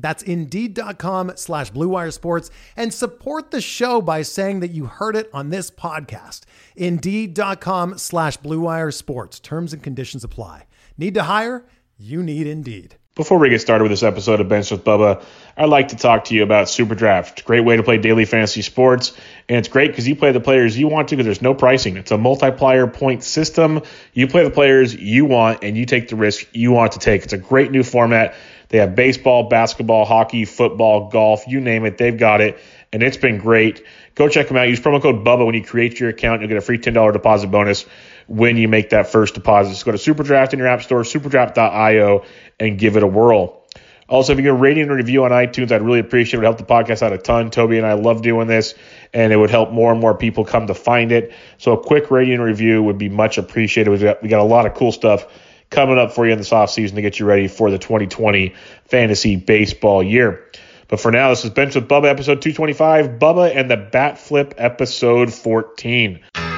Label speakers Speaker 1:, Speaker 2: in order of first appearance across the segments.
Speaker 1: That's Indeed.com slash BlueWire Sports and support the show by saying that you heard it on this podcast. Indeed.com slash BlueWire Sports. Terms and conditions apply. Need to hire? You need Indeed.
Speaker 2: Before we get started with this episode of Benched with Bubba, I'd like to talk to you about Super Draft. Great way to play daily fantasy sports, and it's great because you play the players you want to because there's no pricing. It's a multiplier point system. You play the players you want, and you take the risk you want to take. It's a great new format. They have baseball, basketball, hockey, football, golf, you name it, they've got it, and it's been great. Go check them out. Use promo code BUBBA when you create your account. You'll get a free $10 deposit bonus when you make that first deposit. Just go to Superdraft in your app store, superdraft.io, and give it a whirl. Also, if you get a rating review on iTunes, I'd really appreciate it. It would help the podcast out a ton. Toby and I love doing this, and it would help more and more people come to find it. So a quick rating review would be much appreciated. We got, we got a lot of cool stuff coming up for you in this offseason to get you ready for the 2020 fantasy baseball year. But for now, this is Benched with Bubba, episode 225, Bubba and the Bat Flip, episode 14.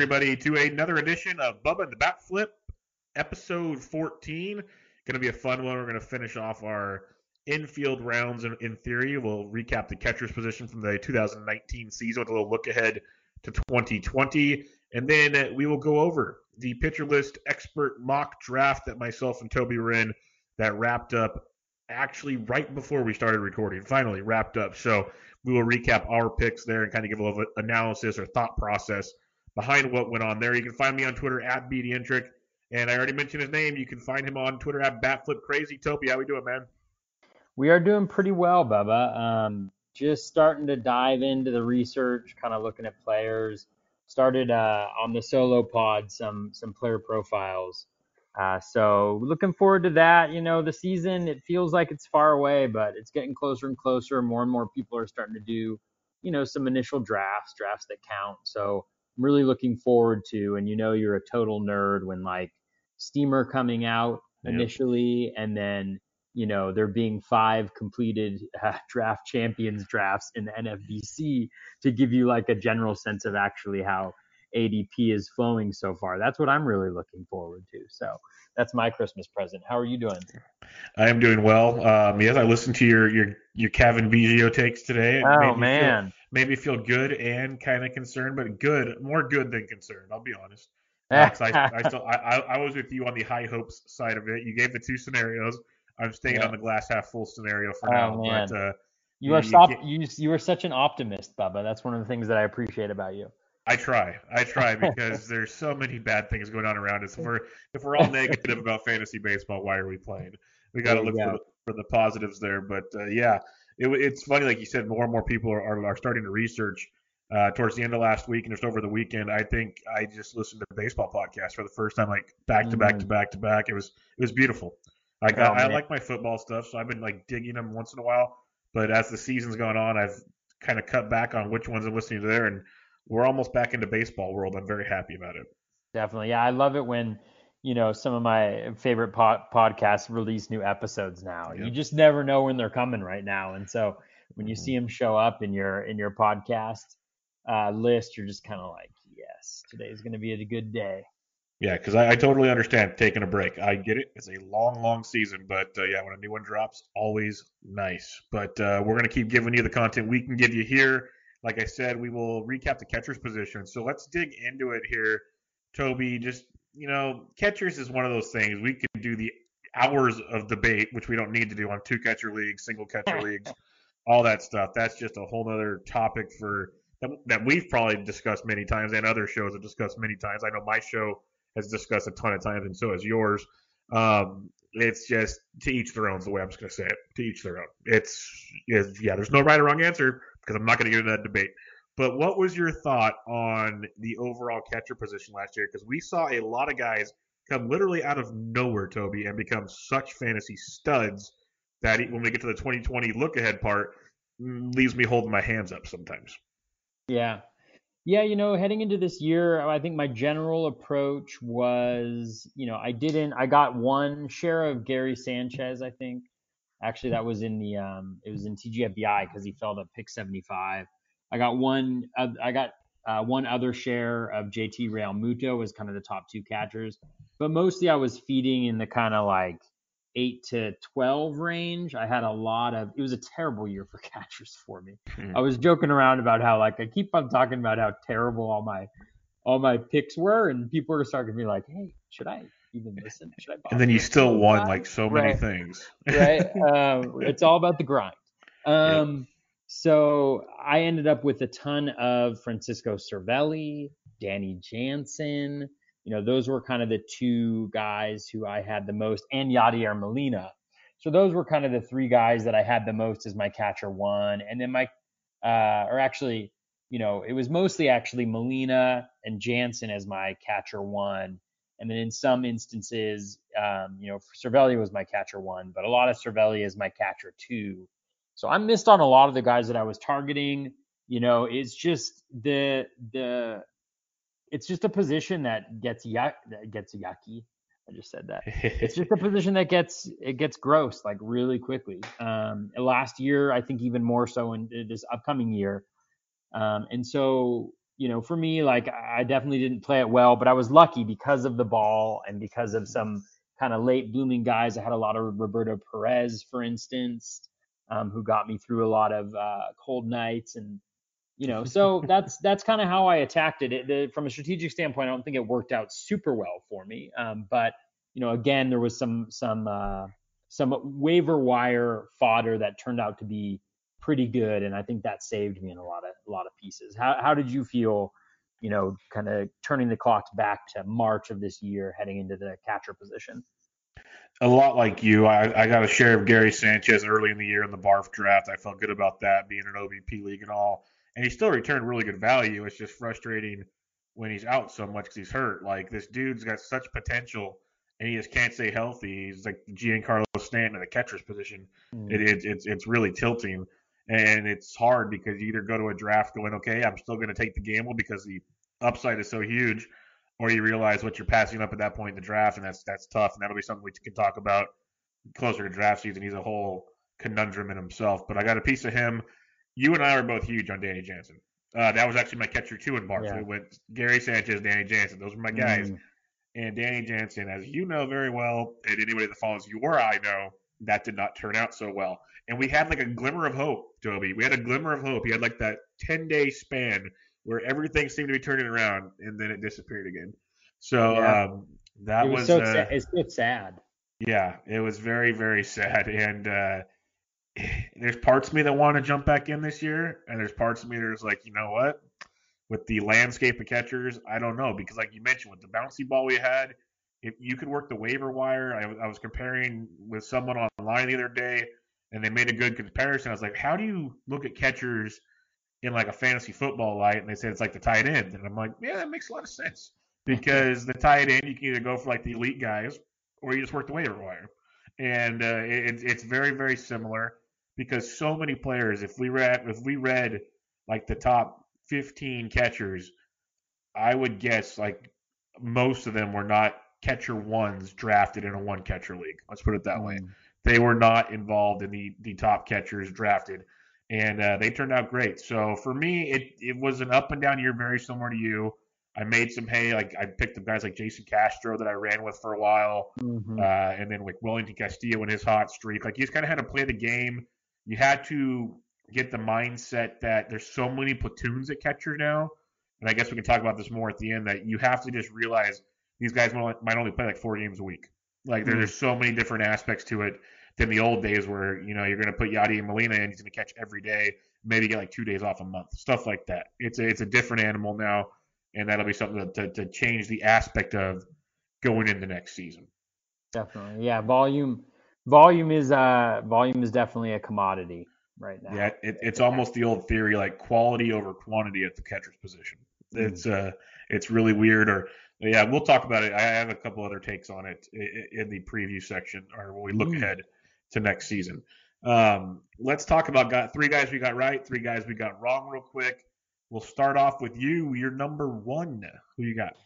Speaker 2: Everybody, to another edition of Bubba and the Bat Flip, episode 14. Going to be a fun one. We're going to finish off our infield rounds in, in theory. We'll recap the catcher's position from the 2019 season with a little look ahead to 2020. And then we will go over the pitcher list expert mock draft that myself and Toby were in that wrapped up actually right before we started recording. Finally wrapped up. So we will recap our picks there and kind of give a little analysis or thought process behind what went on there. You can find me on Twitter at BDintric. And I already mentioned his name. You can find him on Twitter at BatFlipCrazy. Toby, how we doing, man?
Speaker 3: We are doing pretty well, Bubba. Um, just starting to dive into the research, kind of looking at players. Started uh, on the solo pod some some player profiles. Uh, so looking forward to that. You know, the season it feels like it's far away, but it's getting closer and closer. More and more people are starting to do, you know, some initial drafts, drafts that count. So I'm really looking forward to. And you know, you're a total nerd when like Steamer coming out
Speaker 2: Yep.
Speaker 3: initially, and then you know there being five completed uh, draft champions drafts in the NFBC to give you like a general sense of actually how ADP is flowing so far. That's what I'm really looking forward to. So that's my Christmas present. How are you doing?
Speaker 2: I am doing well. Um, yes, I listened to your your your Cavan Biggio takes today. It made
Speaker 3: Oh
Speaker 2: me feel-
Speaker 3: man.
Speaker 2: made me feel good and kind of concerned, but good, more good than concerned. I'll be honest. Uh, I, I still, I, I was with you on the high hopes side of it. You gave the two scenarios. I'm staying
Speaker 3: Yeah.
Speaker 2: on the glass half full scenario for
Speaker 3: Oh,
Speaker 2: now.
Speaker 3: man.
Speaker 2: But uh,
Speaker 3: you are
Speaker 2: you
Speaker 3: stop
Speaker 2: can't-
Speaker 3: you you are such an optimist, Bubba. That's one of the things that I appreciate about you.
Speaker 2: I try, I try because there's so many bad things going on around us. If we're if we're all negative about fantasy baseball, why are we playing? We got to look for
Speaker 3: go.
Speaker 2: the, for the positives there. But uh, yeah, it, it's funny, like you said, more and more people are, are, are starting to research. Uh, towards the end of last week and just over the weekend, I think I just listened to the baseball podcast for the first time, like back to back to back to back. It was it was beautiful. I got.
Speaker 3: Oh,
Speaker 2: I like my football stuff, so I've been like digging them once in a while. But as the season's gone on, I've kind of cut back on which ones I'm listening to there, and we're almost back into baseball world. I'm very happy about it.
Speaker 3: Definitely, yeah, I love it when you know some of my favorite po- podcasts release new episodes now. Yep. You just never know when they're coming right now, and so when you mm-hmm. see them show up in your in your podcast uh, list, you're just kind of like, yes, today's going to be a good day.
Speaker 2: Yeah, because I, I, totally understand taking a break. I get it. It's a long, long season, but uh, yeah, when a new one drops, always nice. But uh, we're gonna keep giving you the content we can give you here. Like I said, we will recap the catcher's position. So let's dig into it here, Toby. Just you know, catchers is one of those things we could do the hours of debate, which we don't need to do on two catcher leagues, single catcher leagues, all that stuff. That's just a whole other topic for that, that we've probably discussed many times, and other shows have discussed many times. I know my show has discussed a ton of times, and so has yours. Um, it's just to each their own. Is the way I'm just going to say it. To each their own. It's, it's yeah. There's no right or wrong answer because I'm not going to get into that debate. But what was your thought on the overall catcher position last year? Because we saw a lot of guys come literally out of nowhere, Toby, and become such fantasy studs that when we get to the 2020 look ahead part, mm, leaves me holding my hands up sometimes.
Speaker 3: Yeah, yeah, you know, heading into this year, I think my general approach was, you know, I didn't, I got one share of Gary Sanchez, I think. Actually, that was in the, um, it was in TGFBI because he fell to pick 75. I got one, uh, I got uh, one other share of JT Realmuto was kind of the top two catchers, but mostly I was feeding in the kind of like eight to 12 range. I had a lot of, it was a terrible year for catchers for me. Mm. I was joking around about how, like, I keep on talking about how terrible all my, all my picks were. And people were starting to be like, hey, should I even listen? Should I
Speaker 2: and then you still won like so many right. things.
Speaker 3: right. Um, it's all about the grind. Um, yep. So I ended up with a ton of Francisco Cervelli, Danny Jansen, you know, those were kind of the two guys who I had the most, and Yadier Molina. So those were kind of the three guys that I had the most as my catcher one. And then my, uh, or actually, you know, it was mostly actually Molina and Jansen as my catcher one. And then in some instances, um, you know, Cervelli was my catcher one, but a lot of Cervelli is my catcher two. So I missed on a lot of the guys that I was targeting. You know, it's just the the it's just a position that gets yuck, that gets yucky. I just said that. it's just a position that gets it gets gross like really quickly. Um, last year, I think even more so in this upcoming year. Um, and so, you know, for me, like I definitely didn't play it well, but I was lucky because of the ball and because of some kind of late blooming guys. I had a lot of Roberto Perez, for instance, um, who got me through a lot of uh, cold nights and you know so that's that's kind of how i attacked it, it the, from a strategic standpoint i don't think it worked out super well for me um, but you know again there was some some uh, some waiver wire fodder that turned out to be pretty good and i think that saved me in a lot of a lot of pieces how, how did you feel you know kind of turning the clocks back to march of this year heading into the catcher position
Speaker 2: a lot like you, I, I, got a share of Gary Sanchez early in the year in the BARF draft. I felt good about that, being an OBP league and all and he still returned really good value. It's just frustrating when he's out so much because he's hurt. Like this dude's got such potential, and he just can't stay healthy. He's like Giancarlo Stanton in the catcher's position. Mm. It, it, it's it's really tilting, and it's hard because you either go to a draft going, okay, I'm still going to take the gamble because the upside is so huge, or you realize what you're passing up at that point in the draft, and that's that's tough, and that'll be something we can talk about closer to draft season. He's a whole conundrum in himself, but I got a piece of him you and I are both huge on Danny Jansen. Uh, that was actually my catcher too in Barkley yeah. with Gary Sanchez, Danny Jansen. Those were my guys. Mm. And Danny Jansen, as you know very well, and anybody that follows you or I know, that did not turn out so well. And we had like a glimmer of hope, Toby. We had a glimmer of hope. He had like that 10 day span where everything seemed to be turning around and then it disappeared again. So yeah. um, that
Speaker 3: it
Speaker 2: was, was
Speaker 3: so uh, sad. it's, it's sad.
Speaker 2: Yeah, it was very, very sad. And, uh, there's parts of me that want to jump back in this year, and there's parts of me that's like, you know what? With the landscape of catchers, I don't know because, like you mentioned, with the bouncy ball we had, if you could work the waiver wire, I, I was comparing with someone online the other day, and they made a good comparison. I was like, how do you look at catchers in like a fantasy football light? And they said it's like the tight end, and I'm like, yeah, that makes a lot of sense because the tight end you can either go for like the elite guys or you just work the waiver wire, and uh, it, it's very very similar because so many players. If we read if we read like the top 15 catchers, I would guess like most of them were not catcher ones drafted in a one catcher league. Let's put it that way. Mm. They were not involved in the the top catchers drafted, and uh, they turned out great. So for me, it it was an up and down year, very similar to you. I made some hay. Like I picked up guys like Jason Castro that I ran with for a while, mm-hmm. uh, and then like Wellington Castillo in his hot streak. Like you just kind of had to play the game. You had to get the mindset that there's so many platoons at catcher now, and I guess we can talk about this more at the end. That you have to just realize these guys might only play like four games a week. Like mm-hmm. there's so many different aspects to it than the old days where you know you're going to put Yadier Molina and he's going to catch every day, maybe get like two days off a month, stuff like that. It's a, it's a different animal now and that'll be something to, to, to change the aspect of going into next season.
Speaker 3: Definitely, yeah. Volume, volume is uh, volume is definitely a commodity right now.
Speaker 2: Yeah, it, it's almost the old theory like quality over quantity at the catcher's position. Hmm. It's uh, it's really weird. Or yeah, we'll talk about it. I have a couple other takes on it in the preview section, or when we look mm. ahead to next season. Um, let's talk about got three guys we got right, three guys we got wrong, real quick. We'll start off with you. You're number one. Who you got?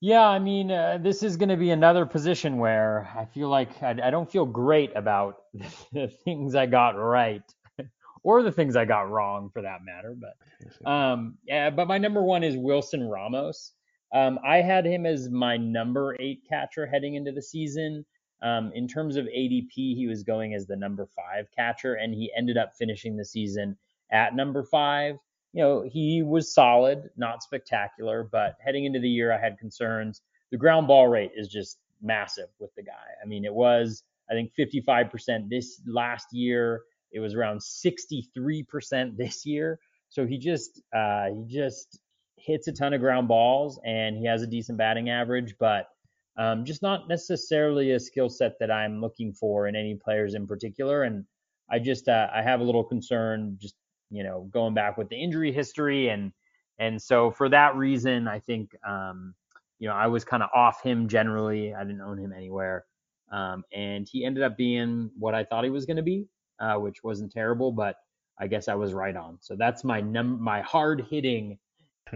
Speaker 3: Yeah, I mean, uh, this is going to be another position where I feel like I, I don't feel great about the things I got right, or the things I got wrong, for that matter. But um, yeah, but my number one is Wilson Ramos. Um, I had him as my number eight catcher heading into the season. Um, in terms of ADP, he was going as the number five catcher, and he ended up finishing the season at number five you know, he was solid, not spectacular, but heading into the year, I had concerns. The ground ball rate is just massive with the guy. I mean, it was, I think, 55% this last year. It was around 63% this year. So he just, uh, he just hits a ton of ground balls and he has a decent batting average, but um, just not necessarily a skill set that I'm looking for in any players in particular. And I just, uh, I have a little concern just you know, going back with the injury history and and so for that reason, I think um, you know I was kind of off him generally. I didn't own him anywhere, um, and he ended up being what I thought he was going to be, uh, which wasn't terrible, but I guess I was right on. So that's my num my hard hitting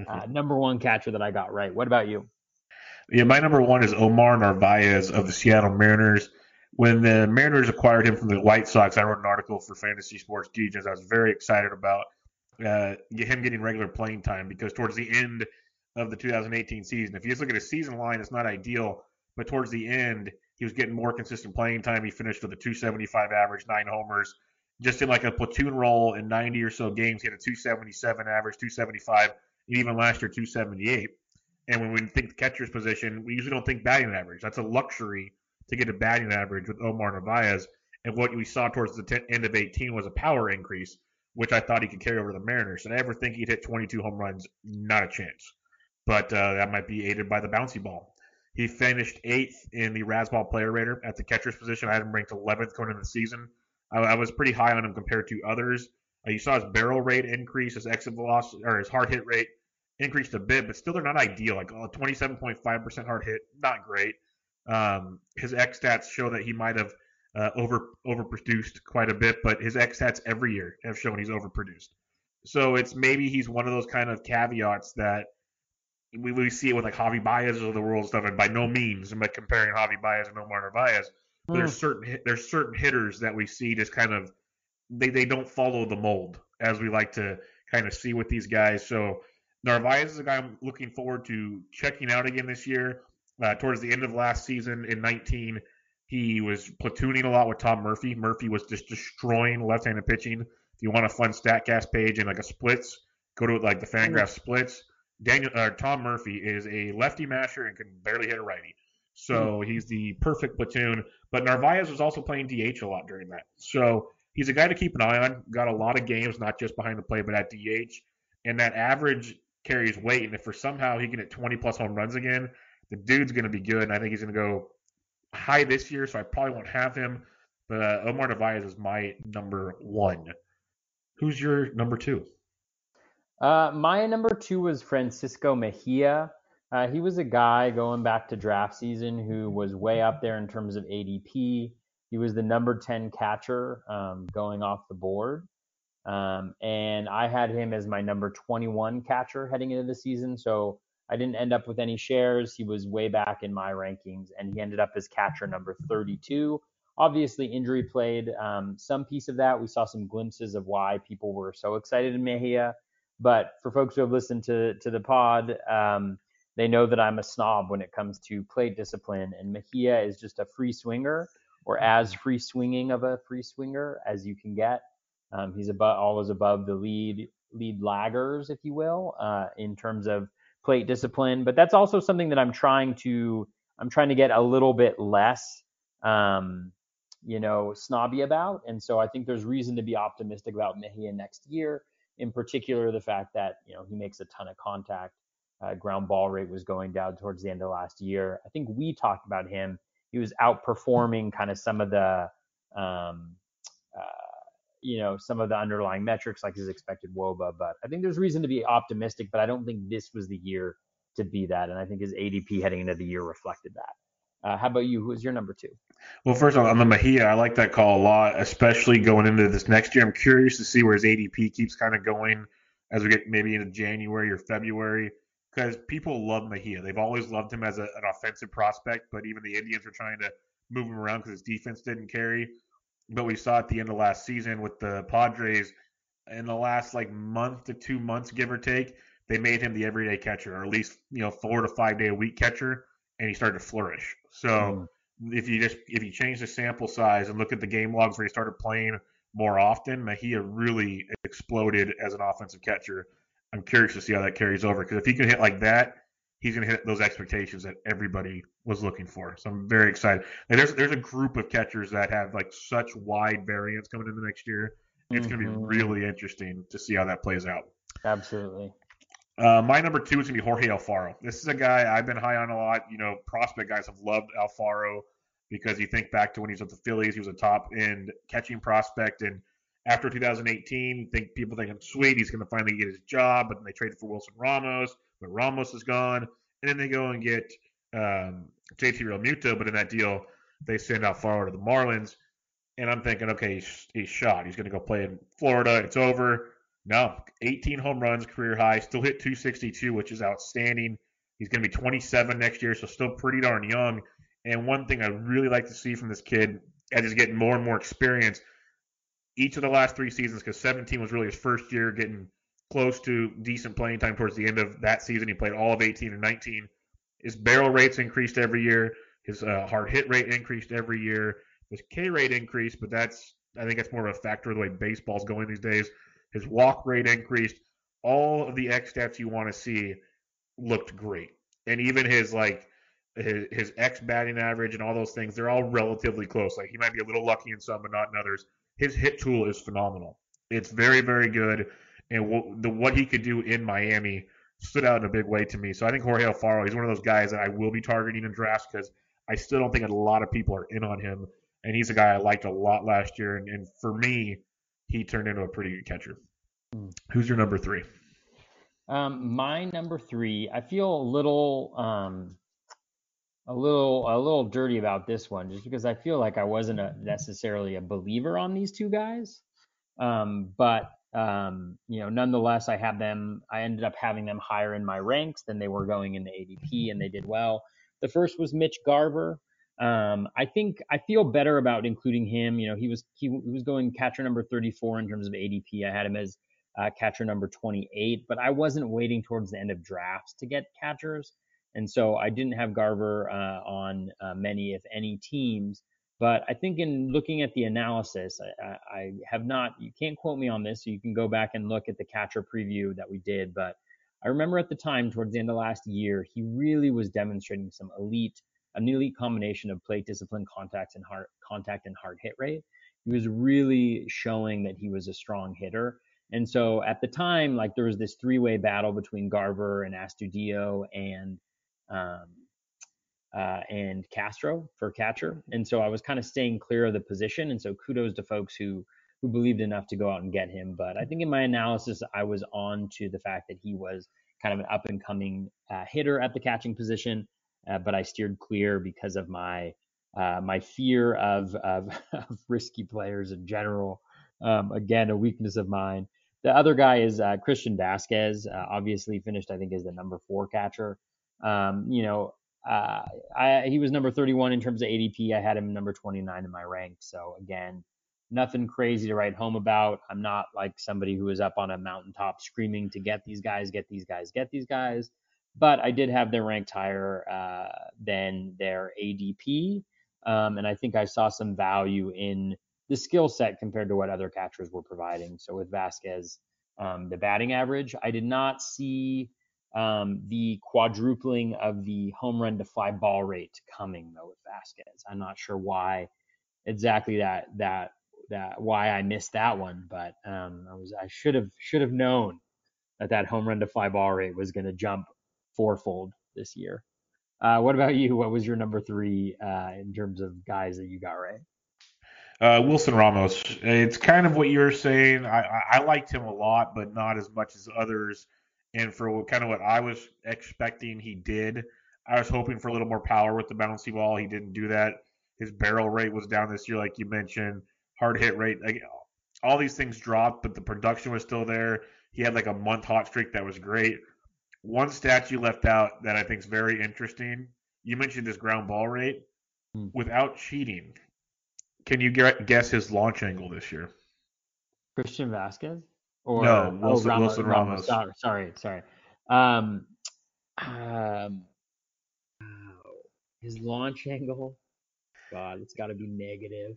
Speaker 3: uh, number one catcher that I got right. What about you?
Speaker 2: Yeah, my number one is Omar Narvaez of the Seattle Mariners when the Mariners acquired him from the White Sox, I wrote an article for Fantasy Sports Degens. I was very excited about uh, him getting regular playing time because towards the end of the 2018 season, if you just look at his season line, it's not ideal, but towards the end, he was getting more consistent playing time. He finished with a 275 average, nine homers, just in like a platoon role in 90 or so games. He had a 277 average, 275, and even last year 278. And when we think catcher's position, we usually don't think batting average. That's a luxury to get a batting average with Omar Narvaez. And what we saw towards the t- end of 18 was a power increase, which I thought he could carry over to the Mariners. And I ever think he'd hit 22 home runs? Not a chance. But uh, that might be aided by the bouncy ball. He finished eighth in the Razzball player rater at the catcher's position. I had him ranked 11th going into the season. I, I was pretty high on him compared to others. Uh, you saw his barrel rate increase, his exit velocity, or his hard hit rate increased a bit, but still they're not ideal. Like a 27.5% hard hit, not great. Um, his X stats show that he might have uh, over overproduced quite a bit, but his X stats every year have shown he's overproduced. So it's maybe he's one of those kind of caveats that we, we see it with like Javi Baez of the world stuff, and by no means am I comparing Javi Baez and Omar Narvaez. Mm. There's certain there's certain hitters that we see just kind of they, they don't follow the mold as we like to kind of see with these guys. So Narvaez is a guy I'm looking forward to checking out again this year. Uh, towards the end of last season in 19, he was platooning a lot with Tom Murphy. Murphy was just destroying left-handed pitching. If you want a fun Statcast page and like a splits, go to like the Fangraph splits. Daniel uh, Tom Murphy is a lefty masher and can barely hit a righty. So hmm. he's the perfect platoon. But Narvaez was also playing DH a lot during that. So he's a guy to keep an eye on. Got a lot of games, not just behind the plate, but at DH. And that average carries weight. And if for somehow he can hit 20 plus home runs again, the dude's going to be good, and I think he's going to go high this year, so I probably won't have him. But uh, Omar Narvaez is my number one. Who's your number two?
Speaker 3: Uh, my number two was Francisco Mejia. Uh, he was a guy going back to draft season who was way up there in terms of ADP. He was the number 10 catcher um, going off the board. Um, and I had him as my number 21 catcher heading into the season. So I didn't end up with any shares. He was way back in my rankings, and he ended up as catcher number 32. Obviously, injury played um, some piece of that. We saw some glimpses of why people were so excited in Mejia. But for folks who have listened to to the pod, um, they know that I'm a snob when it comes to plate discipline, and Mejia is just a free swinger, or as free swinging of a free swinger as you can get. Um, he's above, always above the lead lead laggers, if you will, uh, in terms of plate discipline. But that's also something that I'm trying to I'm trying to get a little bit less, um, you know, snobby about. And so I think there's reason to be optimistic about Mejia next year. In particular, the fact that you know he makes a ton of contact. Uh, ground ball rate was going down towards the end of last year. I think we talked about him. He was outperforming kind of some of the um, uh, you know some of the underlying metrics like his expected woba but i think there's reason to be optimistic but i don't think this was the year to be that and i think his adp heading into the year reflected that. Uh, how about you? Who's your number two?
Speaker 2: Well first of all on the Mejia i like that call a lot especially going into this next year. I'm curious to see where his adp keeps kind of going as we get maybe into january or february because people love Mejia They've always loved him as a, an offensive prospect, but even the Indians were trying to move him around because his defense didn't carry but we saw at the end of last season with the Padres in the last like month to two months, give or take, they made him the everyday catcher, or at least you know four to five day a week catcher, and he started to flourish. So mm. if you just if you change the sample size and look at the game logs where he started playing more often, Mejia really exploded as an offensive catcher. I'm curious to see how that carries over because if he can hit like that, he's going to hit those expectations that everybody was looking for. So I'm very excited. And there's there's a group of catchers that have like such wide variance coming in the next year. It's mm-hmm. going to be really interesting to see how that plays out.
Speaker 3: Absolutely.
Speaker 2: Uh, my number two is going to be Jorge Alfaro. This is a guy I've been high on a lot. You know, prospect guys have loved Alfaro because you think back to when he was with the Phillies, he was a top end catching prospect. And after 2018, think people think, sweet, he's going to finally get his job. But then they traded for Wilson Ramos but Ramos is gone, and then they go and get um, JT Realmuto, but in that deal they send out Alfaro to the Marlins, and I'm thinking, okay, he's, he's shot. He's going to go play in Florida. It's over. No, 18 home runs, career high. Still hit 262, which is outstanding. He's going to be 27 next year, so still pretty darn young. And one thing I really like to see from this kid as he's getting more and more experience, each of the last three seasons, because 17 was really his first year getting close to decent playing time towards the end of that season. He played all of 18 and 19. His barrel rates increased every year. His uh, hard hit rate increased every year. His K rate increased, but that's I think that's more of a factor of the way baseball's going these days. His walk rate increased. All of the X stats you want to see looked great, and even his like his, his X batting average and all those things, they're all relatively close. Like he might be a little lucky in some, but not in others. His hit tool is phenomenal. It's very, very good and what, the, what he could do in Miami stood out in a big way to me. So I think Jorge Alfaro, he's one of those guys that I will be targeting in drafts because I still don't think a lot of people are in on him. And he's a guy I liked a lot last year. And, and for me, he turned into a pretty good catcher. Mm. Who's your number three?
Speaker 3: Um, my number three, I feel a little, um, a little, a little dirty about this one, just because I feel like I wasn't a, necessarily a believer on these two guys. Um, but um, you know, nonetheless, I have them. I ended up having them higher in my ranks than they were going in the ADP, and they did well. The first was Mitch Garver. Um, I think I feel better about including him. You know, he was he, he, was going catcher number 34 in terms of ADP. I had him as uh, catcher number 28, but I wasn't waiting towards the end of drafts to get catchers, and so I didn't have Garver uh, on uh, many, if any, teams. But I think in looking at the analysis, I, I, have not, you can't quote me on this, so you can go back and look at the catcher preview that we did. But I remember at the time, towards the end of last year, he really was demonstrating some elite, an elite combination of plate discipline, contacts, and hard contact and hard hit rate. He was really showing that he was a strong hitter. And so at the time, like there was this three-way battle between Garver and Astudillo and um, uh, and Castro for catcher. And so I was kind of staying clear of the position. And so kudos to folks who who believed enough to go out and get him. But I think in my analysis, I was on to the fact that he was kind of an up and coming uh, hitter at the catching position. Uh, but I steered clear because of my uh, my fear of, of, of risky players in general. Um, again, a weakness of mine. The other guy is uh, Christian Vázquez. Uh, obviously, finished I think as the number four catcher. Um, you know, uh, I, he was number 31 in terms of ADP. I had him number 29 in my rank. So again, nothing crazy to write home about. I'm not like somebody who is up on a mountaintop screaming to get these guys, get these guys, get these guys. But I did have them ranked higher uh, than their ADP. Um, and I think I saw some value in the skill set compared to what other catchers were providing. So with Vázquez, um, the batting average, I did not see um, the quadrupling of the home run to fly ball rate coming though with Vázquez. I'm not sure why exactly that that that why I missed that one, but um, I was I should have should have known that that home run to fly ball rate was going to jump fourfold this year. Uh, what about you? What was your number three uh, in terms of guys that you got right?
Speaker 2: Uh, Wilson Ramos. It's kind of what you're saying. I, I, I liked him a lot, but not as much as others. And for kind of what I was expecting, he did. I was hoping for a little more power with the bouncy ball. He didn't do that. His barrel rate was down this year, like you mentioned. Hard hit rate, like all these things dropped, but the production was still there. He had like a month hot streak that was great. One stat you left out that I think is very interesting. You mentioned his ground ball rate. Hmm. Without cheating, can you guess his launch angle this year?
Speaker 3: Christian Vázquez? Or,
Speaker 2: no, oh, Wilson, oh, Ramos, Wilson Ramos.
Speaker 3: Sorry, sorry, sorry. Um, um, his launch angle. God, it's got to be negative.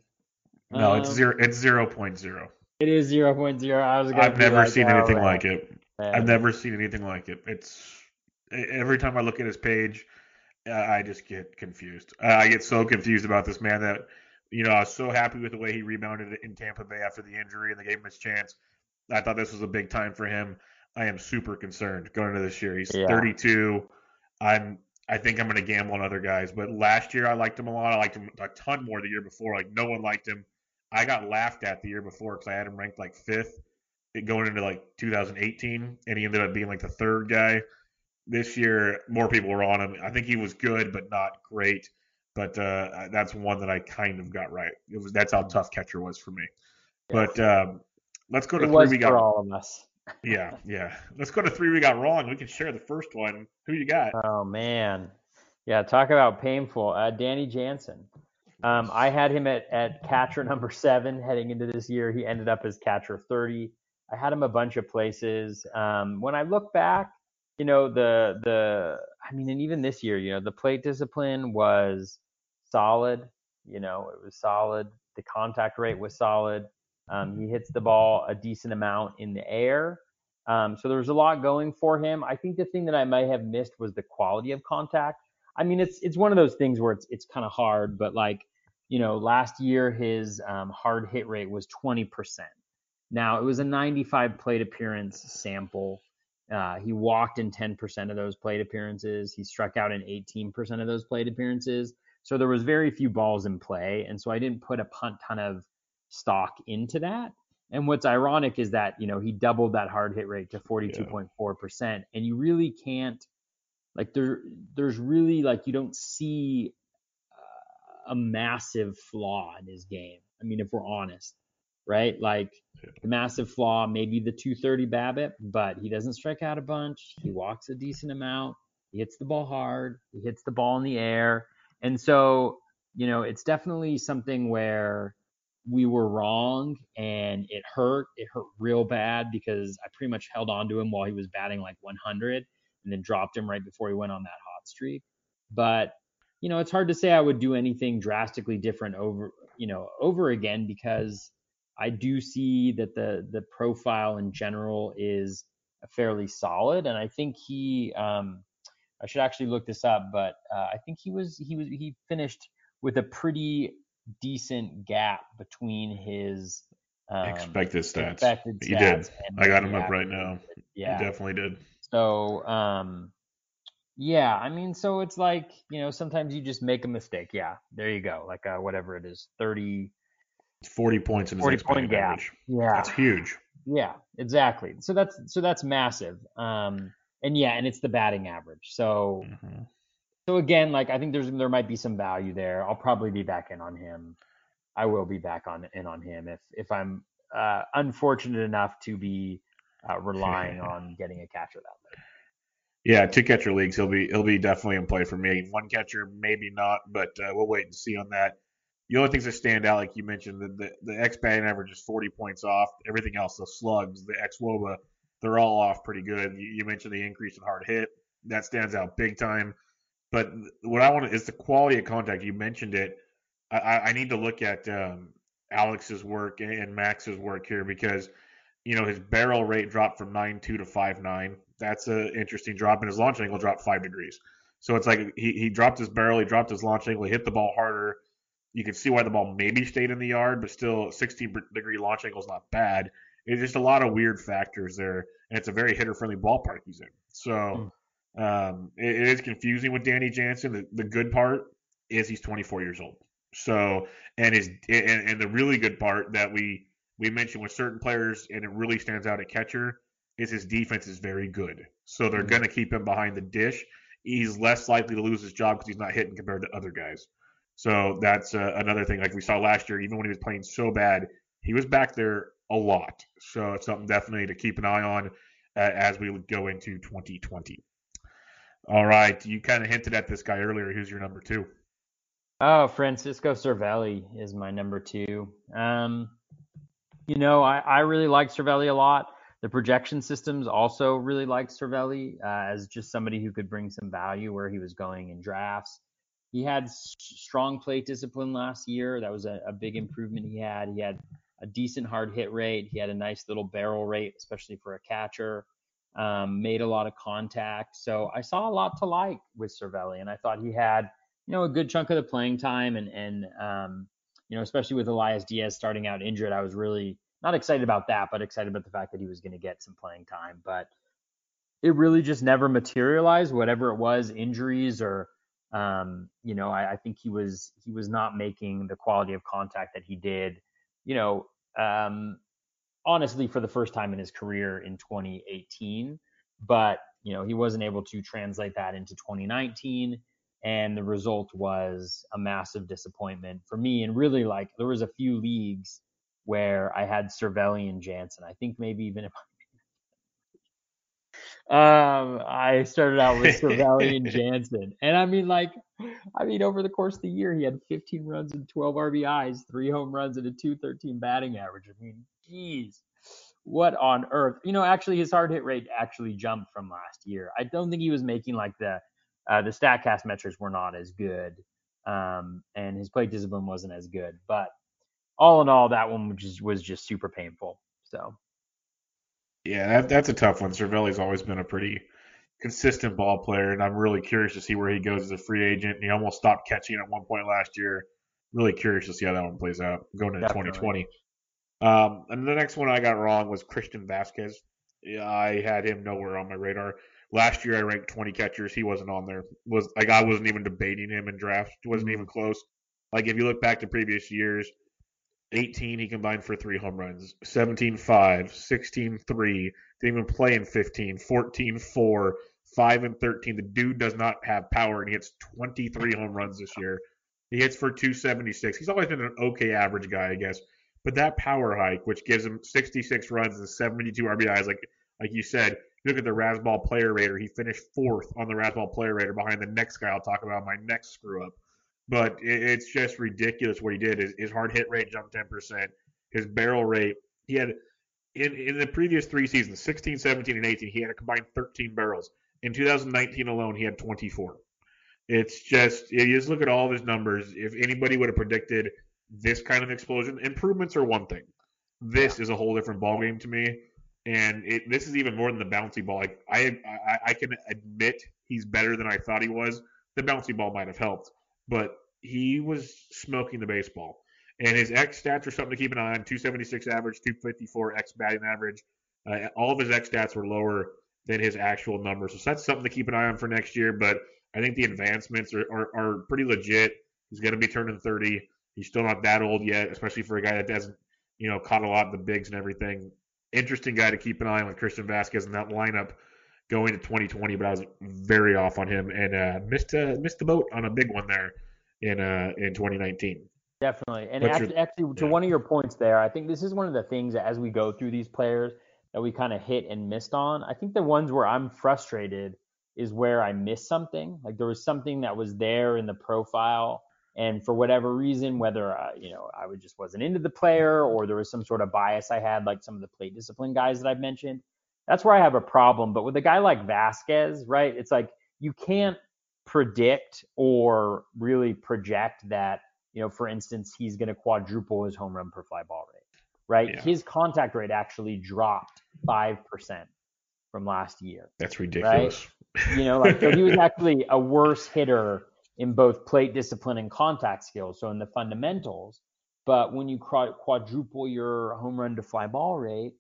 Speaker 2: No, um, it's zero. It's zero point zero.
Speaker 3: It is zero point zero. I was.
Speaker 2: I've never like, seen oh, anything right. like it. Man. I've never seen anything like it. It's every time I look at his page, I just get confused. I get so confused about this man that you know I was so happy with the way he rebounded in Tampa Bay after the injury and they gave him his chance. I thought this was a big time for him. I am super concerned going into this year. He's yeah. 32. I'm I think I'm going to gamble on other guys, but last year I liked him a lot. I liked him a ton more the year before. Like no one liked him. I got laughed at the year before because I had him ranked like fifth going into like 2018, and he ended up being like the third guy. This year, more people were on him. I think he was good, but not great. But uh, that's one that I kind of got right. It was that's how tough catcher was for me. Yes. But um, let's go to
Speaker 3: it
Speaker 2: three we got.
Speaker 3: For all of us.
Speaker 2: yeah, yeah. Let's go to three we got wrong. We can share the first one. Who you got?
Speaker 3: Oh man, yeah. Talk about painful. Uh, Danny Jansen. Um, I had him at, at catcher number seven heading into this year. He ended up as catcher 30. I had him a bunch of places. Um, when I look back, you know, the the I mean, and even this year, you know, the plate discipline was solid. You know, it was solid. The contact rate was solid. Um, he hits the ball a decent amount in the air. Um, so there was a lot going for him. I think the thing that I might have missed was the quality of contact. I mean, it's it's one of those things where it's it's kind of hard, but like, you know, last year his um, hard hit rate was 20%. Now it was a 95 plate appearance sample. Uh, he walked in 10% of those plate appearances. He struck out in 18% of those plate appearances. So there was very few balls in play, and so I didn't put a punt ton of stock into that. And what's ironic is that you know he doubled that hard hit rate to 42.4%, yeah. and you really can't like there there's really like you don't see uh, a massive flaw in his game. I mean, if we're honest, right? Like the massive flaw, maybe the 230 BABIP, but he doesn't strike out a bunch. He walks a decent amount. He hits the ball hard. He hits the ball in the air. And so, you know, it's definitely something where we were wrong and it hurt. It hurt real bad because I pretty much held on to him while he was batting like 100 and then dropped him right before he went on that hot streak. But, you know, it's hard to say I would do anything drastically different over, you know, over again because I do see that the the profile in general is fairly solid, and I think he. Um, I should actually look this up, but uh, I think he was he was he finished with a pretty decent gap between his
Speaker 2: um, expected stats. Expected stats he did. I got him up right now.
Speaker 3: Yeah,
Speaker 2: he definitely did.
Speaker 3: So, um, yeah, I mean, so it's like you know, sometimes you just make a mistake. Yeah, there you go. Like uh, whatever it is, thirty
Speaker 2: 40 points in his 40 point gap. Average.
Speaker 3: Yeah.
Speaker 2: That's huge.
Speaker 3: Yeah, exactly. So that's so that's massive. Um and yeah, and it's the batting average. So mm-hmm. So again, like I think there's there might be some value there. I'll probably be back in on him. I will be back on in on him if if I'm uh, unfortunate enough to be uh, relying on getting a catcher that way.
Speaker 2: Yeah, two catcher leagues. He'll be he'll be definitely in play for me. One catcher, maybe not, but uh, we'll wait and see on that. The only things that stand out, like you mentioned, the the, the X batting average is 40 points off. Everything else, the slugs, the X woba, they're all off pretty good. You, you mentioned the increase in hard hit. That stands out big time. But what I want is the quality of contact. You mentioned it. I, I need to look at um, Alex's work and Max's work here because you know his barrel rate dropped from nine two to five nine. That's an interesting drop, and his launch angle dropped five degrees. So it's like he, he dropped his barrel, he dropped his launch angle, he hit the ball harder. You can see why the ball maybe stayed in the yard, but still 16 degree launch angle is not bad. It's just a lot of weird factors there, and it's a very hitter friendly ballpark he's in. So hmm. Um, it, it is confusing with Danny Jansen. The, the good part is he's 24 years old. So and his and, and the really good part that we we mentioned with certain players, and it really stands out at catcher, is his defense is very good. So they're mm-hmm. going to keep him behind the dish. He's less likely to lose his job because he's not hitting compared to other guys. So that's uh, another thing. Like we saw last year, even when he was playing so bad, he was back there a lot. So it's something definitely to keep an eye on uh, as we go into 2020. All right, you kind of hinted at this guy earlier. Who's your number two?
Speaker 3: Oh, Francisco Cervelli is my number two. Um, you know, I, I really like Cervelli a lot. The projection systems also really like Cervelli uh, as just somebody who could bring some value where he was going in drafts. He had s- strong plate discipline last year. That was a, a big improvement he had. He had a decent hard hit rate. He had a nice little barrel rate, especially for a catcher. Um, made a lot of contact. So I saw a lot to like with Cervelli, and I thought he had you know, a good chunk of the playing time and and um, you know, especially with Elias Diaz starting out injured, I was really not excited about that, but excited about the fact that he was going to get some playing time. But it really just never materialized, whatever it was, injuries or um, you know, I, I think he was he was not making the quality of contact that he did, you know, um, honestly for the first time in his career in 2018. But you know, he wasn't able to translate that into 2019 and the result was a massive disappointment for me. And really, like there was a few leagues where I had Cervelli and Jansen. I think maybe even if um, I started out with Cervelli and Jansen, and I mean, like, I mean, over the course of the year, he had 15 runs and 12 RBIs, three home runs, and a 213 batting average. I mean, geez, what on earth? You know, actually, his hard hit rate actually jumped from last year. I don't think he was making like the uh, the Statcast metrics were not as good, um, and his plate discipline wasn't as good. But all in all, that one was just, was just super painful. So.
Speaker 2: Yeah, that, that's a tough one. Cervelli's always been a pretty consistent ball player, and I'm really curious to see where he goes as a free agent. He almost stopped catching at one point last year. Really curious to see how that one plays out going into Definitely. 2020. Um, and the next one I got wrong was Christian Vázquez. Yeah, I had him nowhere on my radar. Last year I ranked 20 catchers. He wasn't on there. Was like I wasn't even debating him in drafts. wasn't even close. Like if you look back to previous years, 18 he combined for three home runs, 17 5, 16 3, didn't even play in 15, 14 4, 5 and 13. The dude does not have power and he hits 23 home runs this year. He hits for 276. He's always been an okay average guy, I guess. But that power hike, which gives him 66 runs and 72 RBIs, like like you said, you look at the Razzball player rater, he finished fourth on the Razzball player rater behind the next guy I'll talk about my next screw up. But it, it's just ridiculous what he did. His, his hard hit rate jumped 10%. His barrel rate, he had in, in the previous three seasons, 16, 17, and 18, he had a combined 13 barrels. In 2019 alone, he had 24. It's just, you just look at all of his numbers. If anybody would have predicted this kind of explosion, improvements are one thing. This is a whole different ballgame to me and it, this is even more than the bouncy ball. Like I, I, I can admit he's better than I thought he was. The bouncy ball might have helped, but he was smoking the baseball. And his X stats are something to keep an eye on: 276 average, 254 X batting average. Uh, all of his X stats were lower than his actual numbers, so that's something to keep an eye on for next year. But I think the advancements are, are, are pretty legit. He's going to be turning 30. He's still not that old yet, especially for a guy that doesn't, you know, caught a lot of the bigs and everything interesting guy to keep an eye on with Christian Vázquez in that lineup going to 2020, but I was very off on him and uh, missed uh, missed the boat on a big one there in uh, in 2019.
Speaker 3: Definitely, and actually, actually, to yeah. one of your points there, I think this is one of the things that as we go through these players that we kind of hit and missed on. I think the ones where I'm frustrated is where I missed something. Like there was something that was there in the profile and for whatever reason, whether uh, you know I just wasn't into the player or there was some sort of bias I had, like some of the plate discipline guys that I've mentioned, that's where I have a problem. But with a guy like Vázquez, right? It's like you can't predict or really project that you know, for instance, he's going to quadruple his home run per fly ball rate, right? Yeah. His contact rate actually dropped five percent from last year.
Speaker 2: That's ridiculous.
Speaker 3: Right? You know, like so he was actually a worse hitter in both plate discipline and contact skills, so in the fundamentals. But when you quadruple your home run to fly ball rate,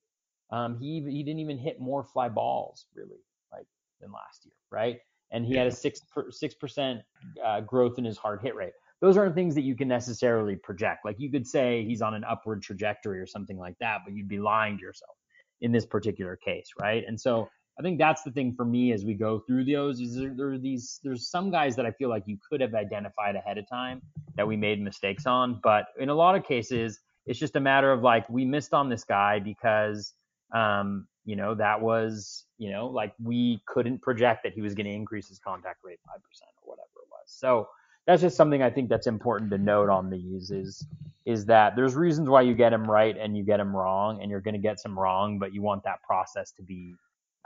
Speaker 3: um, he he didn't even hit more fly balls really like than last year, right? And he had a six six percent uh, growth in his hard hit rate. Those aren't things that you can necessarily project. Like you could say he's on an upward trajectory or something like that, but you'd be lying to yourself in this particular case, right? And so I think that's the thing for me as we go through those is there, there, are these there's some guys that I feel like you could have identified ahead of time that we made mistakes on, but in a lot of cases it's just a matter of like we missed on this guy because um, you know that was you know like we couldn't project that he was going to increase his contact rate five percent or whatever it was. So that's just something I think that's important to note on these is is that there's reasons why you get them right and you get them wrong, and you're going to get some wrong, but you want that process to be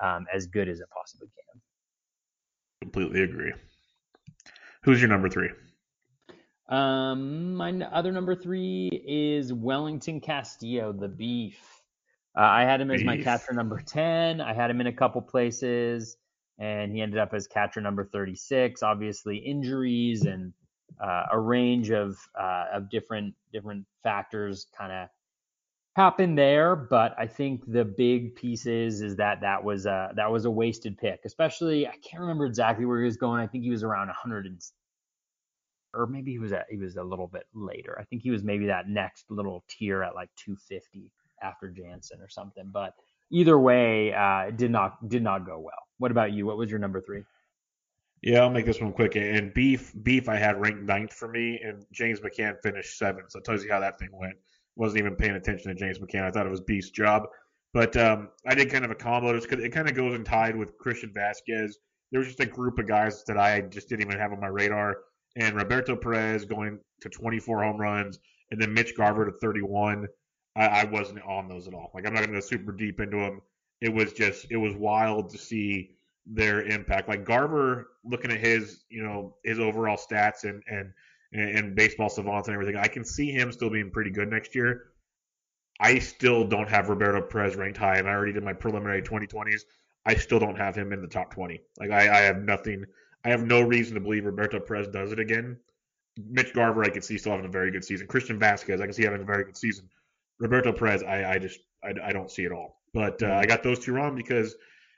Speaker 3: um, as good as it possibly can.
Speaker 2: Completely agree. Who's your number three?
Speaker 3: Um, my other number three is Wellington Castillo, the beef. Uh, I had him as beef. my catcher number 10. I had him in a couple places and he ended up as catcher number 36. Obviously, injuries and uh, a range of uh, of different different factors kind of happened there. But I think the big piece is is that that was a that was a wasted pick. Especially, I can't remember exactly where he was going. I think he was around 100 and, or maybe he was at he was a little bit later. I think he was maybe that next little tier at like 250 after Jansen or something. But either way, uh, did not did not go well. What about you? What was your number three?
Speaker 2: Yeah, I'll make this one quick. And beef, beef, I had ranked ninth for me, and James McCann finished seventh. So it tells you how that thing went. Wasn't even paying attention to James McCann. I thought it was Beef's job, but um, I did kind of a combo. It, it kind of goes and tied with Christian Vázquez. There was just a group of guys that I just didn't even have on my radar, and Roberto Perez going to 24 home runs, and then Mitch Garver to 31. I, I wasn't on those at all. Like I'm not going to go super deep into them it was just it was wild to see their impact. Like Garver, looking at his you know his overall stats and and and baseball savants and everything, I can see him still being pretty good next year. I still don't have Roberto Perez ranked high, and I already did my preliminary 2020s. I still don't have him in the top 20. Like I, I have nothing. I have no reason to believe Roberto Perez does it again. Mitch Garver, I can see still having a very good season. Christian Vázquez, I can see having a very good season. Roberto Perez, I, I just I, I don't see it all. But uh, I got those two wrong because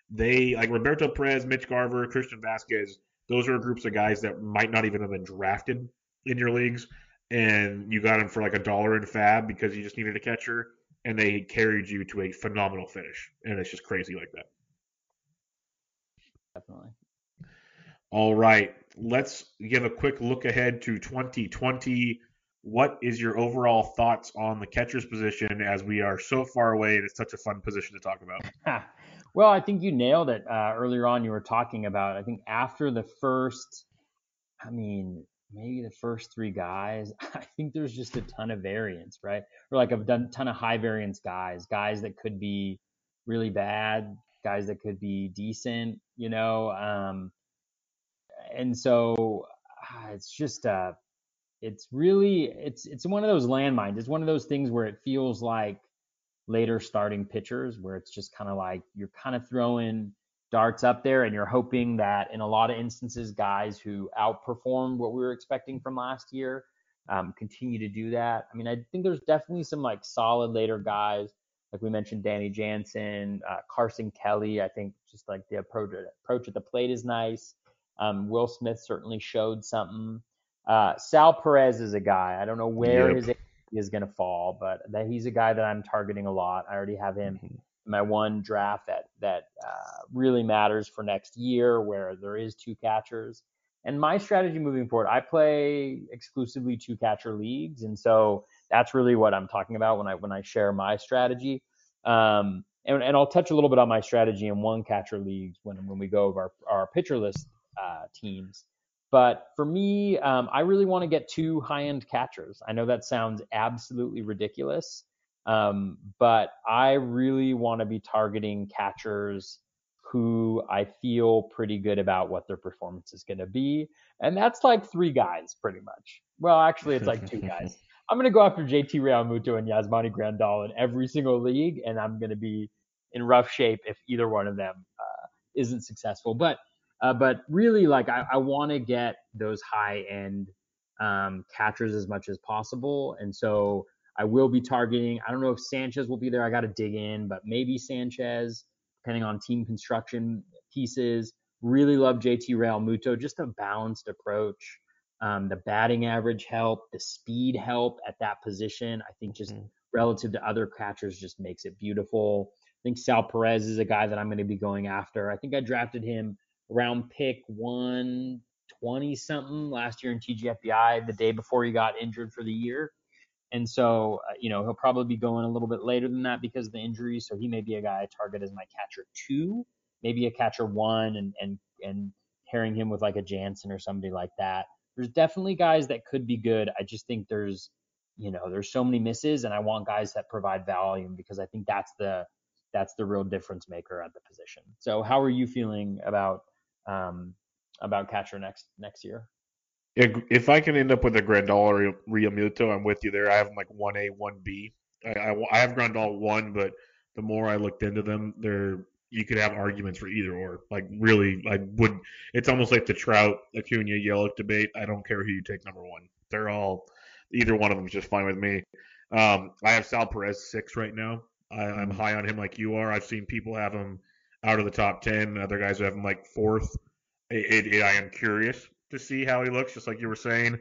Speaker 2: they like Roberto Perez, Mitch Garver, Christian Vázquez. Those are groups of guys that might not even have been drafted in your leagues, and you got them for like a dollar in FAAB because you just needed a catcher, and they carried you to a phenomenal finish, and it's just crazy like that.
Speaker 3: Definitely.
Speaker 2: All right, let's give a quick look ahead to 2020 what is your overall thoughts on the catcher's position as we are so far away? and It's such a fun position to talk about.
Speaker 3: well, I think you nailed it uh, earlier on. You were talking about, I think after the first, I mean, maybe the first three guys, I think there's just a ton of variance, right? Or like a ton of high variance guys, guys that could be really bad, guys that could be decent, you know. Um, and so uh, it's just uh, it's really it's it's one of those landmines. It's one of those things where it feels like later starting pitchers, where it's just kind of like you're kind of throwing darts up there and you're hoping that in a lot of instances, guys who outperformed what we were expecting from last year um, continue to do that. I mean, I think there's definitely some like solid later guys, like we mentioned, Danny Jansen, uh, Carson Kelly. I think just like the approach approach at the plate is nice. Um, Will Smith certainly showed something. Uh, Sal Perez is a guy. I don't know where yep. his is going to fall, but that he's a guy that I'm targeting a lot. I already have him mm-hmm. in my one draft that that uh, really matters for next year where there is two catchers. And my strategy moving forward, I play exclusively two catcher leagues, and so that's really what I'm talking about when I when I share my strategy. Um, and, and I'll touch a little bit on my strategy in one catcher leagues when when we go over our, our pitcher list uh, teams. But for me, um, I really want to get two high end catchers. I know that sounds absolutely ridiculous, um, but I really want to be targeting catchers who I feel pretty good about what their performance is going to be. And that's like three guys, pretty much. Well, actually, it's like two guys. I'm going to go after JT Realmuto and Yasmani Grandal in every single league, and I'm going to be in rough shape if either one of them uh, isn't successful. But uh, but really, like I, I want to get those high end um, catchers as much as possible, and so I will be targeting. I don't know if Sanchez will be there. I got to dig in, but maybe Sanchez, depending on team construction pieces. Really love JT Realmuto, just a balanced approach. Um, the batting average help, the speed help at that position. I think just mm-hmm. relative to other catchers just makes it beautiful. I think Sal Perez is a guy that I'm going to be going after. I think I drafted him around pick 120 something last year in TGFBI the day before he got injured for the year. And so, uh, you know, he'll probably be going a little bit later than that because of the injury. So he may be a guy I target as my catcher two, maybe a catcher one, and and and pairing him with like a Jansen or somebody like that. There's definitely guys that could be good. I just think there's, you know, there's so many misses, and I want guys that provide volume because I think that's the that's the real difference maker at the position. So how are you feeling about um, about catcher next next year?
Speaker 2: if I can end up with a Grandal or Realmuto, I'm with you there. I have them like one A, one B. I, I, I have Grandal one, but the more I looked into them, they're you could have arguments for either or. Like really, I would. It's almost like the Trout Acuna Yelich debate. I don't care who you take number one. They're all either one of them is just fine with me. Um, I have Sal Perez six right now. I, I'm high on him like you are. I've seen people have him out of the top ten. Other guys who have him like fourth. It, it, I am curious to see how he looks, just like you were saying.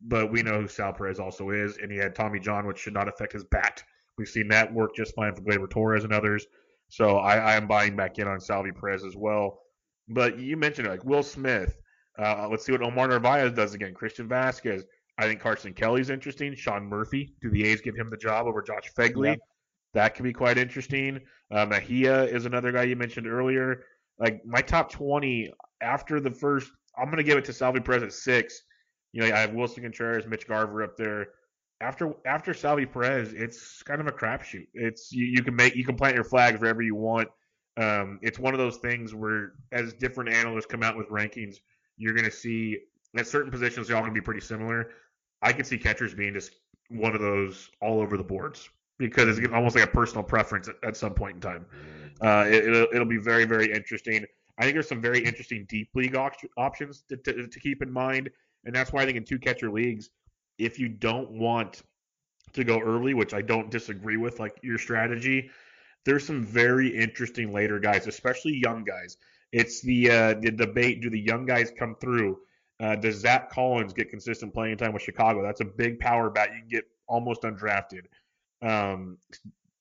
Speaker 2: But we know who Sal Perez also is, and he had Tommy John, which should not affect his bat. We've seen that work just fine for Gleyber Torres and others. So I, I am buying back in on Salvy Perez as well. But you mentioned it, like Will Smith. Uh, let's see what Omar Narvaez does again. Christian Vázquez. I think Carson Kelly's interesting. Sean Murphy. Do the A's give him the job over Josh Phegley? Yep. That could be quite interesting. Uh, Mejia is another guy you mentioned earlier. Like my top 20 after the first I'm going to give it to Salvy Perez at six. You know, I have Willson Contreras, Mitch Garver up there. After after Salvy Perez, it's kind of a crapshoot. It's you, you can make you can plant your flags wherever you want. Um, it's one of those things where as different analysts come out with rankings, you're going to see at certain positions they're all going to be pretty similar. I can see catchers being just one of those all over the boards because it's almost like a personal preference at, at some point in time. Uh, it, will it'll be very very interesting. I think there's some very interesting deep league op- options to, to, to keep in mind, and that's why I think in two catcher leagues, if you don't want to go early, which I don't disagree with, like your strategy, there's some very interesting later guys, especially young guys. It's the uh, the debate: do the young guys come through? Uh, does Zach Collins get consistent playing time with Chicago? That's a big power bat. You can get almost undrafted. Um,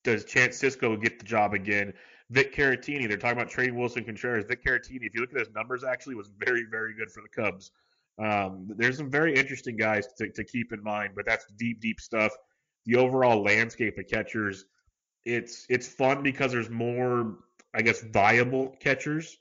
Speaker 2: does Chance Sisco get the job again? Vic Caratini. They're talking about trading Willson Contreras. Vic Caratini, if you look at his numbers, actually was very, very good for the Cubs. Um, there's some very interesting guys to, to keep in mind, but that's deep, deep stuff. The overall landscape of catchers, it's it's fun because there's more, I guess, viable catchers.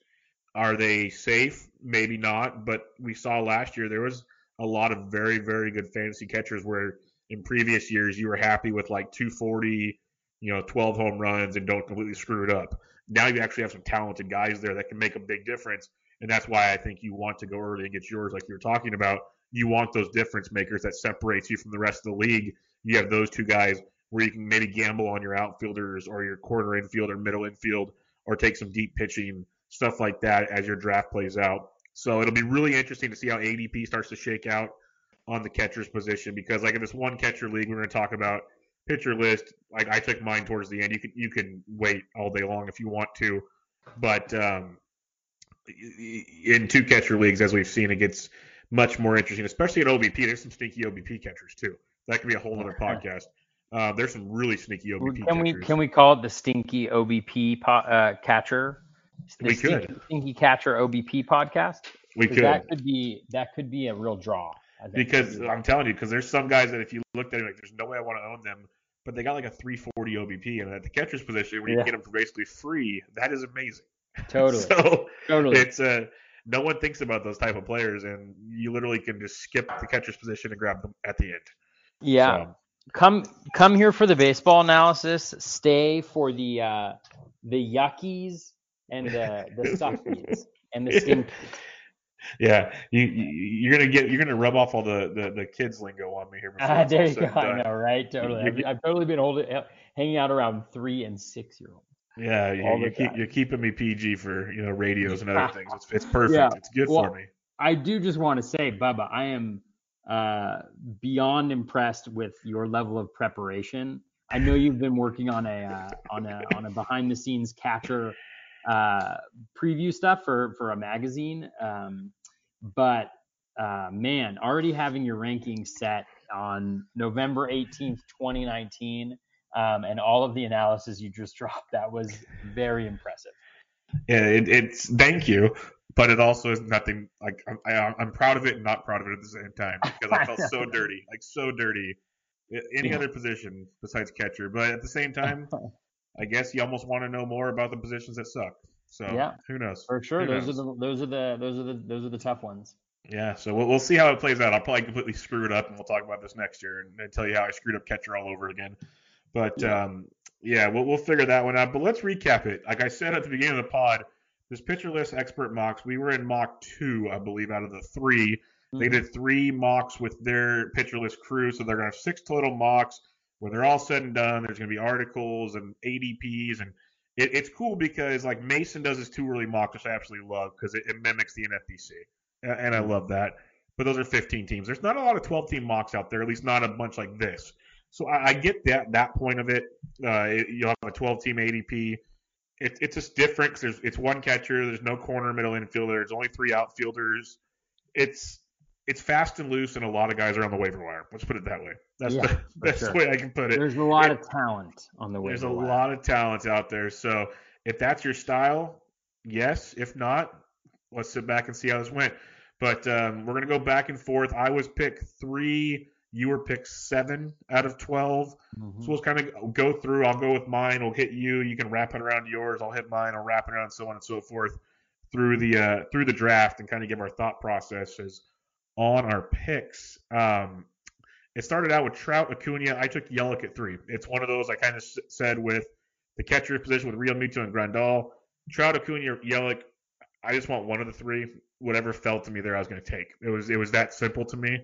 Speaker 2: Are they safe? Maybe not, but we saw last year there was a lot of very, very good fantasy catchers where in previous years you were happy with like 240, you know, 12 home runs and don't completely screw it up. Now you actually have some talented guys there that can make a big difference. And that's why I think you want to go early and get yours, like you were talking about. You want those difference makers that separates you from the rest of the league. You have those two guys where you can maybe gamble on your outfielders or your corner infield or middle infield or take some deep pitching, stuff like that as your draft plays out. So it'll be really interesting to see how ADP starts to shake out on the catcher's position because like in this one catcher league we're going to talk about – pitcher list. Like I took mine towards the end. You can you can wait all day long if you want to, but um, in two catcher leagues, as we've seen, it gets much more interesting, especially at OBP. There's some sneaky OBP catchers too. That could be a whole other podcast. Uh, there's some really sneaky OBP.
Speaker 3: Can
Speaker 2: catchers.
Speaker 3: we can we call it the stinky OBP po- uh, catcher? The
Speaker 2: We
Speaker 3: Stinky,
Speaker 2: could.
Speaker 3: Stinky Catcher OBP podcast.
Speaker 2: We could.
Speaker 3: That could be that could be a real draw.
Speaker 2: Because I'm telling you, because there's some guys that if you looked at it, like, there's no way I want to own them, but they got like a 340 OBP, and at the catcher's position, where you
Speaker 3: Yeah.
Speaker 2: get them for basically free, that is amazing.
Speaker 3: totally,
Speaker 2: So
Speaker 3: totally.
Speaker 2: it's uh, no one thinks about those type of players, and you literally can just skip the catcher's position and grab them at the end.
Speaker 3: Yeah.
Speaker 2: So,
Speaker 3: Come come here for the baseball analysis. Stay for the uh, the yuckies and the the suckies and the stink.
Speaker 2: Yeah, you, you you're gonna get you're gonna rub off all the the, the kids lingo on me here. before
Speaker 3: Ah, there you go. I know, right? Totally. I've, I've totally been holding, hanging out around three and six year olds.
Speaker 2: Yeah, you, you keep, you're keeping me PG for you know radios and other things. It's, it's perfect.
Speaker 3: Yeah.
Speaker 2: It's good
Speaker 3: Well,
Speaker 2: for me.
Speaker 3: I do just want to say, Bubba, I am uh, beyond impressed with your level of preparation. I know you've been working on a uh, on a on a behind the scenes catcher uh, preview stuff for for a magazine, um, but uh, man, already having your ranking set on November 18th, 2019, um, and all of the analysis you just dropped, that was very impressive.
Speaker 2: Yeah, it, it's thank you, but it also is nothing. Like I'm, I, I'm proud of it and not proud of it at the same time because I felt so dirty, like so dirty. Any
Speaker 3: Yeah.
Speaker 2: other position besides catcher, but at the same time, I guess you almost want to know more about the positions that suck. So
Speaker 3: Yeah.
Speaker 2: who knows?
Speaker 3: For sure,
Speaker 2: Who
Speaker 3: those
Speaker 2: knows?
Speaker 3: are the those are the those are the those are the tough ones.
Speaker 2: Yeah, so we'll, we'll see how it plays out. I'll probably completely screw it up, and we'll talk about this next year and, and tell you how I screwed up catcher all over again. But
Speaker 3: Yeah.
Speaker 2: um, yeah, we'll, we'll figure that one out. But let's recap it. Like I said at the beginning of the pod, this pitcher list expert mocks, we were in mock two, I believe, out of the three. They
Speaker 3: Mhm.
Speaker 2: did three mocks with their pitcher list crew, so they're going to have six total mocks. When they're all said and done, there's going to be articles and ADPs, and it, it's cool because like Mason does his two early mock, which I absolutely love because it, it mimics the NFBC, and, and I love that. But those are 15 teams. There's not a lot of 12 team mocks out there, at least not a bunch like this. So I, I get that that point of it. Uh, it- you'll have a 12 team ADP. It, it's just different because there's it's one catcher. There's no corner, middle infielder. There's only three outfielders. It's it's fast and loose, and a lot of guys are on the waiver wire. Let's put it that way. That's
Speaker 3: Yeah,
Speaker 2: the best
Speaker 3: sure.
Speaker 2: way I can put it.
Speaker 3: There's a lot
Speaker 2: It-
Speaker 3: of talent on the way.
Speaker 2: There's a lot of talent out there. So if that's your style, yes. If not, let's sit back and see how this went. But um, we're gonna go back and forth. I was picked three. You were picked seven out of 12
Speaker 3: Mm-hmm.
Speaker 2: So we'll kind of go through. I'll go with mine. We'll hit you. You can wrap it around yours. I'll hit mine. I'll wrap it around so on and so forth through the uh, through the draft and kind of give our thought processes on our picks. Um, it started out with Trout, Acuna. I took Yelich at three. It's one of those I kind of s- said with the catcher position with Realmuto and Grandal. Trout, Acuna, Yelich. I just want one of the three. Whatever fell to me there, I was going to take. It was it was that simple to me.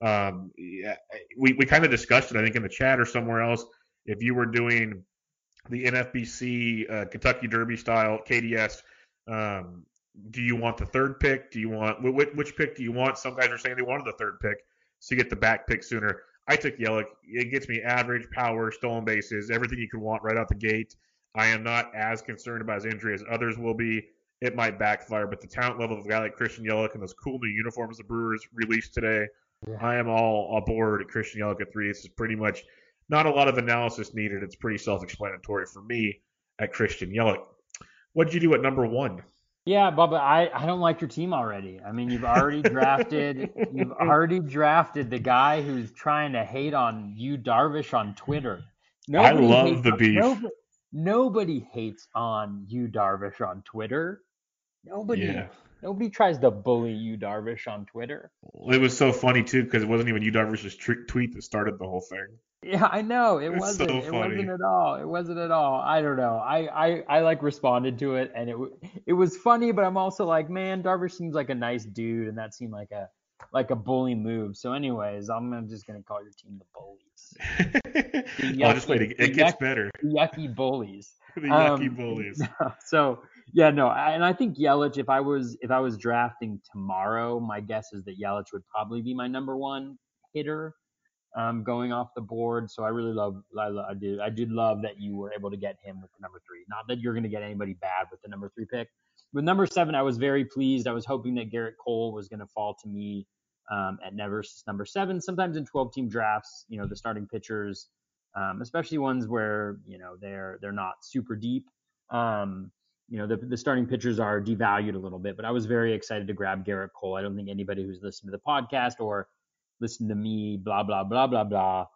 Speaker 2: Um, yeah, we we kind of discussed it, I think, in the chat or somewhere else. If you were doing the NFBC uh, Kentucky Derby style KDS, um, do you want the third pick? Do you want which, which pick do you want? Some guys are saying they wanted the third pick, so you get the back pick sooner. I took Yelich. It gets me average power, stolen bases, everything you could want right out the gate. I am not as concerned about his injury as others will be. It might backfire, but the talent level of a guy like Christian Yelich and those cool new uniforms the Brewers released today,
Speaker 3: Yeah.
Speaker 2: I am all aboard Christian Yelich at three. This is pretty much not a lot of analysis needed. It's pretty self-explanatory for me at Christian Yelich. What did you do at number one?
Speaker 3: Yeah, Bubba, I, I don't like your team already. I mean, you've already drafted you've already drafted the guy who's trying to hate on you, Darvish, on Twitter.
Speaker 2: I love the
Speaker 3: on-
Speaker 2: beef.
Speaker 3: Nobody, nobody hates on you, Darvish, on Twitter. Nobody
Speaker 2: Yeah.
Speaker 3: nobody tries to bully you, Darvish, on Twitter.
Speaker 2: It was so funny too because it wasn't even you Darvish's tr- tweet that started the whole thing.
Speaker 3: Yeah, I know it
Speaker 2: It's
Speaker 3: wasn't.
Speaker 2: so
Speaker 3: It wasn't at all. It wasn't at all. I don't know. I, I, I like responded to it, and it it was funny, but I'm also like, man, Darvish seems like a nice dude, and that seemed like a like a bully move. So, anyways, I'm just gonna call your team the bullies,
Speaker 2: I'll just wait. It, it gets
Speaker 3: yucky-
Speaker 2: better.
Speaker 3: yucky bullies.
Speaker 2: The yucky
Speaker 3: Um,
Speaker 2: bullies.
Speaker 3: so yeah, no, I- and I think Yelich. If I was if I was drafting tomorrow, my guess is that Yelich would probably be my number one hitter, um, going off the board. So I really love, I, I did, I did love that you were able to get him with the number three. Not that you're going to get anybody bad with the number three pick. With number seven, I was very pleased. I was hoping that Gerrit Cole was going to fall to me um, at never number seven. Sometimes in 12 team drafts, you know, the starting pitchers, um, especially ones where you know they're they're not super deep. Um, you know, the, the starting pitchers are devalued a little bit, but I was very excited to grab Gerrit Cole. I don't think anybody who's listened to the podcast or listened to me, blah, blah, blah, blah, blah,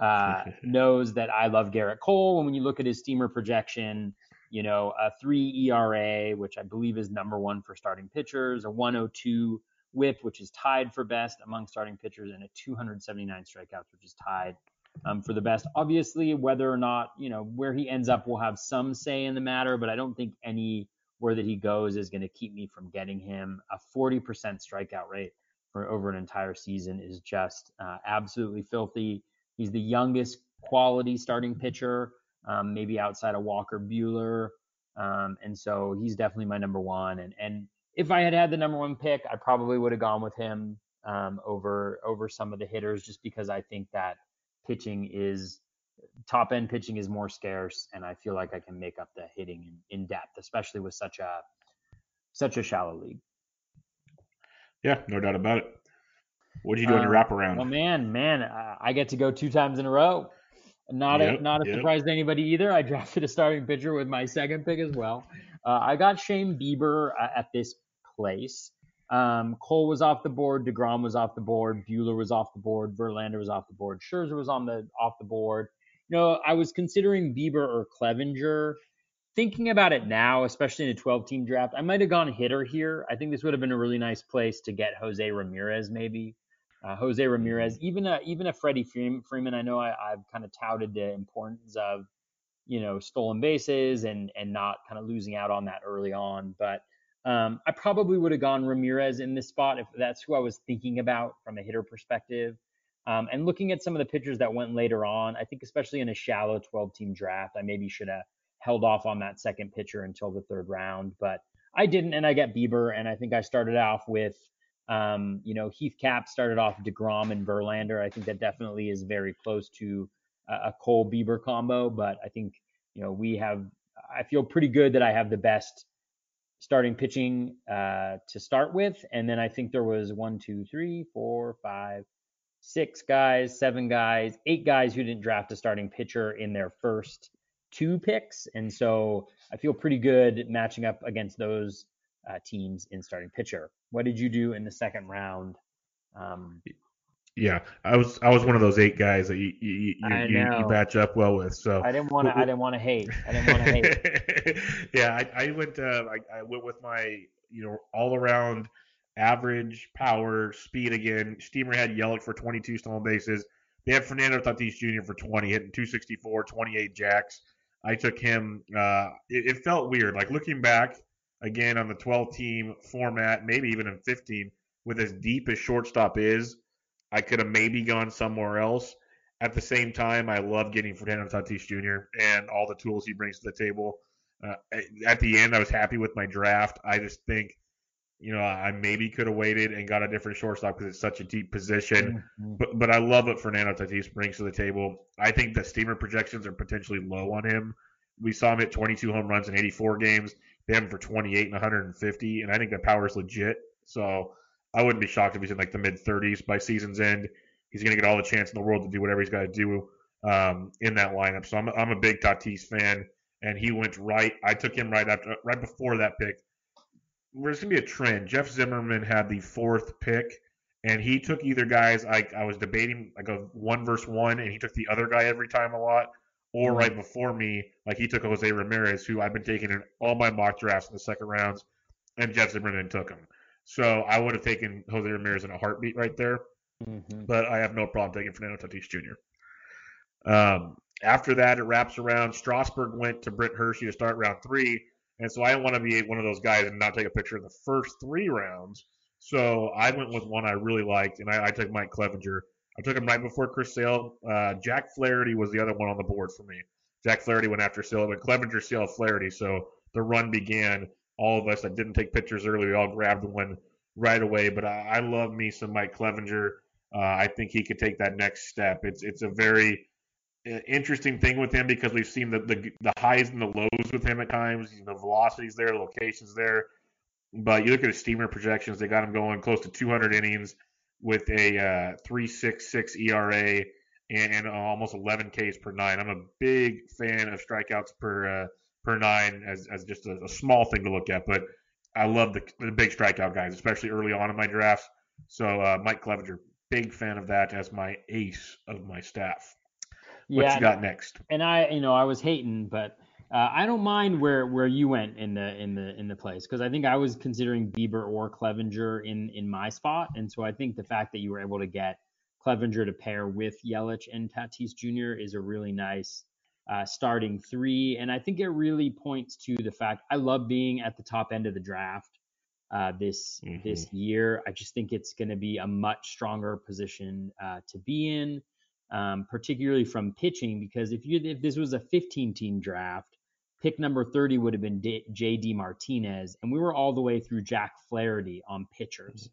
Speaker 3: uh, knows that I love Gerrit Cole. And when you look at his steamer projection, you know, a three ERA, which I believe is number one for starting pitchers, a 102 whip, which is tied for best among starting pitchers, and a 279 strikeouts, which is tied um, for the best. Obviously, whether or not, you know, where he ends up will have some say in the matter, but I don't think any where that he goes is going to keep me from getting him. A 40% strikeout rate for over an entire season is just uh, absolutely filthy. He's the youngest quality starting pitcher, um, maybe outside of Walker Buehler. Um, and so he's definitely my number one. And, and if I had had the number one pick, I probably would have gone with him um, over over some of the hitters, just because I think that pitching is top end pitching is more scarce, and I feel like I can make up the hitting in, in depth, especially with such a such a shallow league.
Speaker 2: Yeah, no doubt about it. What did you do um, on your wraparound?
Speaker 3: Well, man, man, I get to go two times in a row. Not yep, a not a yep. surprise to anybody either. I drafted a starting pitcher with my second pick as well. Uh, I got Shane Bieber uh, at this place. Um, Cole was off the board, Degrom was off the board, Buehler was off the board, Verlander was off the board, Scherzer was on the off the board. You know, I was considering Bieber or Clevinger. Thinking about it now, especially in a 12 team draft, I might have gone hitter here. I think this would have been a really nice place to get Jose Ramirez, maybe. Uh, Jose Ramirez, even a even a Freddie Freeman. I know I, I've kind of touted the importance of you know stolen bases and and not kind of losing out on that early on, but um, I probably would have gone Ramirez in this spot if that's who I was thinking about from a hitter perspective. Um, and looking at some of the pitchers that went later on, I think especially in a shallow 12 team draft, I maybe should have held off on that second pitcher until the third round, but I didn't. And I got Bieber. And I think I started off with, um, you know, Heath Cap started off DeGrom and Verlander. I think that definitely is very close to a, Cole Bieber combo, but I think, you know, we have, I feel pretty good that I have the best starting pitching uh, to start with. And then I think there was one, two, three, four, five, six guys, seven guys, eight guys who didn't draft a starting pitcher in their first two picks. And so I feel pretty good matching up against those uh, teams in starting pitcher. What did you do in the second round? Um,
Speaker 2: yeah, I was I was one of those eight guys that you you, you, you, you batch up well with. So
Speaker 3: I didn't want to I didn't want to hate. I didn't want to hate.
Speaker 2: yeah, I, I went uh, I, I went with my you know all around average power speed again. Steamer had Yelich for 22 stolen bases. They had Fernando Tatis Jr. for 20, hitting 264, 28 jacks. I took him. Uh, it, it felt weird. Like looking back again on the 12 team format, maybe even in 15, with as deep as shortstop is I could have maybe gone somewhere else. At the same time, I love getting Fernando Tatis Jr. and all the tools he brings to the table. Uh, at the end, I was happy with my draft. I just think, you know, I maybe could have waited and got a different shortstop because it's such a deep position. Mm-hmm. But but I love what Fernando Tatis brings to the table. I think the steamer projections are potentially low on him. We saw him at 22 home runs in 84 games. They have him for 28 and 150, and I think that power is legit. So I wouldn't be shocked if he's in like the mid 30s by season's end. He's going to get all the chance in the world to do whatever he's got to do um, in that lineup. So I'm, I'm a big Tatis fan, and he went right. I took him right after, right before that pick. There's going to be a trend. Jeff Zimmerman had the fourth pick, and he took either guys. I, I was debating like a one versus one, and he took the other guy every time a lot, or right before me, like he took Jose Ramirez, who I've been taking in all my mock drafts in the second rounds, and Jeff Zimmerman took him. So I would have taken Jose Ramirez in a heartbeat right there. Mm-hmm. But I have no problem taking Fernando Tatis Jr. Um, after that, it wraps around. Strasburg went to Brent Hershey to start round three. And so I didn't want to be one of those guys and not take a picture in the first three rounds. So I went with one I really liked, and I, I took Mike Clevinger. I took him right before Chris Sale. Uh, Jack Flaherty was the other one on the board for me. Jack Flaherty went after Sale, but Clevinger, Sale, Flaherty. So the run began all of us that didn't take pictures early, we all grabbed one right away. But I, I love me some Mike Clevinger. Uh, I think he could take that next step. It's it's a very interesting thing with him because we've seen the, the, the highs and the lows with him at times. You know, velocities there, locations there. But you look at his steamer projections; they got him going close to 200 innings with a uh, 3.66 ERA and, and almost 11 Ks per nine. I'm a big fan of strikeouts per uh, per nine as, as just a, a small thing to look at. But I love the, the big strikeout guys, especially early on in my drafts. So uh, Mike Clevinger, big fan of that as my ace of my staff. What yeah, you got next?
Speaker 3: And I, you know, I was hating, but uh, I don't mind where where you went in the in the in the place because I think I was considering Bieber or Clevinger in in my spot, and so I think the fact that you were able to get Clevinger to pair with Yelich and Tatis Jr. is a really nice uh, starting three, and I think it really points to the fact I love being at the top end of the draft uh, this mm-hmm. this year. I just think it's going to be a much stronger position uh, to be in um, particularly from pitching, because if you if this was a 15 team draft, pick number 30 would have been J.D. Martinez, and we were all the way through Jack Flaherty on pitchers,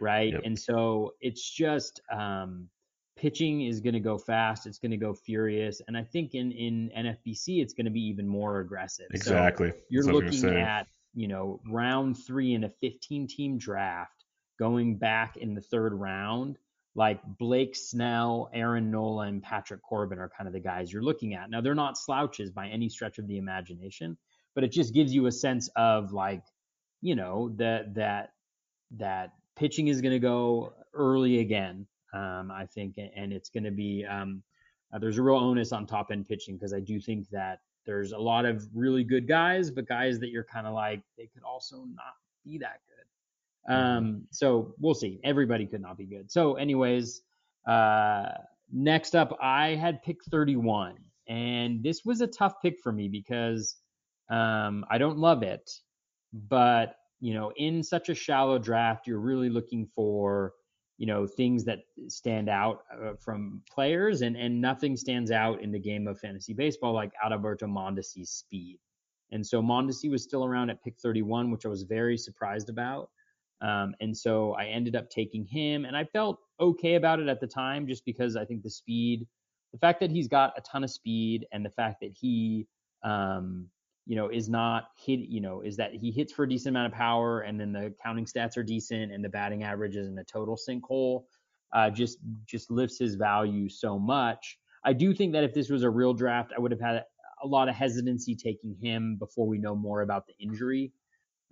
Speaker 3: right? Yep. And so it's just um, pitching is going to go fast, it's going to go furious, and I think in in NFBC it's going to be even more aggressive.
Speaker 2: Exactly.
Speaker 3: So you're looking at you know round three in a 15 team draft, going back in the third round like Blake Snell, Aaron Nola, and Patrick Corbin are kind of the guys you're looking at. Now, they're not slouches by any stretch of the imagination, but it just gives you a sense of like, you know, that that that pitching is going to go early again. Um, I think, and it's going to be um, uh, there's a real onus on top end pitching because I do think that there's a lot of really good guys, but guys that you're kind of like they could also not be that good. Um, so we'll see. Everybody could not be good. So, anyways, uh, next up, I had pick 31, and this was a tough pick for me because um, I don't love it, but you know, in such a shallow draft, you're really looking for you know things that stand out uh, from players, and and nothing stands out in the game of fantasy baseball like Adalberto Mondesi's speed. And so Mondesi was still around at pick 31, which I was very surprised about. Um, and so I ended up taking him, and I felt okay about it at the time, just because I think the speed, the fact that he's got a ton of speed, and the fact that he, um, you know, is not hit, you know, is that he hits for a decent amount of power, and then the counting stats are decent, and the batting average is in a total sinkhole, uh, just just lifts his value so much. I do think that if this was a real draft, I would have had a lot of hesitancy taking him before we know more about the injury.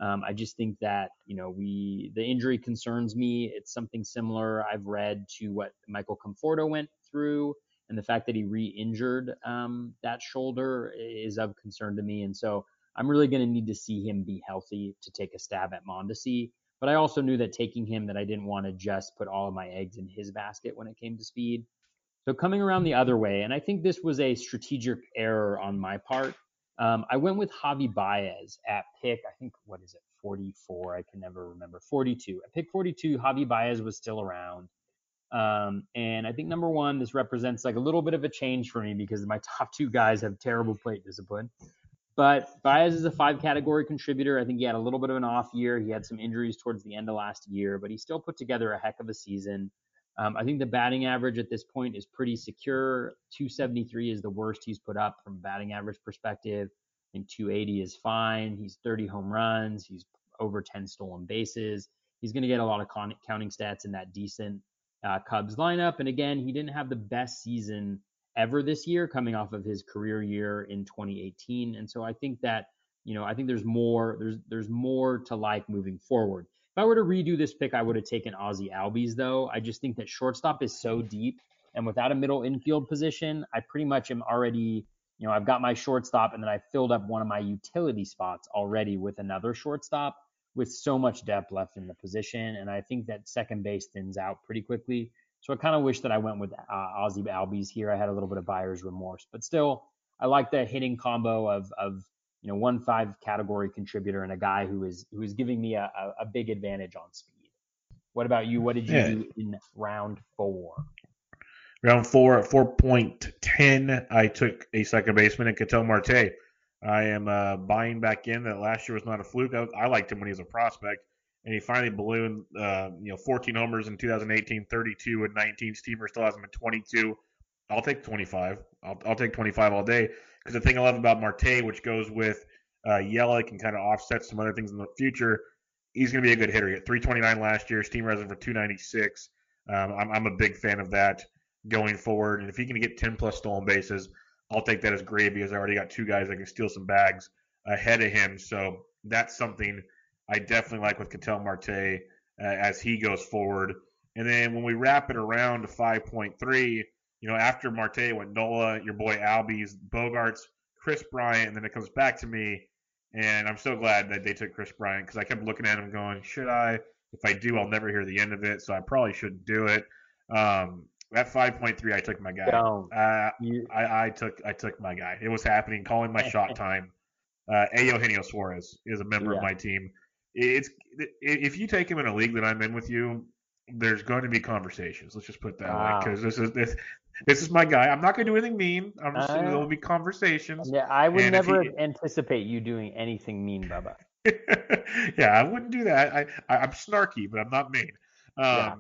Speaker 3: Um, I just think that you know we the injury concerns me. It's something similar I've read to what Michael Conforto went through, and the fact that he re-injured um, that shoulder is of concern to me. And so I'm really going to need to see him be healthy to take a stab at Mondesi. But I also knew that taking him that I didn't want to just put all of my eggs in his basket when it came to speed. So coming around the other way, and I think this was a strategic error on my part. Um, I went with Javi Baez at pick, I think, what is it, 44? I can never remember. 42. At pick 42, Javi Baez was still around. Um, and I think number one, this represents like a little bit of a change for me because my top two guys have terrible plate discipline. But Baez is a five category contributor. I think he had a little bit of an off year. He had some injuries towards the end of last year, but he still put together a heck of a season. Um, I think the batting average at this point is pretty secure. 273 is the worst he's put up from batting average perspective. and 280 is fine. He's 30 home runs. He's over 10 stolen bases. He's going to get a lot of con- counting stats in that decent uh, Cubs lineup. And again, he didn't have the best season ever this year, coming off of his career year in 2018. And so I think that you know I think there's more there's there's more to like moving forward. If I were to redo this pick, I would have taken Ozzy Albies, though. I just think that shortstop is so deep. And without a middle infield position, I pretty much am already, you know, I've got my shortstop and then I filled up one of my utility spots already with another shortstop with so much depth left in the position. And I think that second base thins out pretty quickly. So I kind of wish that I went with uh, Ozzy Albies here. I had a little bit of buyer's remorse, but still, I like the hitting combo of, of you know, one five category contributor and a guy who is who is giving me a, a, big advantage on speed. What about you? What did you yeah. do in round four?
Speaker 2: Round four at four point ten, I took a second baseman in Ketel Marte. I am uh, buying back in that last year was not a fluke. I, I, liked him when he was a prospect, and he finally ballooned. Uh, you know, 14 homers in 2018, 32 and 19. Steamer still has him at 22. I'll take 25. I'll, I'll take 25 all day. Because the thing I love about Marte, which goes with uh, Yelich and kind of offsets some other things in the future, he's going to be a good hitter. He had 329 last year, steam resin for 296. Um, I'm, I'm a big fan of that going forward. And if he can get 10 plus stolen bases, I'll take that as gravy, as I already got two guys that can steal some bags ahead of him. So that's something I definitely like with Ketel Marte uh, as he goes forward. And then when we wrap it around to 5.3, you know, after Marte went Nola, your boy Albies, Bogaerts, Kris Bryant, and then it comes back to me. And I'm so glad that they took Kris Bryant because I kept looking at him going, should I? If I do, I'll never hear the end of it. So I probably shouldn't do it. Um, at 5.3, I took my guy. Uh, you... I, I, took I took my guy. It was happening. Calling my shot time. Uh, Eugenio Suarez is a member yeah. of my team. It's if you take him in a league that I'm in with you, there's going to be conversations. Let's just put that wow. way because this is this this is my guy. I'm not going to do anything mean. I'm just uh, there will be conversations.
Speaker 3: Yeah, I would never he, anticipate you doing anything mean, Bubba.
Speaker 2: yeah, I wouldn't do that. I, I am snarky, but I'm not mean. Um, yeah.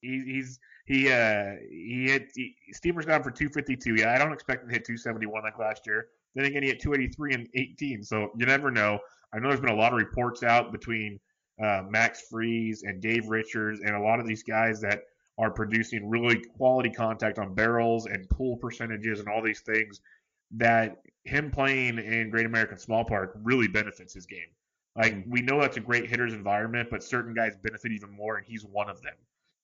Speaker 2: he, he's he uh he hit he, Steamer's gone for 252. Yeah, I don't expect him to hit 271 like last year. Then again, he hit 283 and 18. So you never know. I know there's been a lot of reports out between uh, Max Friese and Dave Richards and a lot of these guys that are producing really quality contact on barrels and pull percentages and all these things that him playing in Great American Small Park really benefits his game. Like mm-hmm. we know that's a great hitter's environment, but certain guys benefit even more, and he's one of them.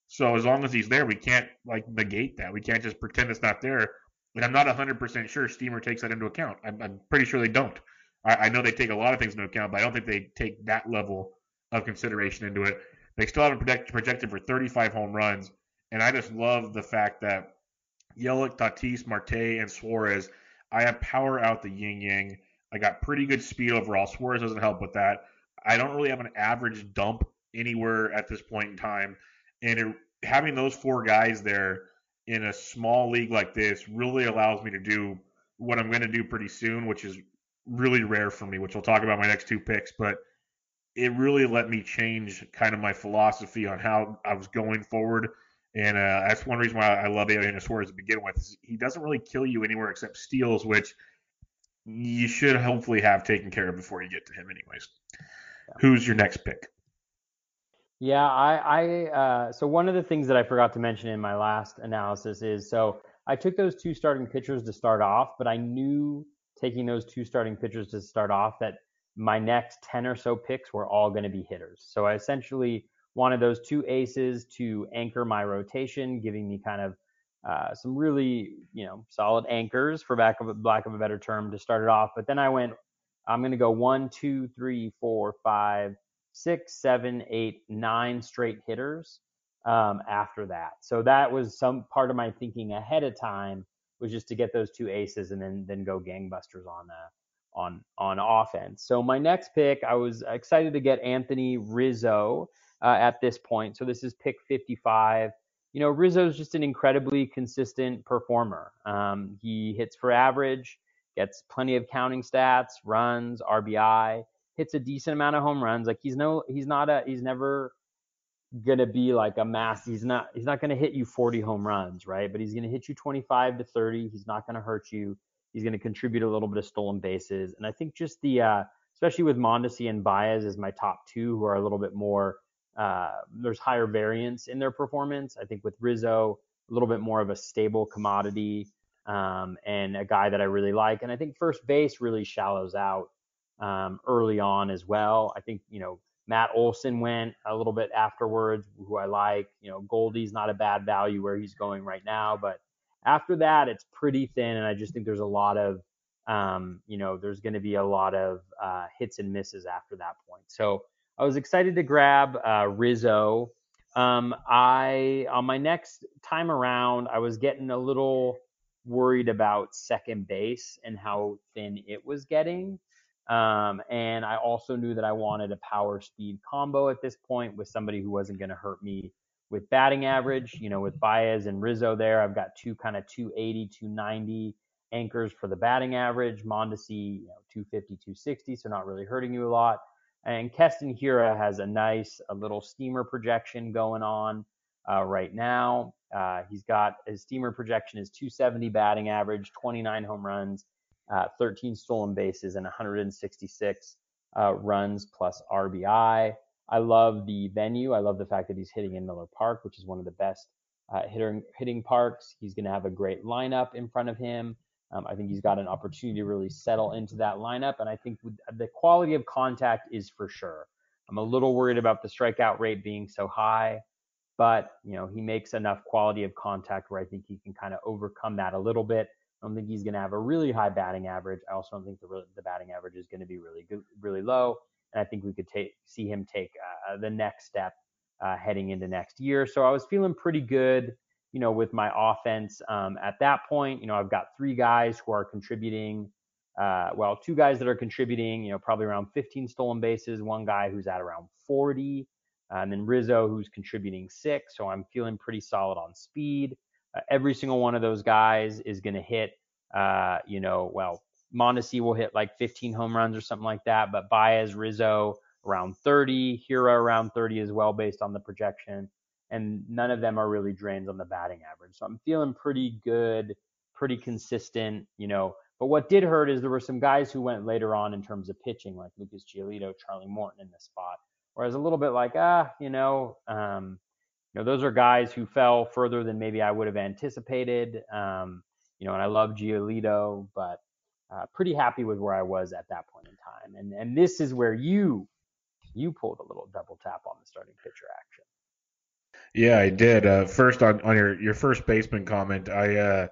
Speaker 2: So as long as he's there, we can't like negate that. We can't just pretend it's not there. And I'm not 100% sure Steamer takes that into account. I'm, I'm pretty sure they don't. I, I, know they take a lot of things into account, but I don't think they take that level of consideration into it. They still have him project, projected for 35 home runs, and I just love the fact that Yelich, Tatis, Marte, and Suarez. I have power out the yin yang. I got pretty good speed overall. Suarez doesn't help with that. I don't really have an average dump anywhere at this point in time, and it, having those four guys there in a small league like this really allows me to do what I'm going to do pretty soon, which is really rare for me, which I'll talk about my next two picks. But it really let me change kind of my philosophy on how I was going forward. And uh, that's one reason why I love Eugenio Suarez to begin with. He doesn't really kill you anywhere except steals, which you should hopefully have taken care of before you get to him, anyways. Yeah. Who's your next pick?
Speaker 3: Yeah, I, I uh, so one of the things that I forgot to mention in my last analysis is so I took those two starting pitchers to start off, but I knew taking those two starting pitchers to start off that my next 10 or so picks were all going to be hitters. So I essentially wanted those two aces to anchor my rotation, giving me kind of uh, some really, you know, solid anchors for back of a, lack of a better term to start it off. But then I went, I'm going to go one, two, three, four, five, six, seven, eight, nine straight hitters um, after that. So that was some part of my thinking ahead of time was just to get those two aces and then then go gangbusters on uh, on on offense. So my next pick, I was excited to get Anthony Rizzo uh, at this point. So this is pick 55. You know, Rizzo's just an incredibly consistent performer. Um, he hits for average, gets plenty of counting stats, runs, RBI hits a decent amount of home runs. Like he's no, he's not a, he's never gonna be like a mass. He's not, he's not gonna hit you 40 home runs, right? But he's gonna hit you 25 to 30. He's not gonna hurt you. He's gonna contribute a little bit of stolen bases, and I think just the, uh, especially with Mondesi and Baez as my top two, who are a little bit more, uh, there's higher variance in their performance. I think with Rizzo, a little bit more of a stable commodity. Um, and a guy that I really like. And I think first base really shallows out um, early on as well. I think, you know, Matt Olson went a little bit afterwards, who I like. You know, Goldie's not a bad value where he's going right now, but after that, it's pretty thin. And I just think there's a lot of, um, you know, there's going to be a lot of uh, hits and misses after that point. So I was excited to grab uh, Rizzo. Um, I on my next time around, I was getting a little worried about second base and how thin it was getting. Um, and I also knew that I wanted a power speed combo at this point with somebody who wasn't going to hurt me with batting average. You know, with Baez and Rizzo there, I've got two kind of 280, 290 anchors for the batting average. Mondesi, you know, 250, 260, so not really hurting you a lot. And Keston Hiura has a nice, a little steamer projection going on uh, right now. Uh, he's got his steamer projection is 270 batting average, 29 home runs, uh, 13 stolen bases and 166 uh, runs plus RBI. I love the venue. I love the fact that he's hitting in Miller Park, which is one of the best uh, hitting hitting parks. He's going to have a great lineup in front of him. Um, I think he's got an opportunity to really settle into that lineup, and I think the quality of contact is for sure. I'm a little worried about the strikeout rate being so high, but you know he makes enough quality of contact where I think he can kind of overcome that a little bit. I don't think he's going to have a really high batting average. I also don't think the the batting average is going to be really good, really low, and I think we could take see him take uh, the next step uh, heading into next year. So I was feeling pretty good you know, with my offense um, at that point. You know, I've got three guys who are contributing. Uh, well, two guys that are contributing, you know, probably around 15 stolen bases, one guy who's at around 40, uh, and then Rizzo who's contributing six. So I'm feeling pretty solid on speed. Uh, every single one of those guys is going to hit, uh, you know, well, Mondesi will hit like 15 home runs or something like that, but Baez, Rizzo around 30, Hiura around 30 as well, based on the projection and none of them are really drains on the batting average. So I'm feeling pretty good, pretty consistent, you know. But what did hurt is there were some guys who went later on in terms of pitching, like Lucas Giolito, Charlie Morton in this spot. Whereas a little bit like, ah, you know, um, you know, those are guys who fell further than maybe I would have anticipated. Um, you know, and I love Giolito, but uh, pretty happy with where I was at that point in time. And and this is where you you pulled a little double tap on the starting pitcher action.
Speaker 2: Yeah, I did. Uh, first on, on your, your first baseman comment, I uh,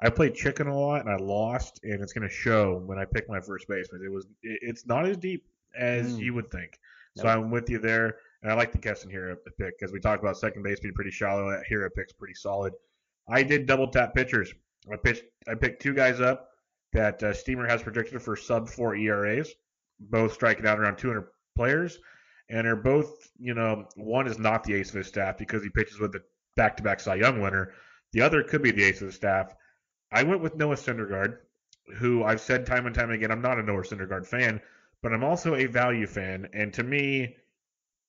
Speaker 2: I played chicken a lot and I lost, and it's going to show when I pick my first baseman. It was it, it's not as deep as mm. you would think. So nope. I'm with you there, and I like the Keston Hiura pick because we talked about second base being pretty shallow. That Hiura pick's pretty solid. I did double tap pitchers. I pitched I picked two guys up that uh, Steamer has projected for sub four ERAs, both striking out around 200 players and they're both, you know, one is not the ace of his staff because he pitches with the back-to-back Cy Young winner. The other could be the ace of the staff. I went with Noah Syndergaard, who I've said time and time again, I'm not a Noah Syndergaard fan, but I'm also a value fan. And to me,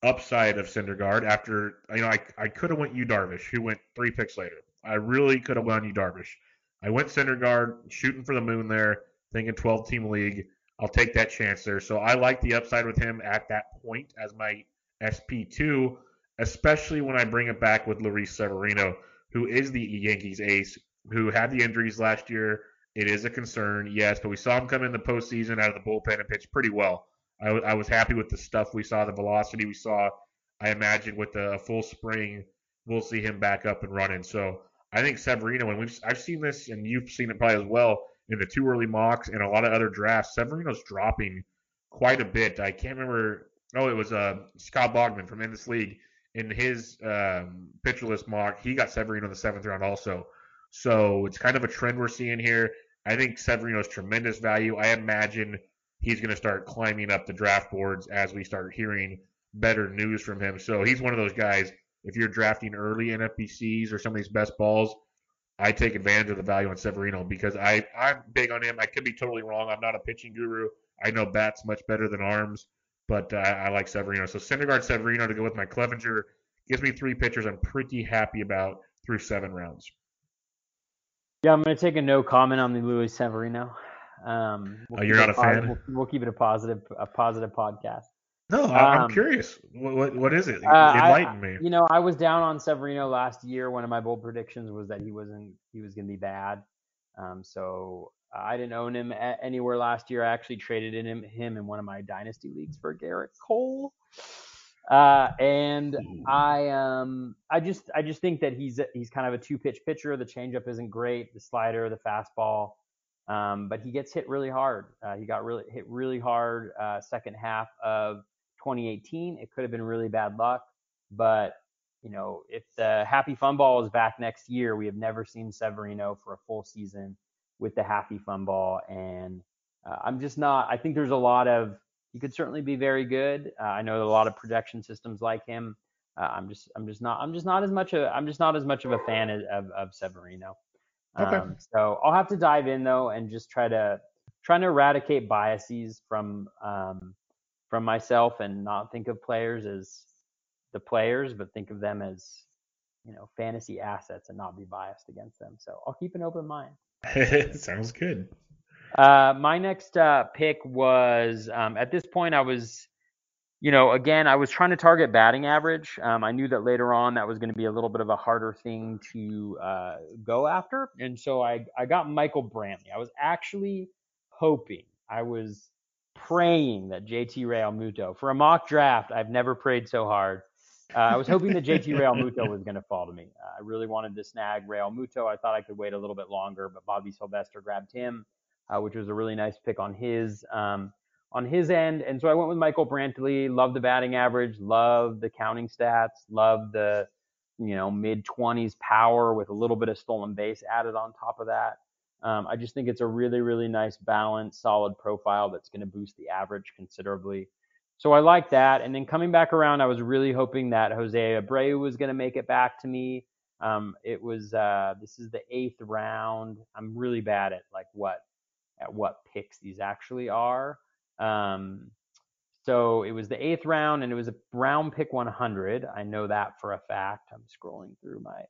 Speaker 2: upside of Syndergaard after you know I, I could have went Yu Darvish, who went three picks later. I really could have gone Yu Darvish. I went Syndergaard, shooting for the moon there, thinking 12 team league. I'll take that chance there. So I like the upside with him at that point as my SP2, especially when I bring it back with Luis Severino, who is the Yankees ace, who had the injuries last year. It is a concern, yes, but we saw him come in the postseason out of the bullpen and pitch pretty well. I, w- I was happy with the stuff we saw, the velocity we saw. I imagine with a full spring, we'll see him back up and running. So I think Severino, and we've I've seen this, and you've seen it probably as well in the two early mocks and a lot of other drafts. Severino's dropping quite a bit. I can't remember. Oh, it was uh, Scott Bogman from In This League. In his um, pitcher list mock, he got Severino in the seventh round also. So it's kind of a trend we're seeing here. I think Severino's tremendous value. I imagine he's going to start climbing up the draft boards as we start hearing better news from him. So he's one of those guys. If you're drafting early NFBCs or some of these best balls, I take advantage of the value on Severino because I I'm big on him. I could be totally wrong. I'm not a pitching guru. I know bats much better than arms, but uh, I like Severino. So Syndergaard Severino to go with my Clevinger gives me three pitchers I'm pretty happy about through seven rounds.
Speaker 3: Yeah, I'm going to take a no comment on the Luis Severino. Um,
Speaker 2: we'll uh, you're not a fan.
Speaker 3: We'll, we'll, keep it a positive, a positive podcast.
Speaker 2: No, I'm um, curious. What, what, what is it? Uh, Enlighten
Speaker 3: me. You know, I was down on Severino last year. One of my bold predictions was that he wasn't he was going to be bad. Um, so I didn't own him anywhere last year. I actually traded in him, him in one of my dynasty leagues for Gerrit Cole. Uh, and I um I just I just think that he's he's kind of a two pitch pitcher. The changeup isn't great. The slider, the fastball, um, but he gets hit really hard. Uh, he got really hit really hard uh, second half of 2018. It could have been really bad luck, but you know, if the Happy Fun Ball is back next year, we have never seen Severino for a full season with the Happy Fun Ball, and uh, I'm just not. I think there's a lot of. He could certainly be very good. Uh, I know a lot of projection systems like him. Uh, I'm just, I'm just not, I'm just not as much a, I'm just not as much of a fan of, of, of Severino. Okay. Um, so I'll have to dive in though and just try to, trying to eradicate biases from um, from myself and not think of players as the players, but think of them as you know fantasy assets and not be biased against them. So I'll keep an open mind.
Speaker 2: Sounds good.
Speaker 3: Uh, my next uh, pick was um, at this point I was, you know, again, I was trying to target batting average. Um, I knew that later on that was going to be a little bit of a harder thing to uh, go after, and so I I got Michael Brantley. I was actually hoping, I was praying that JT Realmuto for a mock draft. I've never prayed so hard. Uh, I was hoping that JT Realmuto was going to fall to me. Uh, I really wanted to snag Realmuto. I thought I could wait a little bit longer, but Bobby Sylvester grabbed him, uh, which was a really nice pick on his. Um, on his end. And so I went with Michael Brantley. Love the batting average, love the counting stats, love the you know mid 20s power with a little bit of stolen base added on top of that. Um, I just think it's a really really nice balance, solid profile that's going to boost the average considerably. So I like that. And then coming back around, I was really hoping that Jose Abreu was going to make it back to me. Um, it was uh, this is the eighth round. I'm really bad at like what at what picks these actually are. Um, so it was the eighth round, and it was a round pick 100. I know that for a fact. I'm scrolling through my.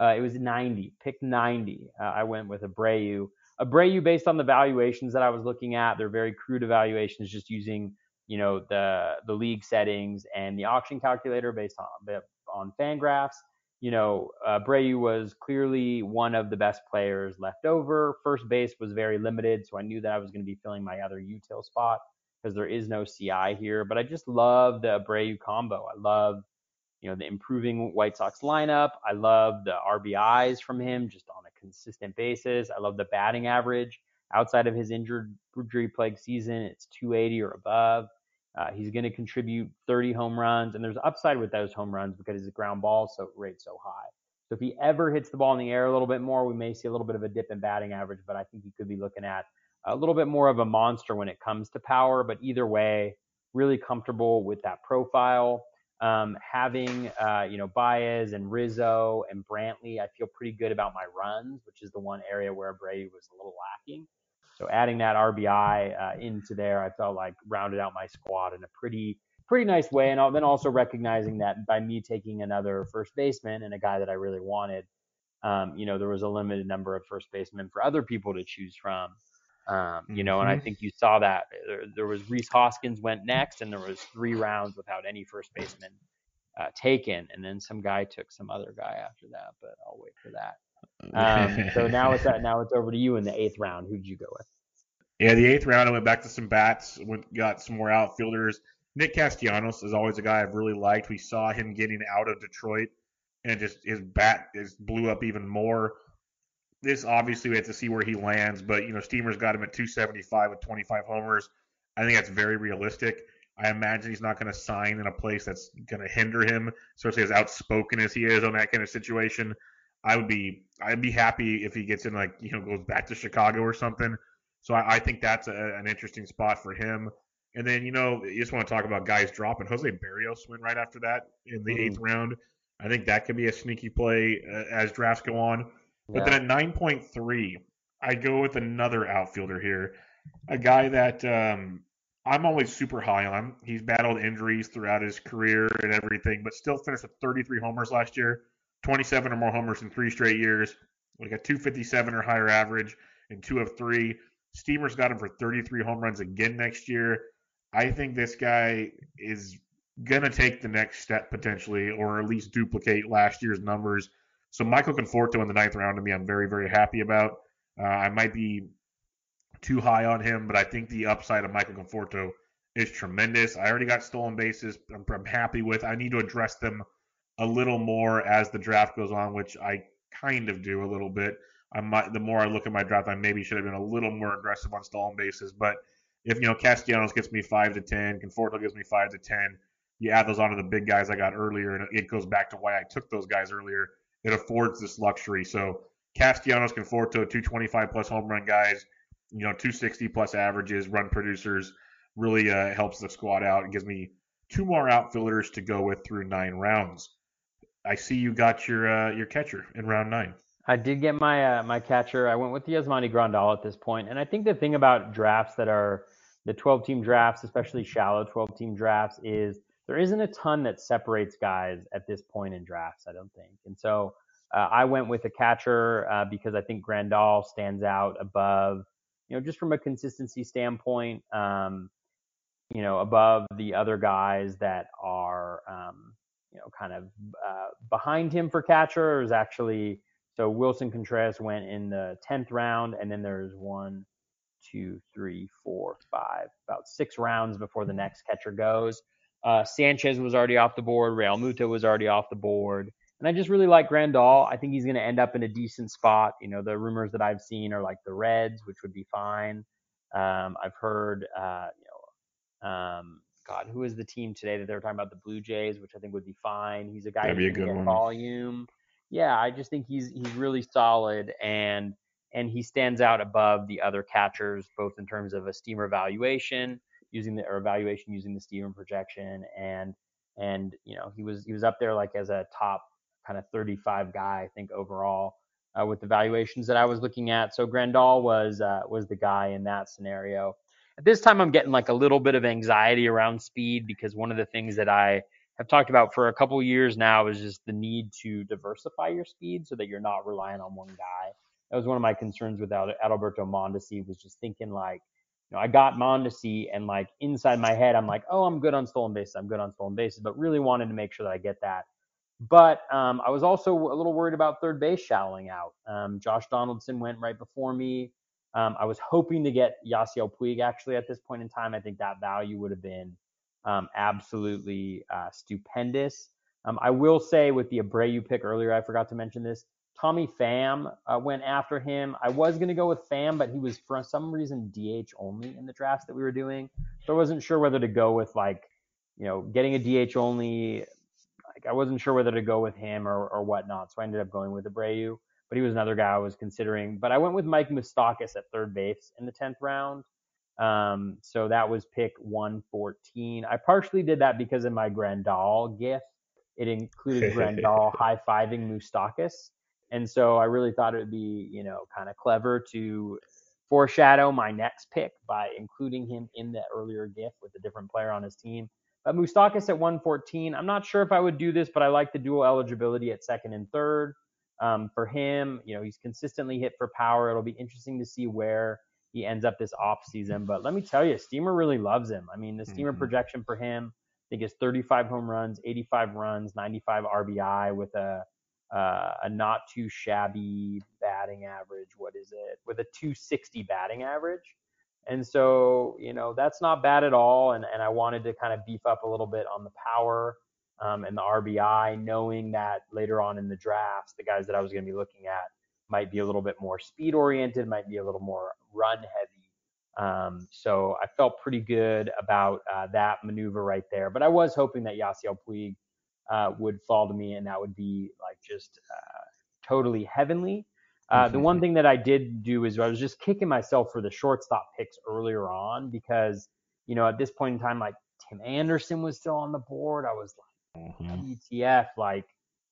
Speaker 3: Uh, it was 90, pick 90. Uh, I went with Abreu. Abreu, based on the valuations that I was looking at, they're very crude evaluations, just using you know the the league settings and the auction calculator based on on Fangraphs. You know, uh, Abreu was clearly one of the best players left over. First base was very limited, so I knew that I was going to be filling my other util spot because there is no CI here. But I just love the Abreu combo. I love, you know, the improving White Sox lineup. I love the RBIs from him just on a consistent basis. I love the batting average outside of his injured injury plague season. It's 280 or above. Uh, he's going to contribute 30 home runs, and there's upside with those home runs because his ground ball so rate so high. So if he ever hits the ball in the air a little bit more, we may see a little bit of a dip in batting average, but I think he could be looking at a little bit more of a monster when it comes to power. But either way, really comfortable with that profile. Um, having uh, you know Baez and Rizzo and Brantley, I feel pretty good about my runs, which is the one area where Abreu was a little lacking. So adding that RBI uh, into there, I felt like rounded out my squad in a pretty pretty nice way. And then also recognizing that by me taking another first baseman and a guy that I really wanted, um, you know, there was a limited number of first basemen for other people to choose from. Um, you know, and I mm-hmm. think you saw that there, there, was Rhys Hoskins went next, and there was three rounds without any first baseman uh, taken, and then some guy took some other guy after that, but I'll wait for that. Um, so now it's at, now it's over to you in the eighth round. Who'd you go with?
Speaker 2: Yeah, the eighth round, I went back to some bats, went got some more outfielders. Nick Castellanos is always a guy I've really liked. We saw him getting out of Detroit, and just his bat is blew up even more. This obviously we have to see where he lands, but you know Steamer's got him at 275 with 25 homers. I think that's very realistic. I imagine he's not going to sign in a place that's going to hinder him, especially as outspoken as he is on that kind of situation. I would be I'd be happy if he gets in like you know goes back to Chicago or something. So I, I think that's a, an interesting spot for him. And then you know you just want to talk about guys dropping. Jose Berrios went right after that in the mm. eighth round. I think that could be a sneaky play uh, as drafts go on. But then at 9.3, I go with another outfielder here, a guy that um, I'm always super high on. He's battled injuries throughout his career and everything, but still finished with 33 homers last year. 27 or more homers in three straight years. We got 257 or higher average in two of three. Steamer's got him for 33 home runs again next year. I think this guy is going to take the next step potentially, or at least duplicate last year's numbers. So Michael Conforto in the ninth round to me, I'm very, very happy about. Uh, I might be too high on him, but I think the upside of Michael Conforto is tremendous. I already got stolen bases. I'm, I'm happy with. I need to address them a little more as the draft goes on, which I kind of do a little bit. I might the more I look at my draft, I maybe should have been a little more aggressive on stolen bases. But if you know Castellanos gets me five to ten, Conforto gives me five to ten, you add those onto the big guys I got earlier, and it goes back to why I took those guys earlier. It affords this luxury. So Castellanos, Conforto, 225 plus home run guys, you know, 260 plus averages, run producers, really uh, helps the squad out. It gives me two more outfielders to go with through nine rounds. I see you got your uh, your catcher in round nine.
Speaker 3: I did get my uh, my catcher. I went with Yasmani Grandal at this point, and I think the thing about drafts that are the 12 team drafts, especially shallow 12 team drafts, is there isn't a ton that separates guys at this point in drafts. I don't think, and so uh, I went with a catcher uh, because I think Grandal stands out above, you know, just from a consistency standpoint. Um, you know, above the other guys that are, um, you know, kind of uh, behind him for catcher is actually so Willson Contreras went in the tenth round, and then there's one, two, three, four, five, about six rounds before the next catcher goes. Uh, Sanchez was already off the board. Realmuto was already off the board. And I just really like Grandal. I think he's going to end up in a decent spot. You know, the rumors that I've seen are like the Reds, which would be fine. Um, I've heard, uh, you know, um, God, who is the team today that they were talking about? The Blue Jays, which I think would be fine. He's a guy
Speaker 2: That'd
Speaker 3: who can get
Speaker 2: one.
Speaker 3: volume. Yeah, I just think he's he's really solid and and he stands out above the other catchers, both in terms of a steamer evaluation using the or evaluation using the steamer projection and and you know he was he was up there like as a top kind of 35 guy I think overall uh, with the valuations that I was looking at. So Grandal was uh, was the guy in that scenario. At this time, I'm getting like a little bit of anxiety around speed because one of the things that I have talked about for a couple years now is just the need to diversify your speed so that you're not relying on one guy. That was one of my concerns with Adalberto Mondesi was just thinking like, know, I got Mondesi and like inside my head, I'm like, oh, I'm good on stolen bases. I'm good on stolen bases, but really wanted to make sure that I get that. But um, I was also a little worried about third base shallowing out. Um, Josh Donaldson went right before me. Um, I was hoping to get Yasiel Puig actually at this point in time. I think that value would have been um, absolutely uh, stupendous. Um, I will say with the Abreu pick earlier, I forgot to mention this. Tommy Pham uh, went after him. I was going to go with Pham, but he was for some reason DH only in the drafts that we were doing. So I wasn't sure whether to go with like, you know, getting a DH only. Like I wasn't sure whether to go with him or, or whatnot. So I ended up going with Abreu, but he was another guy I was considering. But I went with Mike Moustakas at third base in the 10th round. Um, so that was pick 114. I partially did that because of my Grandal gift. It included Grandal high fiving Moustakas. And so I really thought it would be, you know, kind of clever to foreshadow my next pick by including him in the earlier gift with a different player on his team. But Moustakas at 114, I'm not sure if I would do this, but I like the dual eligibility at second and third. Um, for him, you know, he's consistently hit for power. It'll be interesting to see where he ends up this off season. But let me tell you, Steamer really loves him. I mean, the Steamer
Speaker 2: Mhm.
Speaker 3: projection for him, I think is 35 home runs, 85 runs, 95 RBI with a uh, a not too shabby batting average. What is it? With a 260 batting average. And so, you know, that's not bad at all. And, and I wanted to kind of beef up a little bit on the power um, and the RBI, knowing that later on in the drafts, the guys that I was going to be looking at might be a little bit more speed oriented, might be a little more run heavy. Um, so I felt pretty good about uh, that maneuver right there. But I was hoping that Yasiel Puig uh, would fall to me, and that would be like just uh, totally heavenly. Uh, the one thing that I did do is I was just kicking myself for the shortstop picks earlier on because, you know, at this point in time, like Tim Anderson was still on the board. I was like,
Speaker 2: Mhm.
Speaker 3: WTF, like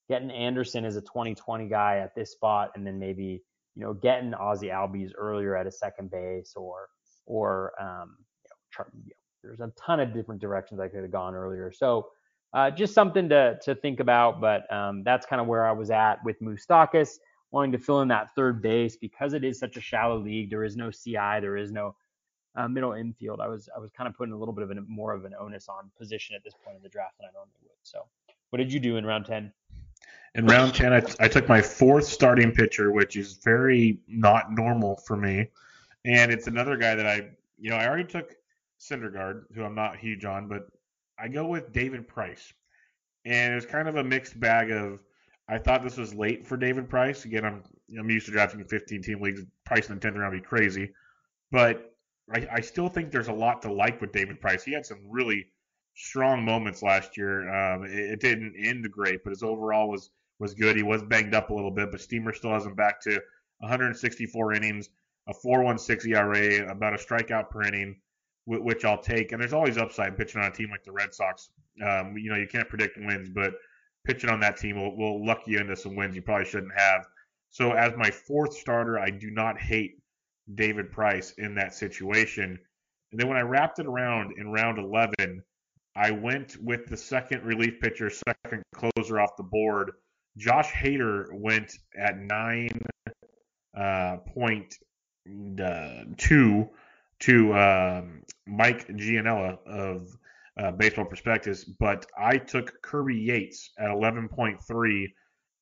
Speaker 3: getting Anderson as a 2020 guy at this spot, and then maybe you know getting Ozzie Albies earlier at a second base, or or um, you know, char- you know, there's a ton of different directions I could have gone earlier. So uh, just something to to think about. But um, that's kind of where I was at with Moustakas, wanting to fill in that third base because it is such a shallow league. There is no CI, there is no uh, middle infield. I was I was kind of putting a little bit of an more of an onus on position at this point in the draft than I normally would. So, what did you do in round ten?
Speaker 2: In round 10, I, I took my fourth starting pitcher, which is very not normal for me. And it's another guy that I, you know, I already took Syndergaard, who I'm not huge on, but I go with David Price. And it was kind of a mixed bag of, I thought this was late for David Price. Again, I'm I'm used to drafting in 15 team leagues. Price in the 10th round would be crazy. But I, I still think there's a lot to like with David Price. He had some really strong moments last year. Um, it, it didn't end great, but his overall was was good. He was banged up a little bit, but Steamer still has him back to 164 innings, a 4.16 ERA, about a strikeout per inning, which I'll take. And there's always upside pitching on a team like the Red Sox. Um, you know, you can't predict wins, but pitching on that team will, will luck you into some wins you probably shouldn't have. So as my fourth starter, I do not hate David Price in that situation. And then when I wrapped it around in round 11, I went with the second relief pitcher, second closer off the board. Josh Hader went at nine uh, point uh, to um, Mike Gianella of uh, Baseball Prospectus, but I took Kirby Yates at 11.3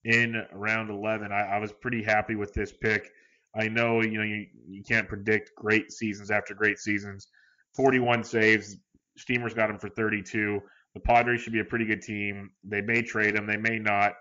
Speaker 2: in round 11. I, I was pretty happy with this pick. I know you know you, you can't predict great seasons after great seasons. 41 saves. Steamers got him for 32. The Padres should be a pretty good team. They may trade him, they may not.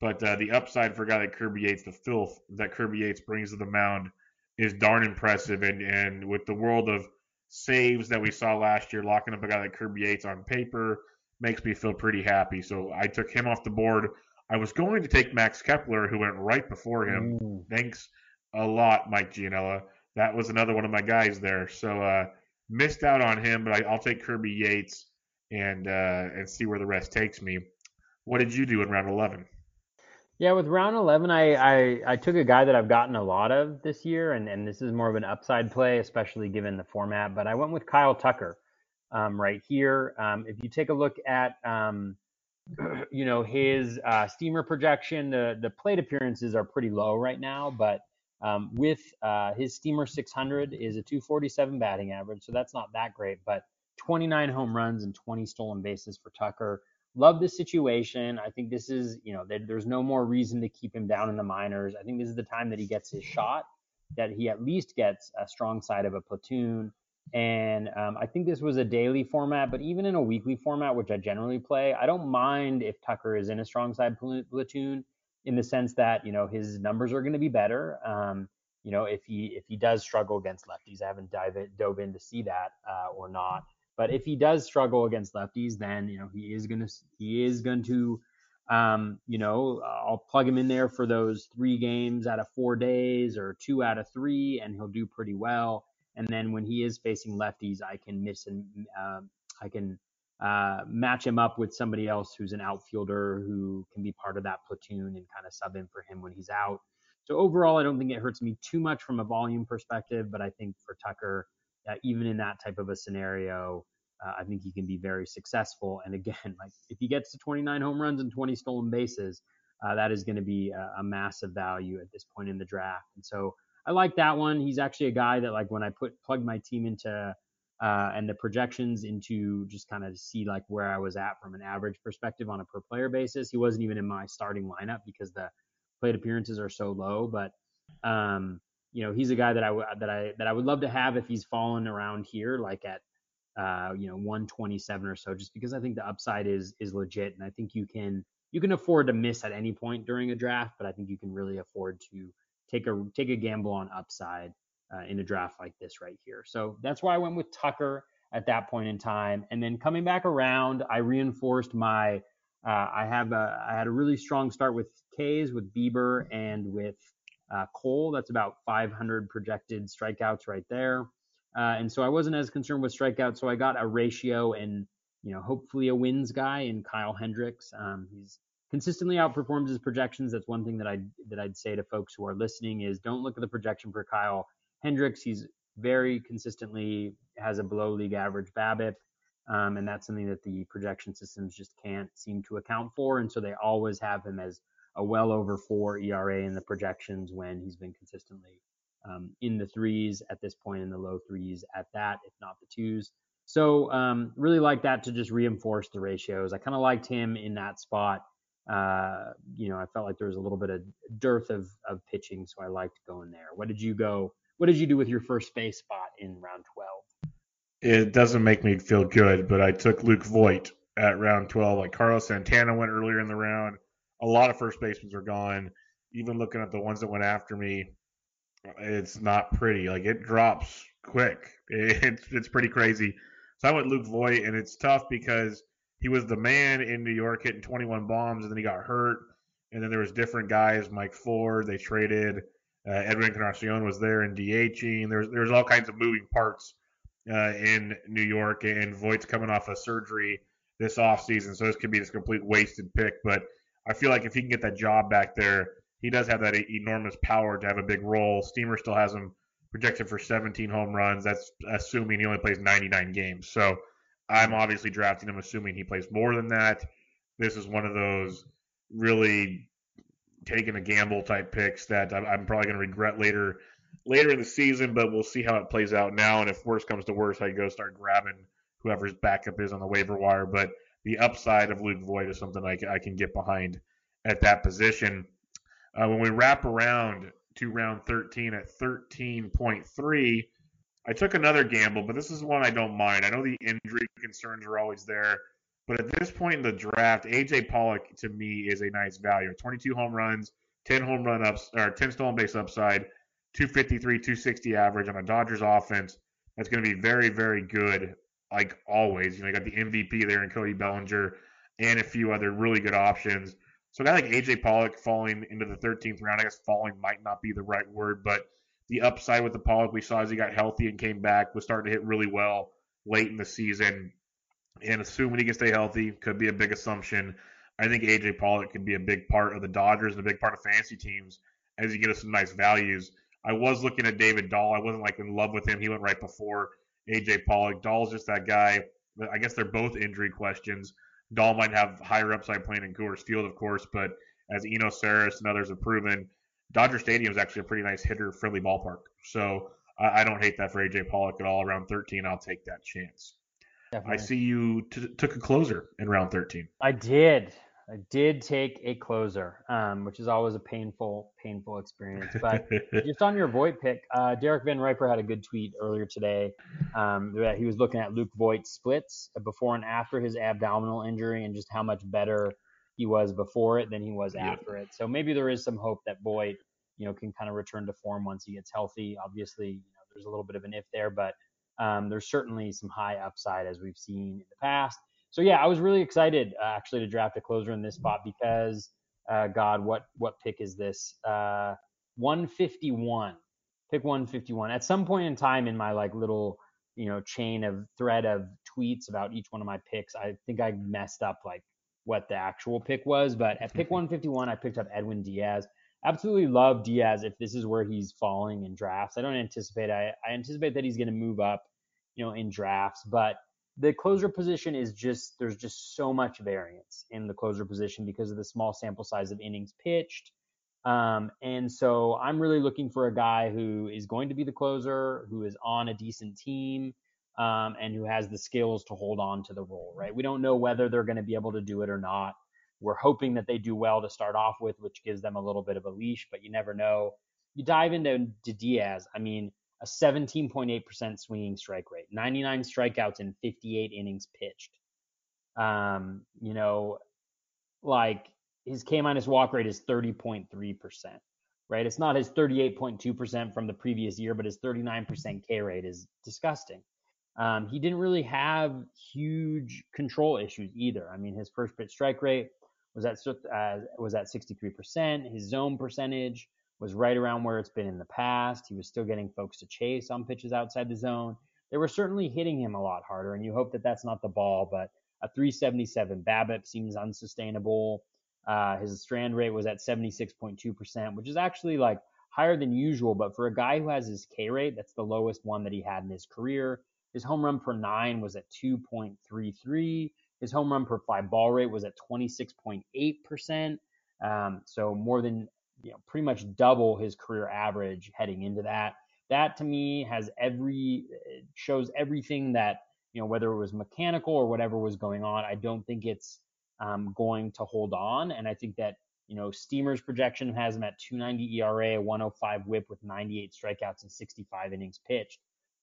Speaker 2: But uh, the upside for a guy like Kirby Yates, the filth that Kirby Yates brings to the mound, is darn impressive. And and with the world of saves that we saw last year, locking up a guy like Kirby Yates on paper makes me feel pretty happy. So I took him off the board. I was going to take Max Kepler, who went right before him. Mm. Thanks a lot, Mike Gianella. That was another one of my guys there. So uh, missed out on him, but I, will take Kirby Yates and uh, and see where the rest takes me. What did you do in round eleven?
Speaker 3: Yeah, with round eleven, I, I I took a guy that I've gotten a lot of this year, and and this is more of an upside play, especially given the format. But I went with Kyle Tucker um, right here. Um, if you take a look at um, you know his uh, steamer projection, the the plate appearances are pretty low right now, but um, with uh, his steamer 600 is a 247 batting average, so that's not that great, but 29 home runs and 20 stolen bases for Tucker. Love the situation. I think this is, you know, there, there's no more reason to keep him down in the minors. I think this is the time that he gets his shot, that he at least gets a strong side of a platoon. And um, I think this was a daily format, but even in a weekly format, which I generally play, I don't mind if Tucker is in a strong side platoon in the sense that you know his numbers are going to be better. Um, you know, if he if he does struggle against lefties, I haven't dive it, dove in to see that uh, or not. But if he does struggle against lefties, then you know he is to he is going to um, you know I'll plug him in there for those three games out of four days or two out of three, and he'll do pretty well. And then when he is facing lefties, I can miss and um, I can uh, match him up with somebody else who's an outfielder who can be part of that platoon and kind of sub in for him when he's out. So overall, I don't think it hurts me too much from a volume perspective, but I think for Tucker, uh, even in that type of a scenario, uh, I think he can be very successful. And again, like if he gets to 29 home runs and 20 stolen bases, uh, that is going to be a, a, massive value at this point in the draft. And so I like that one. He's actually a guy that like when I put plug my team into uh, and the projections into just kind of see like where I was at from an average perspective on a per player basis. He wasn't even in my starting lineup because the plate appearances are so low. But um, you know, he's a guy that I that I that I would love to have if he's fallen around here, like at uh, you know 127 or so, just because I think the upside is is legit, and I think you can you can afford to miss at any point during a draft, but I think you can really afford to take a take a gamble on upside uh, in a draft like this right here. So that's why I went with Tucker at that point in time. And then coming back around, I reinforced my. Uh, I have a, I had a really strong start with K's, with Bieber, and with uh, Cole. That's about 500 projected strikeouts right there. Uh, and so I wasn't as concerned with strikeouts. So I got a ratio and you know hopefully a wins guy in Kyle Hendricks. Um, he's consistently outperforms his projections. That's one thing that I that I'd say to folks who are listening is don't look at the projection for Kyle Hendricks, he's very consistently has a below league average BABIP. Um, and that's something that the projection systems just can't seem to account for. And so they always have him as a well over four ERA in the projections when he's been consistently um, in the threes at this point, in the low threes at that, if not the twos. So um, really like that to just reinforce the ratios. I kind of liked him in that spot. Uh, you know, I felt like there was a little bit of dearth of, of pitching, so I liked going there. What did you go? what did you do with your first base spot in round 12?
Speaker 2: It doesn't make me feel good, but I took Luke Voit at round 12. Like Carlos Santana went earlier in the round. A lot of first basemen are gone. Even looking at the ones that went after me, it's not pretty. Like it drops quick. It's it's pretty crazy. So I went Luke Voit, and it's tough because he was the man in New York hitting 21 bombs, and then he got hurt. And then there was different guys, Mike Ford. They traded. Uh, Edwin Encarnacion was there in DHing. There's there's all kinds of moving parts uh, in New York, and Voit's coming off a surgery this offseason, so this could be this complete wasted pick. But I feel like if he can get that job back there, he does have that enormous power to have a big role. Steamer still has him projected for 17 home runs. That's assuming he only plays 99 games. So I'm obviously drafting him assuming he plays more than that. This is one of those really taking a gamble type picks that I'm, probably going to regret later later in the season, but we'll see how it plays out now. And if worse comes to worse, I go start grabbing whoever's backup is on the waiver wire. But the upside of Luke Voit is something I, I can get behind at that position. Uh, when we wrap around to round 13 at 13.3, I took another gamble, but this is one I don't mind. I know the injury concerns are always there, but at this point in the draft, AJ Pollock to me is a nice value. 22 home runs, 10 home run ups, or 10 stolen base upside, 253, 260 average on a Dodgers offense. That's going to be very, very good, like always. You know, you got the MVP there in Cody Bellinger and a few other really good options. So a guy like AJ Pollock falling into the 13th round, I guess falling might not be the right word, but the upside with the Pollock we saw as he got healthy and came back was starting to hit really well late in the season. And assuming he can stay healthy, could be a big assumption. I think AJ Pollock could be a big part of the Dodgers and a big part of fantasy teams as you get us some nice values. I was looking at David Dahl. I wasn't like in love with him. He went right before AJ Pollock. Dahl's just that guy. I guess they're both injury questions. Dahl might have higher upside playing in Coors Field, of course, but as Eno Sarris and others have proven, Dodger Stadium is actually a pretty nice hitter friendly ballpark. So I, I, don't hate that for AJ Pollock at all. Around 13, I'll take that chance. Definitely. I see you t- took a closer in round 13.
Speaker 3: I did. I did take a closer, um, which is always a painful, painful experience. But just on your Voit pick, uh, Derek VanRiper had a good tweet earlier today um, that he was looking at Luke Voit's splits before and after his abdominal injury and just how much better he was before it than he was after it. So maybe there is some hope that Voit, you know, can kind of return to form once he gets healthy. Obviously, you know, there's a little bit of an if there, but um, there's certainly some high upside as we've seen in the past so yeah, I was really excited uh, actually to draft a closer in this spot because uh, God, what what pick is this? Uh, 151. Pick 151. At some point in time in my like little you know chain of thread of tweets about each one of my picks, I think I messed up like what the actual pick was. But at pick 151, I picked up Edwin Diaz. Absolutely love Diaz if this is where he's falling in drafts. I don't anticipate. I, I anticipate that he's going to move up, you know, in drafts, but the closer position is just there's just so much variance in the closer position because of the small sample size of innings pitched. Um, and so I'm really looking for a guy who is going to be the closer, who is on a decent team, um, and who has the skills to hold on to the role, right? We don't know whether they're going to be able to do it or not. We're hoping that they do well to start off with, which gives them a little bit of a leash, but you never know. You dive into Diaz. I mean, a 17.8% swinging strike rate, 99 strikeouts in 58 innings pitched. Um, you know, like his K minus walk rate is 30.3%, right? It's not his 38.2% from the previous year, but his 39% K rate is disgusting. Um, he didn't really have huge control issues either. I mean, his first pitch strike rate was at uh, was at 63%. His zone percentage was right around where it's been in the past. He was still getting folks to chase on pitches outside the zone. They were certainly hitting him a lot harder, and you hope that that's not the ball. But a 377 BABIP seems unsustainable. Uh, his strand rate was at 76.2%, which is actually like higher than usual. But for a guy who has his K rate, that's the lowest one that he had in his career. His home run per nine was at 2.33. His home run per fly ball rate was at 26.8%. Um, so more than you know, pretty much double his career average heading into that. That to me has every shows everything that you know whether it was mechanical or whatever was going on. I don't think it's um, going to hold on, and I think that you know Steamer's projection has him at 290 ERA, 105 WHIP with 98 strikeouts and 65 innings pitched,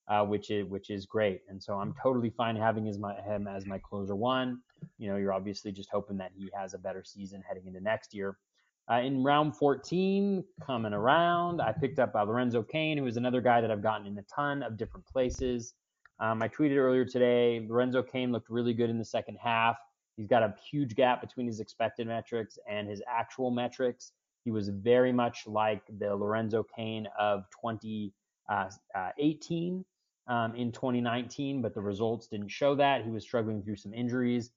Speaker 3: uh, which is which is great. And so I'm totally fine having my, him as my closer one. You know, you're obviously just hoping that he has a better season heading into next year. Uh, in round 14, coming around, I picked up uh, Lorenzo Cain, who is another guy that I've gotten in a ton of different places. Um, I tweeted earlier today, Lorenzo Cain looked really good in the second half. He's got a huge gap between his expected metrics and his actual metrics. He was very much like the Lorenzo Cain of 2018 uh, uh, um, in 2019, but the results didn't show that. He was struggling through some injuries.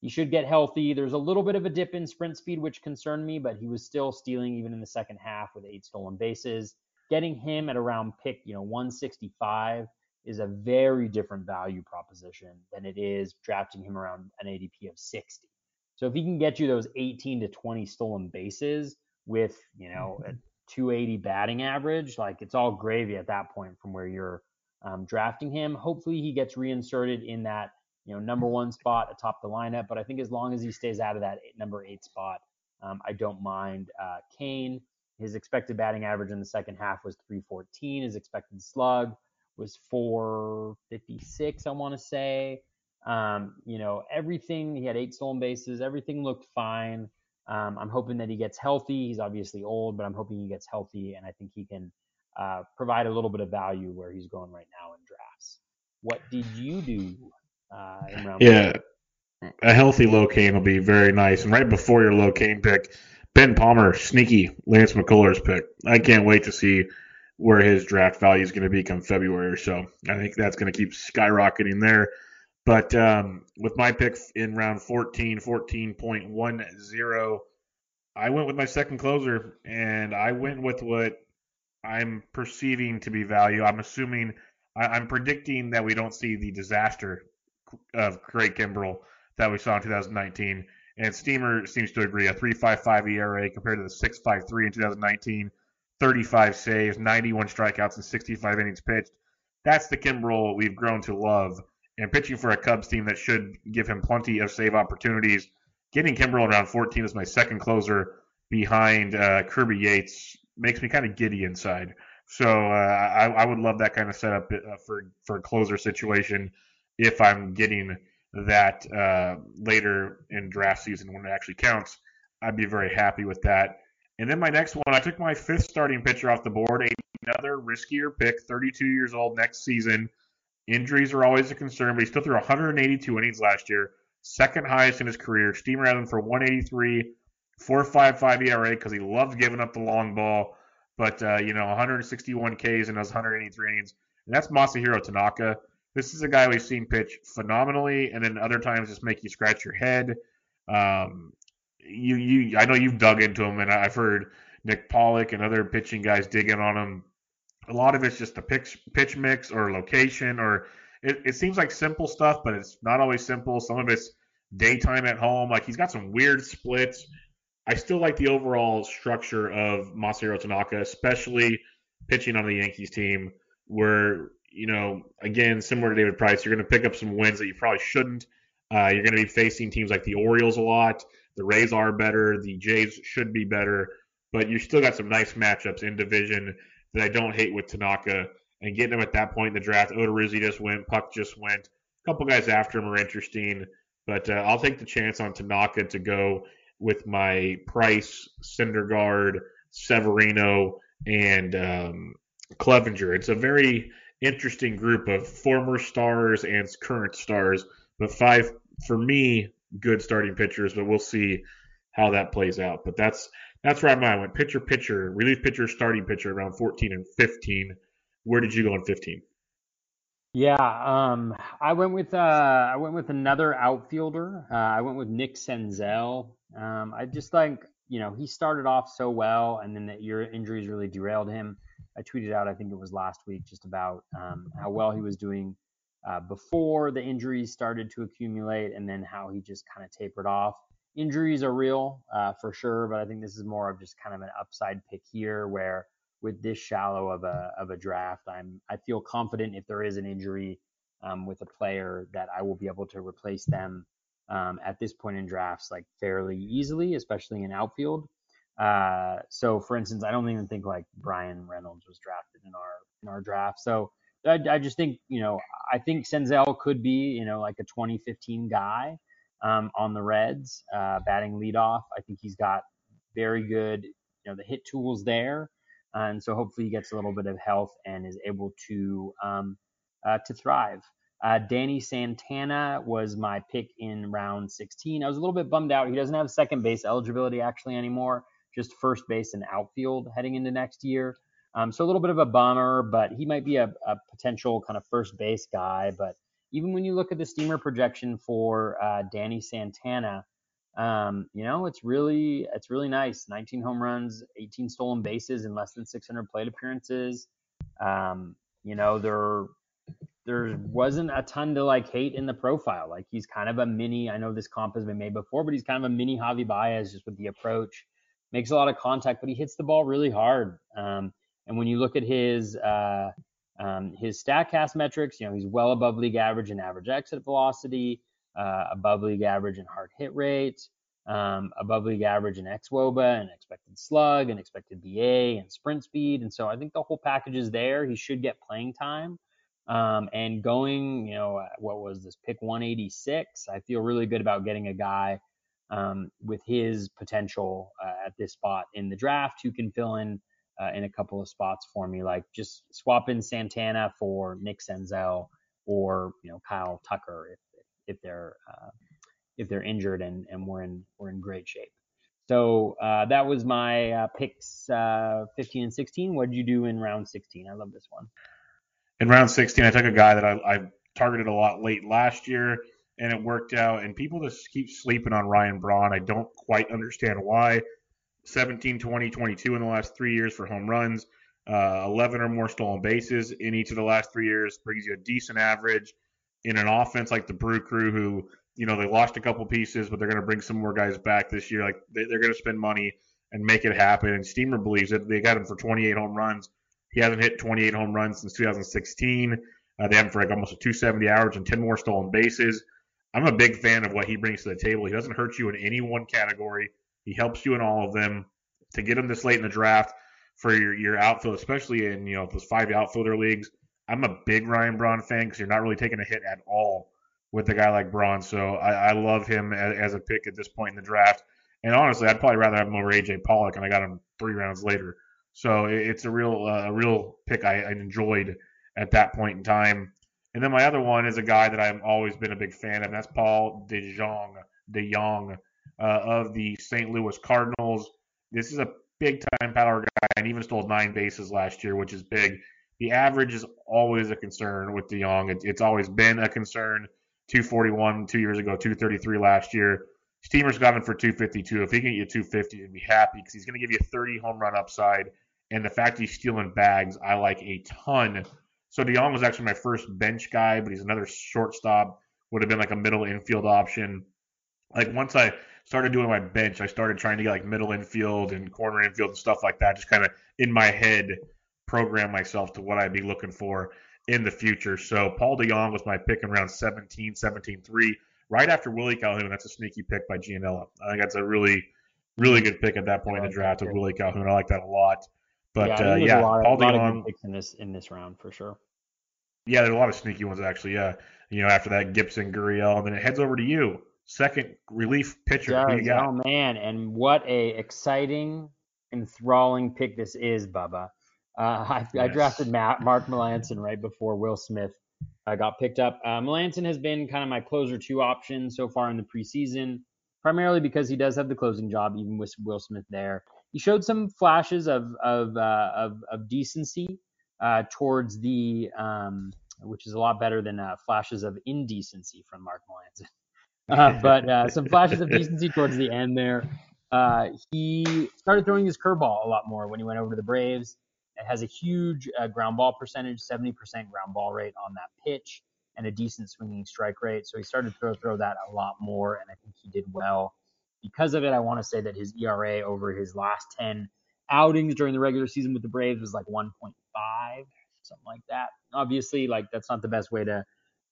Speaker 3: He should get healthy. There's a little bit of a dip in sprint speed, which concerned me, but he was still stealing even in the second half with eight stolen bases. Getting him at around pick, you know, 165 is a very different value proposition than it is drafting him around an ADP of 60. So if he can get you those 18 to 20 stolen bases with, you know, a 280 batting average, like it's all gravy at that point from where you're um, drafting him. Hopefully, he gets reinserted in that you know number one spot atop the lineup. But I think as long as he stays out of that eight, number eight spot, um, I don't mind uh, Cain. His expected batting average in the second half was 314. His expected slug was 456, I want to say. Um, you know, everything, he had eight stolen bases, everything looked fine. Um, I'm hoping that he gets healthy. He's obviously old, but I'm hoping he gets healthy, and I think he can uh, provide a little bit of value where he's going right now in drafts. What did you do uh, in round
Speaker 2: Yeah, a healthy Lo Cain will be very nice. And right before your Lo Cain pick, Ben Palmer, sneaky Lance McCullers pick. I can't wait to see where his draft value is going to be come February or so. I think that's going to keep skyrocketing there. But um, with my pick in round 14, 14.10, I went with my second closer, and I went with what I'm perceiving to be value. I'm assuming, I, am predicting that we don't see the disaster of Craig Kimbrel that we saw in 2019. And Steamer seems to agree a 3.55 ERA compared to the 6.53 in 2019, 35 saves, 91 strikeouts, and 65 innings pitched. That's the Kimbrel we've grown to love. And pitching for a Cubs team that should give him plenty of save opportunities. Getting Kimbrel around 14 as my second closer behind uh, Kirby Yates makes me kind of giddy inside. So uh, I, I, would love that kind of setup uh, for for a closer situation if I'm getting that uh, later in draft season when it actually counts. I'd be very happy with that. And then my next one, I took my fifth starting pitcher off the board, another riskier pick, 32 years old next season. Injuries are always a concern, but he still threw 182 innings last year, second highest in his career. Steamer had him for 183, 4.55 ERA because he loves giving up the long ball. But uh, you know, 161 Ks in those 183 innings, and that's Masahiro Tanaka. This is a guy we've seen pitch phenomenally, and then other times just make you scratch your head. Um, you, you, I know you've dug into him, and I've heard Nick Pollack and other pitching guys digging on him. A lot of it's just a pitch, pitch mix or location, or it, it seems like simple stuff, but it's not always simple. Some of it's daytime at home. Like he's got some weird splits. I still like the overall structure of Masahiro Tanaka, especially pitching on the Yankees team, where you know, again, similar to David Price, you're going to pick up some wins that you probably shouldn't. Uh, you're going to be facing teams like the Orioles a lot. The Rays are better. The Jays should be better. But you still got some nice matchups in division that I don't hate with Tanaka. And getting him at that point in the draft, Odorizzi just went, Puck just went. A couple guys after him are interesting. But uh, I'll take the chance on Tanaka to go with my Price, Syndergaard, Severino, and um, Clevinger. It's a very interesting group of former stars and current stars, but five for me good starting pitchers. But we'll see how that plays out. But that's that's where I'm at. I went pitcher, pitcher, relief pitcher, starting pitcher around 14 and 15. Where did you go in 15?
Speaker 3: Yeah, um, I went with uh, I went with another outfielder. Uh, I went with Nick Senzel. Um, I just like you know he started off so well, and then the year injuries really derailed him. I tweeted out, I think it was last week, just about um, how well he was doing uh, before the injuries started to accumulate, and then how he just kind of tapered off. Injuries are real uh, for sure, but I think this is more of just kind of an upside pick here, where with this shallow of a of a draft, I'm I feel confident if there is an injury um, with a player that I will be able to replace them um, at this point in drafts like fairly easily, especially in outfield. Uh, so, for instance, I don't even think like Bryan Reynolds was drafted in our in our draft. So, I, I just think you know I think Senzel could be you know like a 2015 guy um, on the Reds, uh, batting leadoff. I think he's got very good you know the hit tools there, and so hopefully he gets a little bit of health and is able to um, uh, to thrive. Uh, Danny Santana was my pick in round 16. I was a little bit bummed out. He doesn't have second base eligibility actually anymore just first base and outfield heading into next year. Um, so a little bit of a bummer, but he might be a, a, potential kind of first base guy. But even when you look at the steamer projection for uh, Danny Santana, um, you know it's really it's really nice. 19 home runs, 18 stolen bases in less than 600 plate appearances. Um, you know there there wasn't a ton to like hate in the profile. Like he's kind of a mini. I know this comp has been made before, but he's kind of a mini Javi Baez just with the approach makes a lot of contact, but he hits the ball really hard. Um, and when you look at his uh, um, his Statcast metrics, you know he's well above league average in average exit velocity, uh, above league average in hard hit rate, um, above league average in xwOBA and expected slug and expected BA and sprint speed. And so I think the whole package is there. He should get playing time. Um, and going, you know, what was this pick 186? I feel really good about getting a guy um, with his potential uh, at this spot in the draft who can fill in uh, in a couple of spots for me, like just swap in Santana for Nick Senzel or you know Kyle Tucker if if they're uh, if they're injured and and we're in we're in great shape. So uh, that was my uh, picks uh, 15 and 16. What did you do in round 16? I love this one.
Speaker 2: In round 16, I took a guy that I, I targeted a lot late last year and it worked out. And people just keep sleeping on Ryan Braun. I don't quite understand why. 17, 20, 22 in the last three years for home runs, uh, 11 or more stolen bases in each of the last three years brings you a decent average in an offense like the Brew Crew, who you know they lost a couple pieces, but they're going to bring some more guys back this year. Like they, are going to spend money and make it happen. And Steamer believes that they got him for 28 home runs. He hasn't hit 28 home runs since 2016. Uh, they have him for like almost a 270 average and 10 more stolen bases. I'm a big fan of what he brings to the table. He doesn't hurt you in any one category. He helps you in all of them. To get him this late in the draft for your, your outfield, especially in you know those five outfielder leagues, I'm a big Ryan Braun fan because you're not really taking a hit at all with a guy like Braun. So I, I love him as, as, a pick at this point in the draft. And honestly, I'd probably rather have him over AJ Pollock, and I got him three rounds later. So it's a real uh, real pick I, I enjoyed at that point in time. And then my other one is a guy that I've always been a big fan of, and that's Paul DeJong, DeJong uh, of the St. Louis Cardinals. This is a big time power guy, and even stole nine bases last year, which is big. The average is always a concern with DeJong. It, it's always been a concern. 241 two years ago, 233 last year. Steamer's got him for 252. If he can get you 250, he'd be happy because he's going to give you a 30 home run upside. And the fact he's stealing bags, I like a ton. So DeJong was actually my first bench guy, but he's another shortstop. Would have been like a middle infield option. Like once I started doing my bench, I started trying to get like middle infield and corner infield and stuff like that. Just kind of in my head, program myself to what I'd be looking for in the future. So Paul DeJong was my pick in round 17, 17 3, right after Willie Calhoun. That's a sneaky pick by Gianella. I think that's a really, really good pick at that point in the draft of Willie Calhoun. I like that a lot. But yeah, uh, yeah
Speaker 3: lot, Paul DeJong picks in this in this round for sure.
Speaker 2: Yeah, there there's a lot of sneaky ones actually. Yeah, you know, after that Gibson, Gurriel, and then it heads over to you, second relief pitcher.
Speaker 3: Oh man, and what a exciting, enthralling pick this is, Bubba. Uh, I, yes. I, drafted Matt, Mark Melancon right before Will Smith uh, got picked up. Uh, Melancon has been kind of my closer two option so far in the preseason, primarily because he does have the closing job, even with Will Smith there. He showed some flashes of of uh, of, of, decency uh, towards the, um, which is a lot better than uh, flashes of indecency from Mark Melancon. Uh, but uh, some flashes of decency towards the end there. Uh, he started throwing his curveball a lot more when he went over to the Braves. It has a huge uh, ground ball percentage, 70% ground ball rate on that pitch, and a decent swinging strike rate. So he started to throw, throw that a lot more, and I think he did well. Because of it, I want to say that his ERA over his last 10 outings during the regular season with the Braves was like 1.5, something like that. Obviously, like that's not the best way to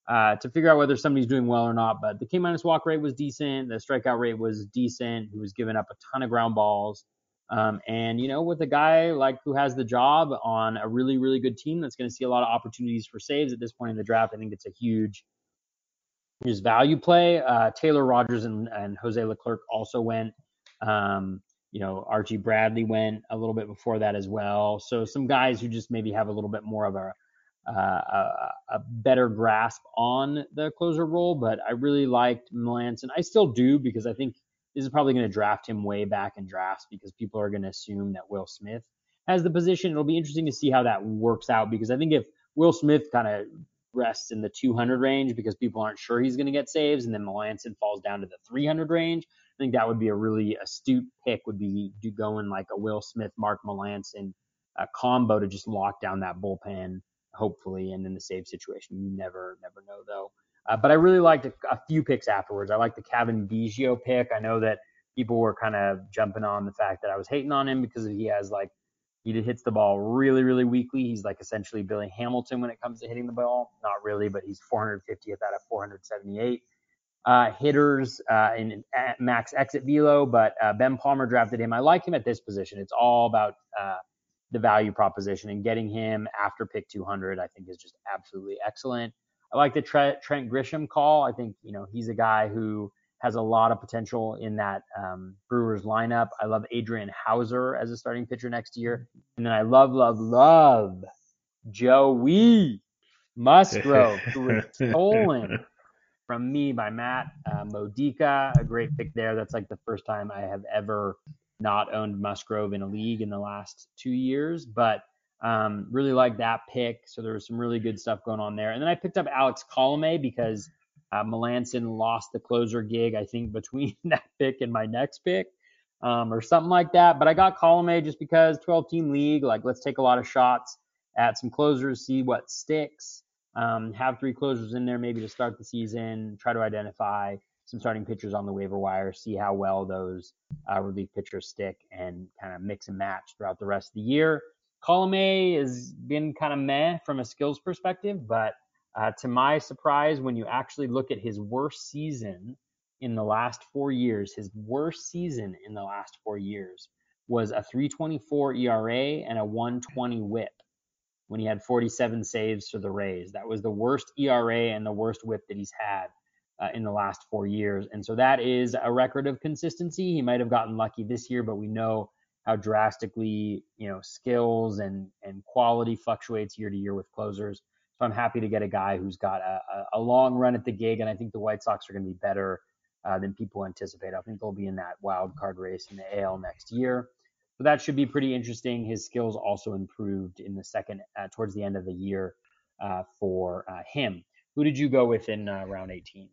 Speaker 3: uh, to figure out whether somebody's doing well or not. But the K minus walk rate was decent. The strikeout rate was decent. He was giving up a ton of ground balls. Um, and you know, with a guy like who has the job on a really, really good team that's going to see a lot of opportunities for saves at this point in the draft, I think it's a huge, huge value play. Uh, Taylor Rogers and, and Jose Leclerc also went. Um, you know, Archie Bradley went a little bit before that as well. So some guys who just maybe have a little bit more of a uh, a, a, better grasp on the closer role, but I really liked Melancon. I still do because I think this is probably going to draft him way back in drafts because people are going to assume that Will Smith has the position. It'll be interesting to see how that works out because I think if Will Smith kind of rests in the 200 range because people aren't sure he's going to get saves, and then Melancon falls down to the 300 range, I think that would be a really astute pick. Would be do going like a Will Smith, Mark Melancon a combo to just lock down that bullpen, hopefully, and in the save situation, you never never know though. Uh, but I really liked a, a, few picks afterwards. I like the Cavan Biggio pick. I know that people were kind of jumping on the fact that I was hating on him because he has like he hits the ball really, really weakly. He's like essentially Billy Hamilton when it comes to hitting the ball. Not really, but he's 450th out of 478 uh, hitters uh, in max exit velo. But uh, Ben Palmer drafted him. I like him at this position. It's all about uh, the value proposition and getting him after pick 200. I think is just absolutely excellent. I like the Trent, Trent Grisham call. I think you know he's a guy who has a lot of potential in that um, Brewers lineup. I love Adrian Houser as a starting pitcher next year. And then I love, love, love Joey Musgrove, who was stolen from me by Matt uh, Modica. A great pick there. That's like the first time I have ever not owned Musgrove in a league in the last two years, but um, really like that pick. So there was some really good stuff going on there. And then I picked up Alex Colome because – uh, Melancon lost the closer gig, I think, between that pick and my next pick, um, or something like that. But I got Colome just because 12 team league, like let's take a lot of shots at some closers, see what sticks. Um, have three closers in there maybe to start the season. Try to identify some starting pitchers on the waiver wire, see how well those uh, relief pitchers stick, and kind of mix and match throughout the rest of the year. Colome has been kind of meh from a skills perspective, but uh, to my surprise, when you actually look at his worst season in the last four years, his worst season in the last four years was a 324 ERA and a 120 whip when he had 47 saves for the Rays. That was the worst ERA and the worst whip that he's had uh, in the last four years. And so that is a record of consistency. He might have gotten lucky this year, but we know how drastically, you know, skills and, and quality fluctuates year to year with closers. So I'm happy to get a guy who's got a, a, long run at the gig, and I think the White Sox are going to be better uh, than people anticipate. I think they'll be in that wild card race in the AL next year. So that should be pretty interesting. His skills also improved in the second, uh, towards the end of the year uh, for uh, him. Who did you go with in uh, round 18?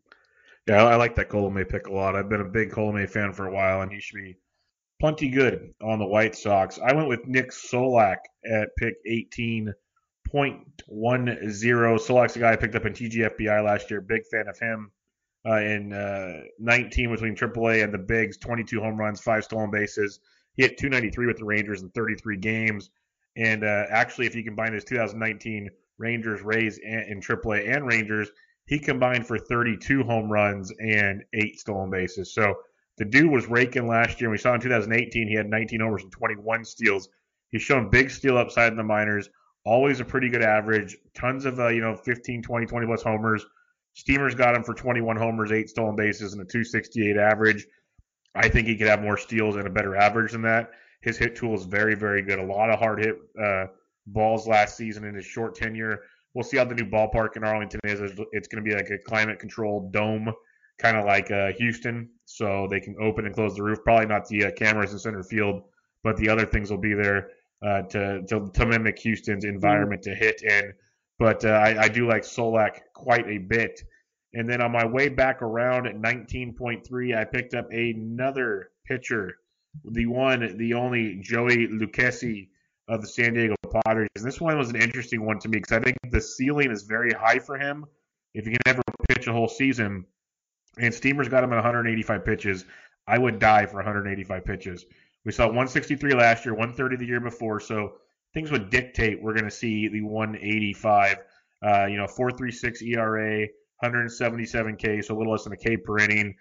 Speaker 2: Yeah, I like that Colome pick a lot. I've been a big Colome fan for a while, and he should be plenty good on the White Sox. I went with Nick Solak at pick 18 0.10. Solak's a guy I picked up in TGFBI last year. Big fan of him. Uh, in uh, 19 between AAA and the bigs, 22 home runs, five stolen bases. He hit 293 with the Rangers in 33 games. And uh, actually, if you combine his 2019 Rangers, Rays, and, in AAA and Rangers, he combined for 32 home runs and eight stolen bases. So the dude was raking last year. We saw in 2018 he had 19 homers and 21 steals. He's shown big steal upside in the minors always a pretty good average. Tons of, uh, you know, 15, 20, 20 plus homers. Steamers got him for 21 homers, eight stolen bases, and a 268 average. I think he could have more steals and a better average than that. His hit tool is very, very good. A lot of hard hit uh, balls last season in his short tenure. We'll see how the new ballpark in Arlington is. It's going to be like a climate controlled dome, kind of like uh, Houston, so they can open and close the roof. Probably not the uh, cameras in center field, but the other things will be there uh, to, to, to mimic Houston's environment to hit in. But uh, I, I do like Solak quite a bit. And then on my way back around at 19.3, I picked up another pitcher, the one, the only Joey Lucchesi of the San Diego Padres. And this one was an interesting one to me because I think the ceiling is very high for him if he can ever pitch a whole season. And Steamers got him at 185 pitches. I would die for 185 pitches. We saw 163 last year, 130 the year before. So things would dictate we're going to see the 185. Uh, you know, 4.36 ERA, 177 K, so a little less than a K per inning.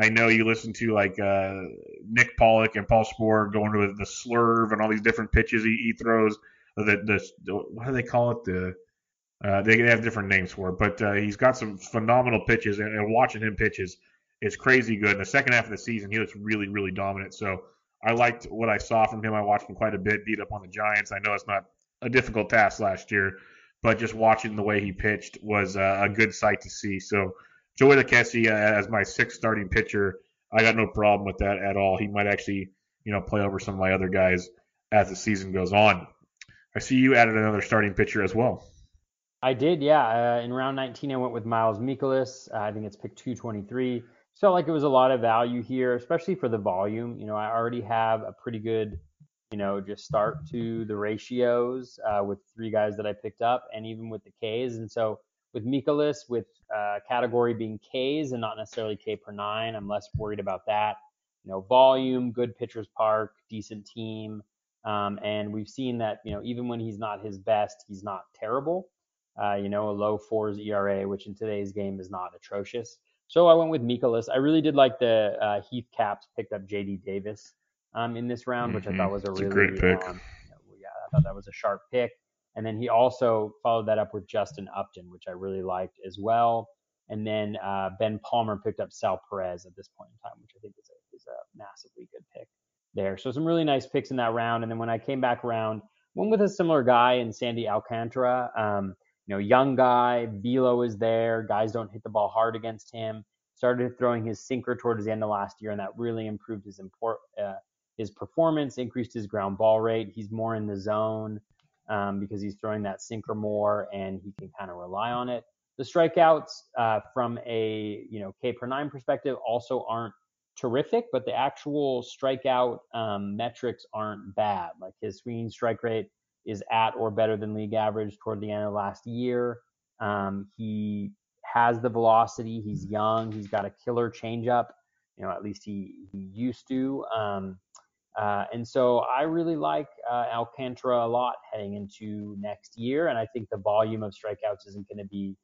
Speaker 2: I know you listen to like uh, Nick Pollack and Paul Sporer going to the slurve and all these different pitches he, he throws. The, the, the, what do they call it? The uh, they have different names for it, but uh, he's got some phenomenal pitches, and, and watching him pitches is crazy good. In the second half of the season, he looks really, really dominant. So I liked what I saw from him. I watched him quite a bit, beat up on the Giants. I know it's not a difficult task last year, but just watching the way he pitched was uh, a good sight to see. So Joey Lucchesi uh, as my sixth starting pitcher, I got no problem with that at all. He might actually, you know, play over some of my other guys as the season goes on. I see you added another starting pitcher as well.
Speaker 3: I did, yeah. Uh, in round 19, I went with Miles Mikolas. Uh, I think it's pick 223 felt like it was a lot of value here, especially for the volume. You know, I already have a pretty good, you know, just start to the ratios uh, with three guys that I picked up, and even with the Ks. And so with Mikolas, with uh, category being Ks and not necessarily K per nine, I'm less worried about that. you know, volume, good pitcher's park, decent team. Um, and we've seen that, you know, even when he's not his best, he's not terrible. Uh, you know, a low fours ERA, which in today's game is not atrocious. So I went with Mikolas. I really did like the uh, Heath Capps picked up JD Davis um, in this round, which mm-hmm. I thought was a
Speaker 2: it's
Speaker 3: really
Speaker 2: a great pick.
Speaker 3: Um, yeah, I thought that was a sharp pick. And then he also followed that up with Justin Upton, which I really liked as well. And then uh, Ben Palmer picked up Sal Perez at this point in time, which I think is a, is a massively good pick there. So some really nice picks in that round. And then when I came back around, went with a similar guy in Sandy Alcantara. Um, you know, young guy, velo is there. Guys don't hit the ball hard against him. Started throwing his sinker towards the end of last year, and that really improved his import, uh, his performance, increased his ground ball rate. He's more in the zone um, because he's throwing that sinker more, and he can kind of rely on it. The strikeouts uh, from a you know K per nine perspective also aren't terrific, but the actual strikeout um, metrics aren't bad. Like his swinging strike rate is at or better than league average toward the end of last year. Um, he has the velocity. He's young. He's got a killer changeup. You know, at least he, he used to. Um, uh, and so I really like uh, Alcantara a lot heading into next year. And I think the volume of strikeouts isn't going to be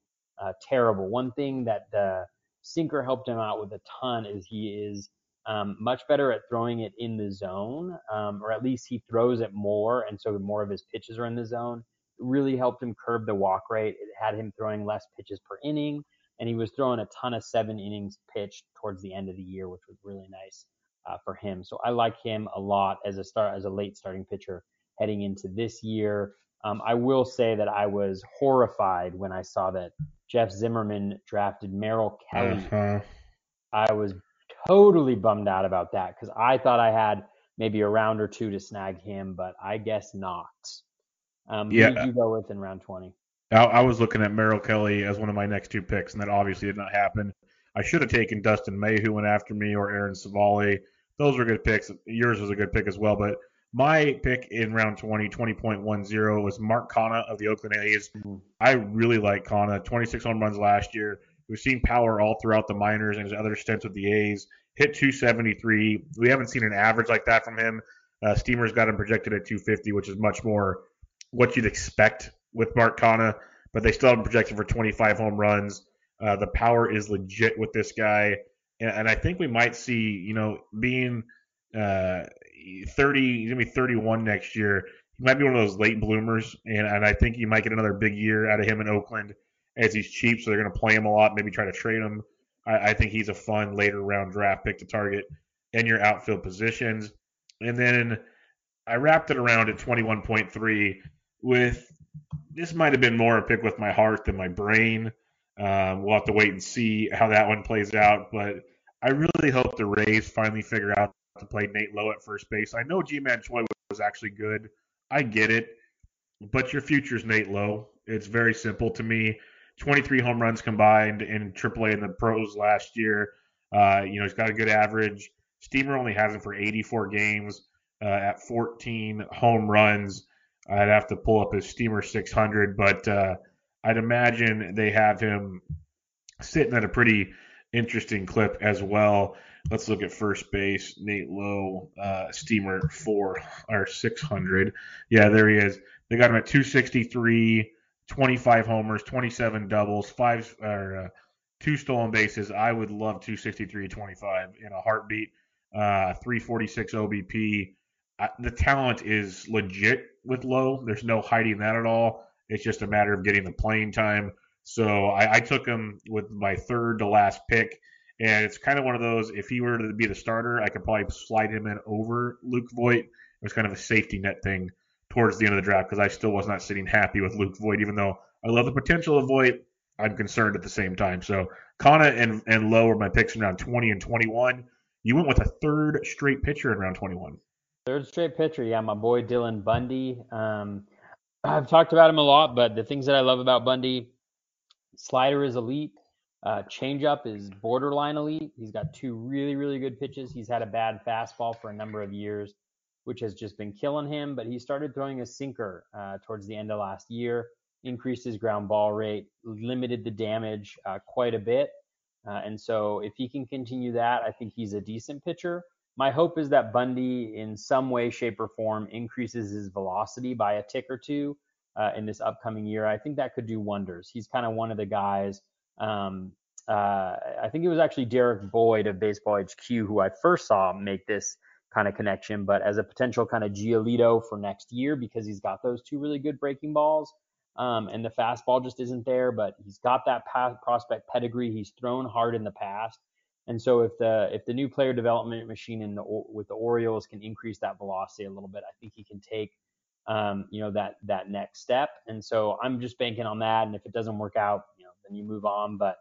Speaker 3: uh, terrible. One thing that the sinker helped him out with a ton is he is um, much better at throwing it in the zone, um, or at least he throws it more, and so more of his pitches are in the zone. It really helped him curb the walk rate. It had him throwing less pitches per inning, and he was throwing a ton of seven innings pitched towards the end of the year, which was really nice uh, for him. So I like him a lot as a start as a late starting pitcher heading into this year. Um, I will say that I was horrified when I saw that Jeff Zimmerman drafted Merrill Kelly. Uh-huh. I was totally bummed out about that because I thought I had maybe a round or two to snag him, but I guess not. Um, yeah. Who did you go with in round 20?
Speaker 2: I, I was looking at Merrill Kelly as one of my next two picks, and that obviously did not happen. I should have taken Dustin May, who went after me, or Aaron Civale. Those were good picks. Yours was a good pick as well, but my pick in round 20, 20.10 was Mark Canha of the Oakland A's. Mm-hmm. I really like Canha. 26 home runs last year. We've seen power all throughout the minors and his other stints with the A's. Hit 273. We haven't seen an average like that from him. Uh, Steamer's got him projected at 250, which is much more what you'd expect with Mark Canha, but they still have him projected for 25 home runs. Uh, the power is legit with this guy, and, and, I think we might see, you know, being uh, 30, he's gonna be 31 next year. He might be one of those late bloomers, and, and I think you might get another big year out of him in Oakland as he's cheap, so they're going to play him a lot, maybe try to trade him. I, I think he's a fun later round draft pick to target in your outfield positions. And then I wrapped it around at 21.3 with this might have been more a pick with my heart than my brain. Um, we'll have to wait and see how that one plays out. But I really hope the Rays finally figure out to play Nate Lowe at first base. I know Ji-Man Choi was actually good. I get it. But your future's Nate Lowe. It's very simple to me. 23 home runs combined in AAA and the pros last year. Uh, you know, he's got a good average. Steamer only has him for 84 games uh, at 14 home runs. I'd have to pull up his Steamer 600, but uh, I'd imagine they have him sitting at a pretty interesting clip as well. Let's look at first base. Nate Lowe, uh, Steamer 4 or 600. Yeah, there he is. They got him at 263. 25 homers, 27 doubles, five or uh, two stolen bases. I would love 263 25 in a heartbeat. Uh, 346 OBP. Uh, the talent is legit with Lowe. There's no hiding that at all. It's just a matter of getting the playing time. So I, I took him with my third to last pick. And it's kind of one of those, if he were to be the starter, I could probably slide him in over Luke Voit. It was kind of a safety net thing towards the end of the draft because I still was not sitting happy with Luke Voit, even though I love the potential of Voit. I'm concerned at the same time. So Canha and, and Lowe are my picks in round 20 and 21. You went with a third straight pitcher in round 21.
Speaker 3: Third straight pitcher, yeah, my boy Dylan Bundy. Um, I've talked about him a lot, but the things that I love about Bundy, slider is elite. Uh, changeup is borderline elite. He's got two really, really good pitches. He's had a bad fastball for a number of years which has just been killing him. But he started throwing a sinker uh, towards the end of last year, increased his ground ball rate, limited the damage uh, quite a bit. Uh, and so if he can continue that, I think he's a decent pitcher. my hope is that Bundy, in some way, shape, or form, increases his velocity by a tick or two uh, in this upcoming year. I think that could do wonders. He's kind of one of the guys. Um, uh, I think it was actually Derek Boyd of Baseball HQ who I first saw make this kind of connection, but as a potential kind of Giolito for next year because he's got those two really good breaking balls. Um, and the fastball just isn't there, but he's got that prospect pedigree. He's thrown hard in the past. And so if the if the new player development machine in the with the Orioles can increase that velocity a little bit, I think he can take um, you know that that next step. And so I'm just banking on that. And if it doesn't work out, you know, then you move on. But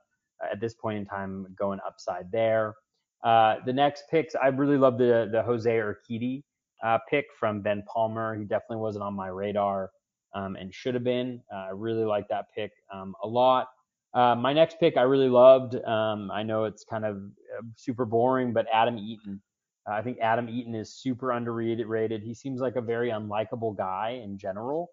Speaker 3: at this point in time, going upside there. Uh, the next picks, I really love the the Jose Urquidy uh, pick from Ben Palmer. He definitely wasn't on my radar um, and should have been. Uh, I really like that pick um, a lot. Uh, my next pick I really loved. Um, I know it's kind of super boring, but Adam Eaton. I think Adam Eaton is super underrated. He seems like a very unlikable guy in general.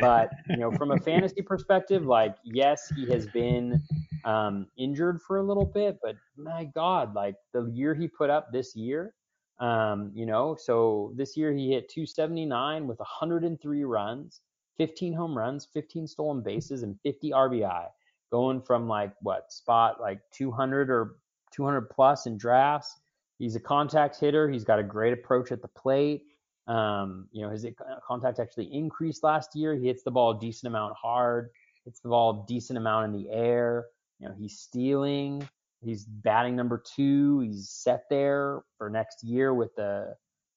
Speaker 3: But you know, from a fantasy perspective, like yes, he has been um, injured for a little bit, but my God, like the year he put up this year, um, you know, so this year he hit 279 with 103 runs, 15 home runs, 15 stolen bases, and 50 RBI going from like what spot like 200 or 200 plus in drafts. He's a contact hitter. He's got a great approach at the plate. Um, you know, his contact actually increased last year. He hits the ball a decent amount hard, hits the ball a decent amount in the air. You know, he's stealing. He's batting number two. He's set there for next year with the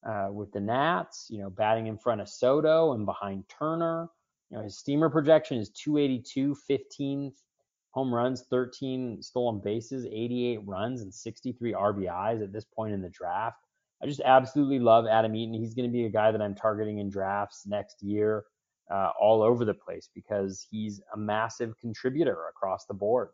Speaker 3: uh, with the Nats. You know, batting in front of Soto and behind Turner. You know, his steamer projection is 282, 15 home runs, 13 stolen bases, 88 runs, and 63 RBIs at this point in the draft. I just absolutely love Adam Eaton. He's going to be a guy that I'm targeting in drafts next year, uh, all over the place because he's a massive contributor across the board.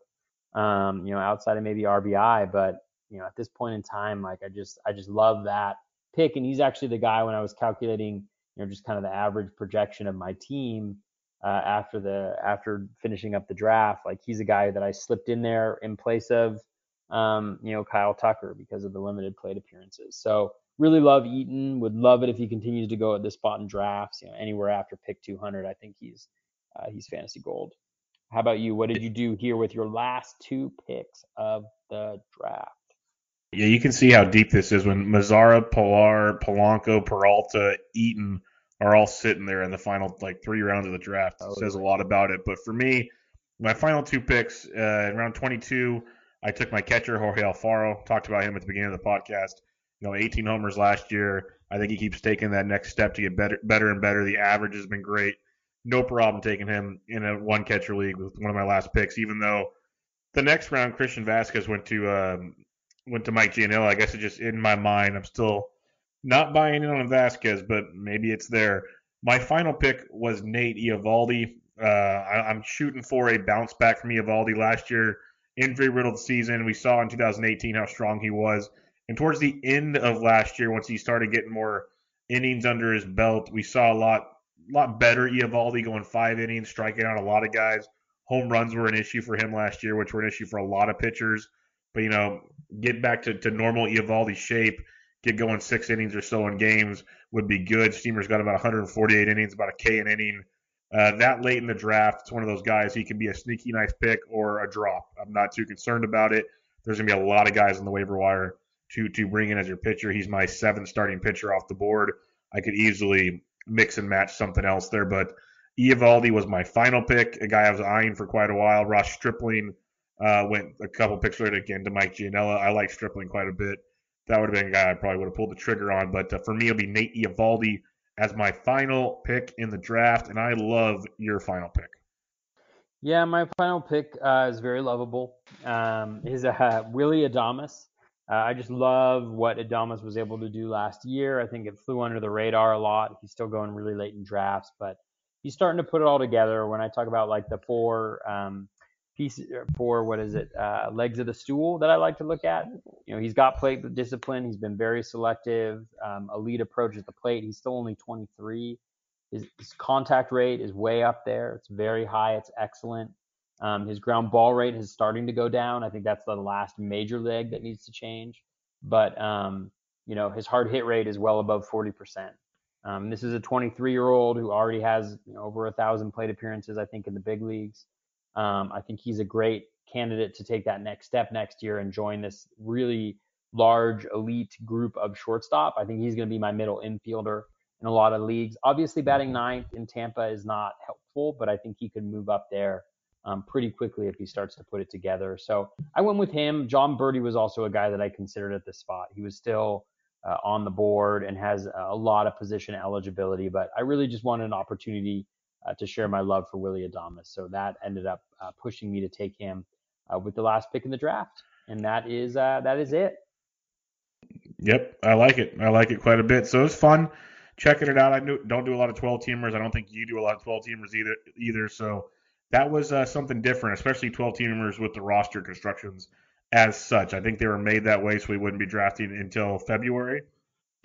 Speaker 3: Um, you know, outside of maybe RBI, but you know, at this point in time, like I just I just love that pick, and he's actually the guy when I was calculating, you know, just kind of the average projection of my team uh, after the after finishing up the draft. Like he's a guy that I slipped in there in place of um, you know Kyle Tucker because of the limited plate appearances. So really love Eaton. Would love it if he continues to go at this spot in drafts. You know anywhere after pick 200, I think he's uh, he's fantasy gold. How about you? What did you do here with your last two picks of the draft?
Speaker 2: Yeah, you can see how deep this is when Mazara, Pilar, Polanco, Peralta, Eaton are all sitting there in the final like three rounds of the draft. It says a lot about it. But for me, my final two picks uh, in round 22, I took my catcher Jorge Alfaro. Talked about him at the beginning of the podcast. You know, 18 homers last year. I think he keeps taking that next step to get better, better and better. The average has been great. No problem taking him in a one catcher league with one of my last picks. Even though the next round Christian Vázquez went to um, went to Mike Gianella. I guess it just in my mind, I'm still not buying in on Vázquez, but maybe it's there. My final pick was Nate Eovaldi. Uh, I, am shooting for a bounce back from Eovaldi last year. Injury riddled season. We saw in 2018 how strong he was. And towards the end of last year, once he started getting more innings under his belt, we saw a lot lot better Eovaldi going five innings, striking out a lot of guys. Home runs were an issue for him last year, which were an issue for a lot of pitchers. But you know, get back to, to normal Eovaldi shape get going six innings or so in games would be good. Steamer's got about 148 innings, about a K an inning. Uh, that late in the draft, it's one of those guys. He can be a sneaky nice pick or a drop. I'm not too concerned about it. There's gonna be a lot of guys on the waiver wire to to bring in as your pitcher. He's my seventh starting pitcher off the board. I could easily mix and match something else there, but Eovaldi was my final pick. A guy I was eyeing for quite a while. Ross Stripling uh, went a couple picks later again to Mike Gianella. I like Stripling quite a bit that would have been a guy I probably would have pulled the trigger on. But uh, for me, it'll be Nate Eovaldi as my final pick in the draft, and I love your final pick.
Speaker 3: Yeah, my final pick uh, is very lovable. Um, is uh, Willy Adames. Uh, I just love what Adames was able to do last year. I think it flew under the radar a lot. He's still going really late in drafts, but he's starting to put it all together. When I talk about like the four um, piece uh, for what is it uh, legs of the stool that I like to look at. You know, he's got plate discipline. He's been very selective. Um, elite approach at the plate. He's still only 23. His, his, contact rate is way up there. It's very high. It's excellent. Um, his ground ball rate is starting to go down. I think that's the last major leg that needs to change. But um, you know, his hard hit rate is well above 40%. Um, this is a 23 year old who already has you know, over a thousand plate appearances, I think, in the big leagues. Um, I think he's a great candidate to take that next step next year and join this really large elite group of shortstop. I think he's going to be my middle infielder in a lot of leagues. Obviously, batting ninth in Tampa is not helpful, but I think he could move up there um, pretty quickly if he starts to put it together. So I went with him. Jon Berti was also a guy that I considered at this spot. He was still uh, on the board and has a lot of position eligibility, but I really just wanted an opportunity uh, to share my love for Willie Adames. So that ended up uh, pushing me to take him uh, with the last pick in the draft, and that is uh, that is it.
Speaker 2: Yep, I like it. I like it quite a bit. So it was fun checking it out. I don't do a lot of 12 teamers. I don't think you do a lot of 12 teamers either. Either. So that was uh, something different, especially 12 teamers with the roster constructions as such. I think they were made that way so we wouldn't be drafting until February.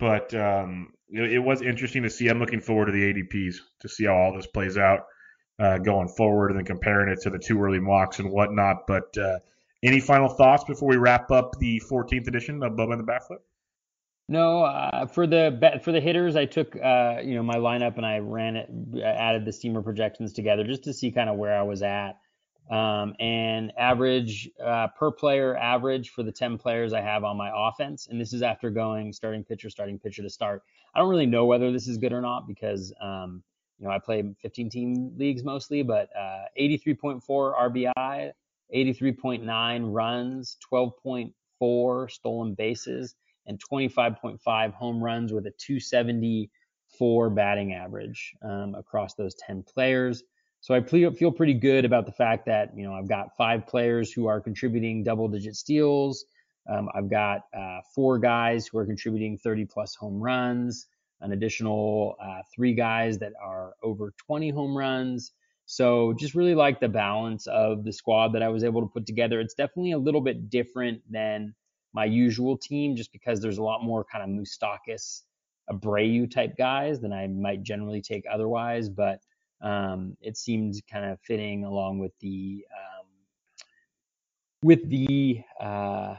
Speaker 2: But um, it, it, was interesting to see. I'm looking forward to the ADPs to see how all this plays out uh, going forward and then comparing it to the two early mocks and whatnot. But uh, any final thoughts before we wrap up the 14th edition of Bubba and the Bat Flip?
Speaker 3: No, uh, for the for the hitters, I took uh, you know my lineup and I ran it, added the steamer projections together just to see kind of where I was at. Um, and average uh, per player average for the 10 players I have on my offense. And this is after going starting pitcher, starting pitcher to start. I don't really know whether this is good or not because, um, you know, I play 15 team leagues mostly, but uh, 83.4 RBI, 83.9 runs, 12.4 stolen bases, and 25.5 home runs with a 274 batting average um, across those 10 players. So I feel pretty good about the fact that you know I've got five players who are contributing double-digit steals. Um, I've got uh, four guys who are contributing 30 plus home runs, an additional uh, three guys that are over 20 home runs. So just really like the balance of the squad that I was able to put together. It's definitely a little bit different than my usual team, just because there's a lot more kind of Moustakas, Abreu type guys than I might generally take otherwise. But um, it seemed kind of fitting along with the um, with the uh,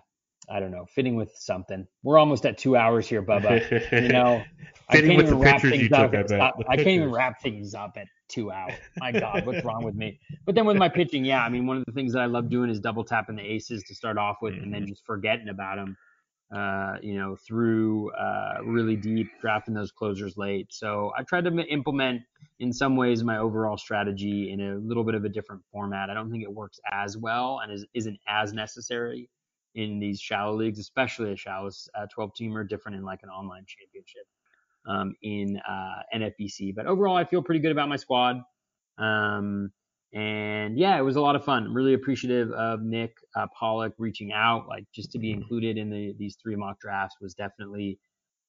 Speaker 3: I don't know, fitting with something. We're almost at two hours here, Bubba. You know, I can't even wrap things up. Took, I, I can't even wrap things up at two hours. My God, what's wrong with me? But then with my pitching, yeah, I mean, one of the things that I love doing is double tapping the aces to start off with, mm-hmm. and then just forgetting about them uh, you know, through uh, really deep, drafting those closers late. So I tried to implement, in some ways, my overall strategy in a little bit of a different format. I don't think it works as well and is, isn't as necessary in these shallow leagues, especially a shallow uh, 12 teamer, different in like an online championship um, in uh, NFBC. But overall, I feel pretty good about my squad. Um, and yeah, it was a lot of fun. really appreciative of Nick uh, Pollack reaching out, like just to be included in the, these three mock drafts was definitely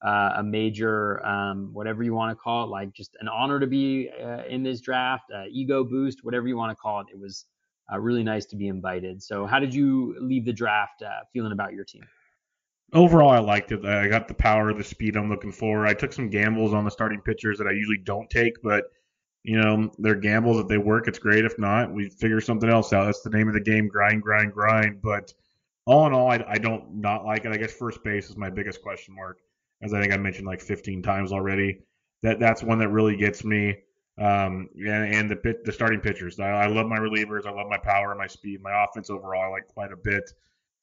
Speaker 3: uh, a major, um, whatever you want to call it, like just an honor to be uh, in this draft, uh, ego boost, whatever you want to call it. It was uh, really nice to be invited. So, how did you leave the draft uh, feeling about your team?
Speaker 2: Overall, I liked it. I got the power, the speed I'm looking for. I took some gambles on the starting pitchers that I usually don't take, but you know, they're gambles. If they work, it's great. If not, we figure something else out. That's the name of the game: grind, grind, grind. But all in all, I, I don't not like it. I guess first base is my biggest question mark, as I think I mentioned like 15 times already. That that's one that really gets me. Um, and, and the the starting pitchers. I, I love my relievers. I love my power, and my speed, my offense overall. I like quite a bit.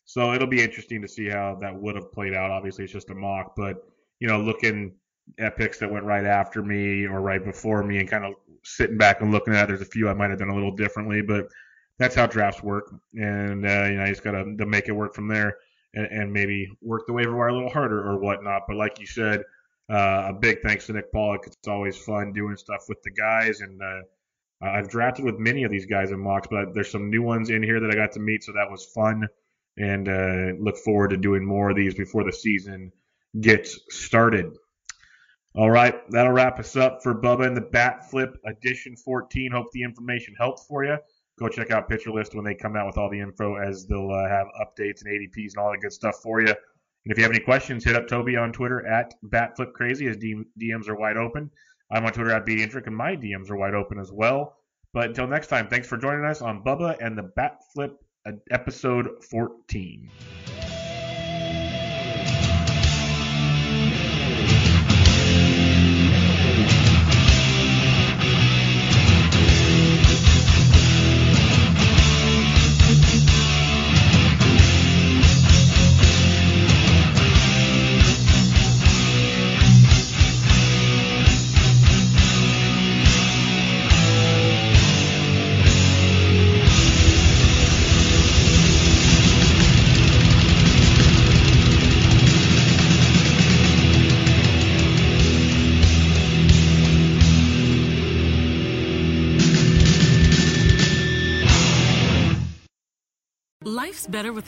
Speaker 2: So it'll be interesting to see how that would have played out. Obviously, it's just a mock, but you know, looking at picks that went right after me or right before me, and kind of sitting back and looking at there's a few I might have done a little differently, but that's how drafts work. And, uh, you know, I just got to make it work from there and, and, maybe work the waiver wire a little harder or whatnot. But like you said, uh, a big thanks to Nick Pollack. It's always fun doing stuff with the guys. And uh, I've drafted with many of these guys in mocks, but there's some new ones in here that I got to meet. So that was fun. And uh, look forward to doing more of these before the season gets started. All right, that'll wrap us up for Bubba and the Bat Flip Edition 14. Hope the information helped for you. Go check out Pitcher List when they come out with all the info, as they'll uh, have updates and ADPs and all that good stuff for you. And if you have any questions, hit up Toby on Twitter at BatFlipCrazy. His DMs are wide open. I'm on Twitter at BDintric, and my DMs are wide open as well. But until next time, thanks for joining us on Bubba and the Bat Flip uh, episode 14.